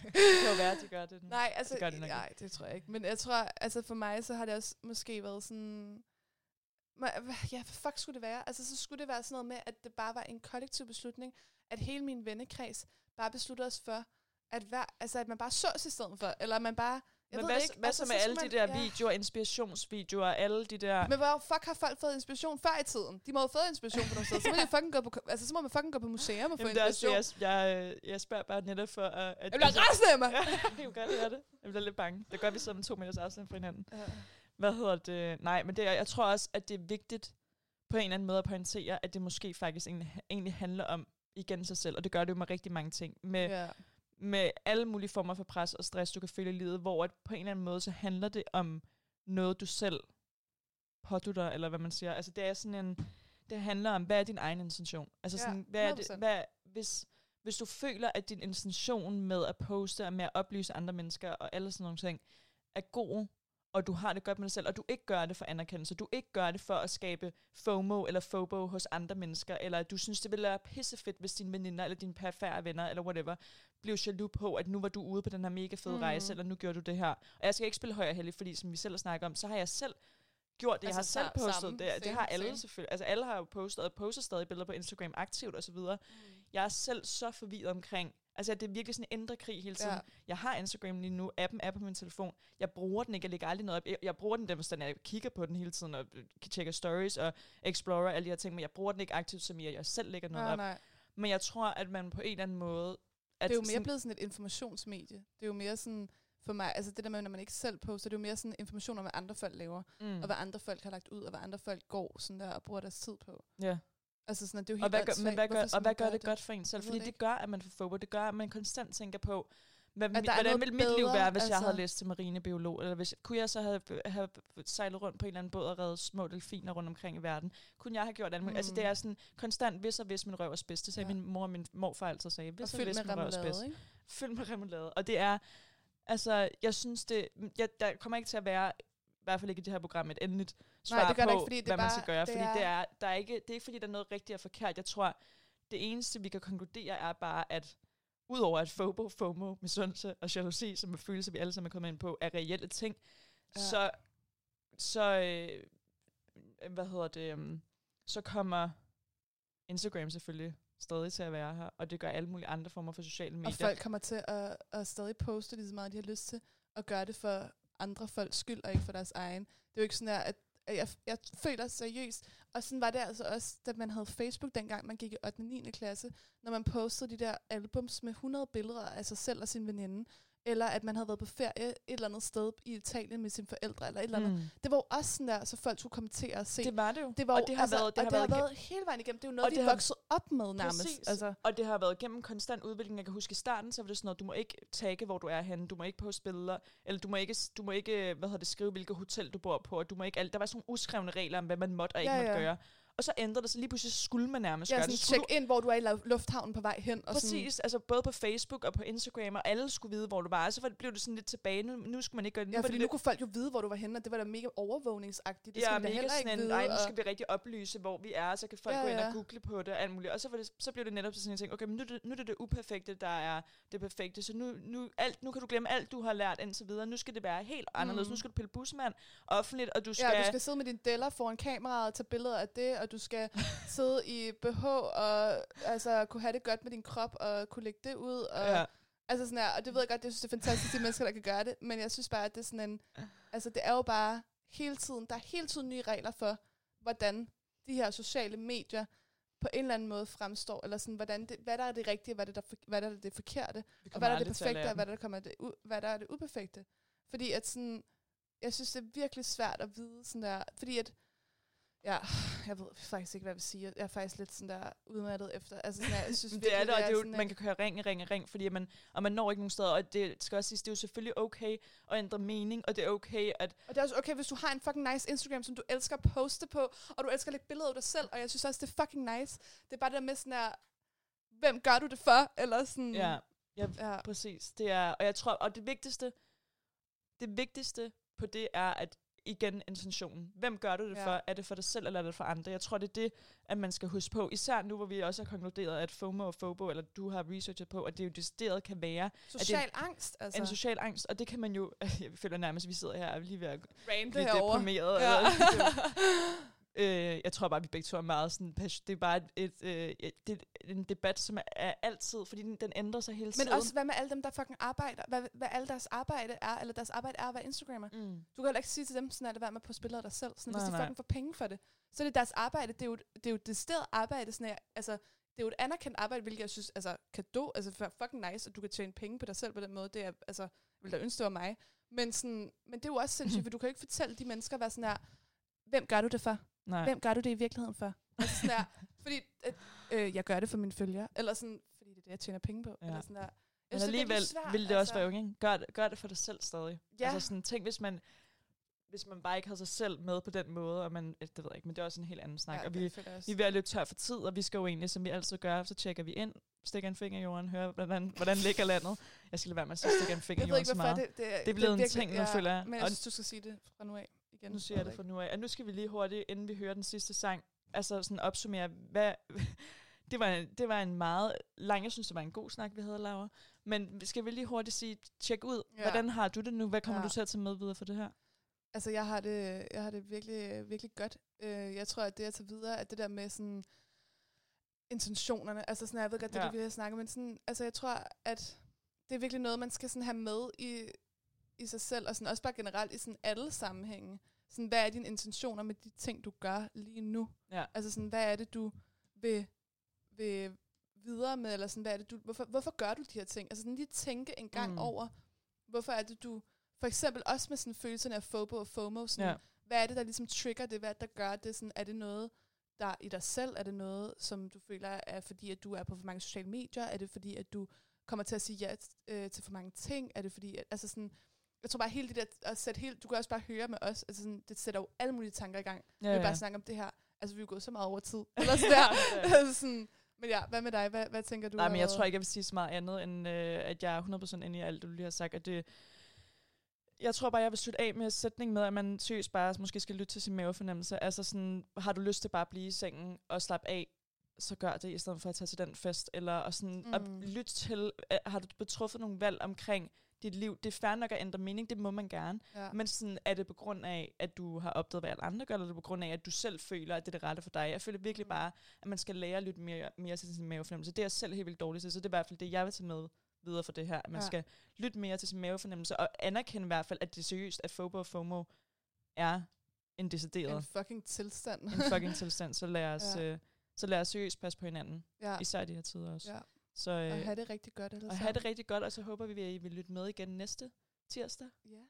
det kan jo være, at de gør det. Nej, altså, Det gør de nok nej, det tror jeg ikke. Men jeg tror, altså for mig, så har det også måske været sådan... Ja, hvad fuck skulle det være? Altså, så skulle det være sådan noget med, at det bare var en kollektiv beslutning, at hele min vennekreds bare besluttede os for, at, hver, altså, at man bare sås i stedet for, eller at man bare Jeg Men hvad, ikke. hvad Altså, så med alle de der ja. videoer, inspirationsvideoer, alle de der... Men hvor fuck har folk fået inspiration før i tiden? De må have fået inspiration på nogle steder. Så må, de fucking gå på, altså, så må man fucking gå på museum og få Jamen, det er også inspiration. jeg, jeg, jeg spørger bare netop for, at... at Jeg bliver rasende af mig! Ja, jeg kan godt det. Jeg bliver lidt bange. Det gør vi med to meters afstand fra hinanden. Ja. Hvad hedder det? Nej, men det er, jeg tror også, at det er vigtigt på en eller anden måde at pointere, at det måske faktisk egentlig, egentlig handler om igen sig selv, og det gør det jo med rigtig mange ting. Med, Ja. Med alle mulige former for pres og stress, du kan føle i livet, hvor at på en eller anden måde, så handler det om noget, du selv pådutter, eller hvad man siger. Altså det er sådan en, det handler om, hvad er din egen intention? Altså Ja, sådan, hvad er det, 100%. hvad, hvis, hvis du føler, at din intention med at poste og med at oplyse andre mennesker og alle sådan nogle ting, er god, og du har det godt med dig selv, og du ikke gør det for anerkendelse, du ikke gør det for at skabe FOMO eller FOBO hos andre mennesker, eller at du synes, det ville være pissefedt, hvis dine veninder eller dine perfære venner, eller whatever, blev jaloux på, at nu var du ude på den her mega fede mm. Rejse, eller nu gjorde du det her. Og jeg skal ikke spille høj og heldig, fordi som vi selv har snakket om, så har jeg selv gjort det. Altså, jeg har selv postet samme. det. Det har alle same. selvfølgelig. Altså alle har jo postet, og poster stadig billeder på Instagram aktivt og så videre. Mm. Jeg er selv så forvirret omkring, altså det er virkelig sådan en indre krig hele tiden. Ja. Jeg har Instagram lige nu, appen er på min telefon. Jeg bruger den ikke, jeg lægger aldrig noget op. Jeg, jeg bruger den, der forstand, jeg kigger på den hele tiden, og øh, tjekker stories og explorer alle de her ting, men jeg bruger den ikke aktivt, som jeg, jeg selv lægger noget Nej, op. nej. Men jeg tror, at man på en eller anden måde... At Det er jo mere sådan, blevet sådan et informationsmedie. Det er jo mere sådan, for mig, altså det der med, når man ikke selv poster, det er jo mere sådan information om, hvad andre folk laver, mm, og hvad andre folk har lagt ud, og hvad andre folk går sådan der og bruger deres tid på. ja. Altså sådan, at det er jo helt Og hvad gør, men hvad gør, og hvad gør gøre det godt for en selv? Jeg Fordi det det gør, at man får fobo. Det gør, at man konstant tænker på, hvad, er hvordan ville mit liv være, hvis jeg altså. havde læst til marinebiolog? Eller hvis, kunne jeg så have, have sejlet rundt på en eller anden båd og reddet små delfiner rundt omkring i verden? Kunne jeg have gjort muligt? Mm. Altså det er sådan konstant, hvis og hvis min røv er spids. Det sagde Ja. min mor og min morfar altid sagde. Og Hvis og, fyldt hvis med min røv er spids. Fyldt med remoulade. Og det er, altså jeg synes det, jeg, der kommer ikke til at være hvert fald ikke i det her program et endeligt svar det gør på, ikke, fordi det hvad man bare- skal gøre. det fordi det er- er, der er ikke, det er ikke fordi, der er noget rigtigt og forkert. Jeg tror, det eneste, vi kan konkludere, er bare, at udover at FOBO, FOMO, misundelse og jalousi, som er følelser, vi alle sammen er kommet ind på, er reelle ting, ja. så, så øh, hvad hedder det, um, så kommer Instagram selvfølgelig stadig til at være her, og det gør alle mulige andre former for sociale medier. Og folk kommer til at, at stadig poste lige så meget, de har lyst til, og gøre det for andre folks skyld, og ikke for deres egen. Det er jo ikke sådan at at jeg, jeg føler seriøst, og sådan var det altså også, da man havde Facebook dengang, man gik i 8. og 9. klasse, når man postede de der albums med 100 billeder af sig selv og sin veninde, eller at man havde været på ferie et eller andet sted i Italien med sine forældre, eller et eller andet. Mm. Det var jo også sådan der, så folk skulle kommentere og se. Det var det jo. det var og jo, det har altså, været, det har det været, har været hele vejen igennem. Det er jo noget, og det har- vokset op med nærmest. Præcis. Altså, Og det har været gennem konstant udvikling. Jeg kan huske i starten, så var det sådan noget, du må ikke tagge, hvor du er henne, du må ikke poste billeder, eller du må ikke, du må ikke hvad hedder det, skrive, hvilket hotel du bor på, og du må ikke, alt- der var sådan nogle uskrevne regler om, hvad man måtte og ikke Ja, måtte ja. gøre. Og så ændrede det sig lige pludselig, skulle man nærmest ja, gøre sådan det. Check ind, hvor du er i lufthavnen på vej hen. Og sådan, præcis, altså både på Facebook og på Instagram, og alle skulle vide, hvor du var. Og så blev det sådan lidt tilbage. Nu, nu skulle man ikke gøre det. Nu Ja, fordi det nu kunne folk jo vide, hvor du var henne, og det var da mega overvågningsagtigt. Det ja, skal mega heller ikke sådan vide. ej, nu skal vi rigtig oplyse, hvor vi er, så kan folk Ja, gå ind og google på det og alt muligt. Og så, var det, så blev det netop sådan en ting, okay, men nu, det, nu er det det uperfekte, der er det perfekte, så nu, nu, alt, nu kan du glemme alt, du har lært indtil videre. Nu skal det være helt anderledes. Mm. Nu skal du pille busmand offentligt, og du skal... Ja, du skal sidde med din deller foran kameraet og tage billeder af det, og du skal sidde i BH og altså, kunne have det godt med din krop og kunne lægge det ud. Og, ja. Altså sådan her, og det ved jeg godt, jeg synes, det er fantastisk, de mennesker, der kan gøre det, men jeg synes bare, at det er sådan en, altså det er jo bare hele tiden, der er hele tiden nye regler for, hvordan de her sociale medier på en eller anden måde fremstår, eller sådan, hvordan det, hvad der er det rigtige, hvad, det der, hvad der er det forkerte, og hvad der er det perfekte, og hvad der, kommer det hvad der er det uperfekte. Fordi at sådan, jeg synes, det er virkelig svært at vide sådan der, fordi at, ja, jeg ved faktisk ikke, hvad jeg vil sige. Jeg er faktisk lidt sådan der udmattet efter. Altså sådan, jeg synes Men virkelig, det er det, og det er jo, sådan, man at- kan køre ring i ring i ring, fordi man, og man når ikke nogen steder, og det skal også siges, det er jo selvfølgelig okay at ændre mening, og det er okay at, Og det er også okay, hvis du har en fucking nice Instagram, som du elsker at poste på, og du elsker at lægge billeder af dig selv, og jeg synes også, det er fucking nice. Det er bare det der med sådan der, hvem gør du det for? Eller sådan, ja, ja, ja. præcis, det er, og jeg tror, og det vigtigste, det vigtigste på det er, at igen intentionen. Hvem gør du det Ja. for? Er det for dig selv, eller er det for andre? Jeg tror, det er det, at man skal huske på. Især nu, hvor vi også har konkluderet, at FOMO og FOBO, eller du har researchet på, at det jo decideret kan være Social angst, altså. en social angst, og det kan man jo, jeg føler nærmest, at vi sidder her og er lige ved at Rante blive herovre. deprimeret. Ja. Eller, Øh, jeg tror bare, vi begge to er meget sådan, det er bare et, et, øh, et, det er en debat, som er, er altid, fordi den, den ændrer sig hele Men tiden. også, hvad med alle dem, der fucking arbejder? Hvad, hvad alle deres arbejde er, eller deres arbejde er at være Instagrammer? mm. Du kan heller ikke sige til dem, sådan er det være med på spillet af dig selv. Sådan, Nej, hvis de nej. fucking får penge for det, så er det deres arbejde. Det er jo, det er jo det sted arbejde. Sådan her, altså, det er jo et anerkendt arbejde, hvilket jeg synes, altså, kado, altså for fucking nice, at du kan tjene penge på dig selv på den måde. Det er, altså, ville da ønske, det var mig. Men, sådan, men det er jo også sindssygt, for du kan jo ikke fortælle de mennesker, hvad sådan her, hvem gør du det for? Nej. Hvem gør du det i virkeligheden for? Altså sådan der, fordi at, øh, jeg gør det for mine følgere, eller sådan, fordi det er det, jeg tjener penge på. Ja. Eller sådan der. Jeg Men synes, det alligevel svært, ville det også altså. være okay. Gør, det- gør det for dig selv stadig. Ja. Altså sådan, tænk, hvis man, hvis man bare ikke havde sig selv med på den måde, og man, eh, det ved jeg ikke, men det er også en helt anden snak. Ja, og det vi, vi er ved at løbe tør for tid, og vi skal jo egentlig, som vi altid gør, så tjekker vi ind, stikker en finger i jorden, hører, hvordan, hvordan ligger landet. Jeg skal lade være med at sige, stikker en finger i Jeg ved jorden ikke, så meget. det, det, er- Det er blevet en virkelig- ting nu, føler jeg. Men jeg synes, du skal sige det fra nu af igen. Nu siger jeg det fra nu af. Og nu skal vi lige hurtigt, inden vi hører den sidste sang, altså sådan opsummere, hvad... det, var, en- det var en meget lang, jeg synes, det var en god snak, vi havde, Laura. Men skal vi lige hurtigt sige, tjek ud, Ja. hvordan har du det nu? Hvad kommer Ja. du til at tage med videre for det her? Altså, jeg har det, jeg har det virkelig, virkelig godt. Øh, jeg tror, at det, jeg tager videre, at det der med sådan intentionerne, altså sådan, jeg ved godt, det er Ja. det, vi har snakket, men sådan, altså, jeg tror, at det er virkelig noget, man skal sådan have med i, i sig selv, og sådan også bare generelt i sådan alle sammenhænge. Sådan, hvad er dine intentioner med de ting, du gør lige nu? Ja. Altså sådan, hvad er det, du vil, vil videre med, eller sådan, hvad er det, du, hvorfor, hvorfor gør du de her ting? Altså sådan lige tænke en gang Mm. over, hvorfor er det, du, for eksempel også med sådan følelserne af FOBO og FOMO, sådan, Ja. hvad er det, der ligesom trigger det, hvad er det, der gør det, sådan, er det noget, der er i dig selv, er det noget, som du føler er fordi, at du er på for mange sociale medier, er det fordi, at du kommer til at sige ja øh, til for mange ting, er det fordi, at, altså sådan, jeg tror bare helt det der, at sætte helt, du kan også bare høre med os, altså sådan, det sætter jo alle mulige tanker i gang, Ja, vi vil bare snakke om det her, altså vi er gået så meget over tid, eller sådan der, altså sådan, men ja, hvad med dig, hvad, hvad tænker du? Nej, men jeg tror ikke, jeg vil sige så meget andet, end øh, at jeg er 100% inde i alt, du lige har sagt. At det, jeg tror bare, jeg vil slutte af med sætningen med, at man seriøst bare måske skal lytte til sin mavefornemmelse. Altså sådan, har du lyst til bare at blive i sengen og slappe af, så gør det, i stedet for at tage til den fest. Eller og sådan, mm. at lytte til, øh, har du betruffet nogle valg omkring dit liv? Det er fair nok at ændre mening, det må man gerne. Ja. Men sådan, er det på grund af, at du har opdaget, hvad alle andre gør, eller er det på grund af, at du selv føler, at det er det rette for dig? Jeg føler virkelig Mm. bare, at man skal lære at lytte mere, mere til sin mavefornemmelse. Det er jeg selv helt vildt dårlig til, så det er i hvert fald det, jeg vil tage med videre for det her. At man Ja. skal lytte mere til sin mavefornemmelse, og anerkende i hvert fald, at det seriøst, at FOBO og FOMO er en decideret En fucking tilstand. en fucking tilstand. Så lad os, ja. øh, så lad os seriøst passe på hinanden. ja. Især i de her tider også. ja. Så Og øh, have det rigtig godt. Og have det rigtig godt, og så håber vi, at I vil lytte med igen næste tirsdag. Ja.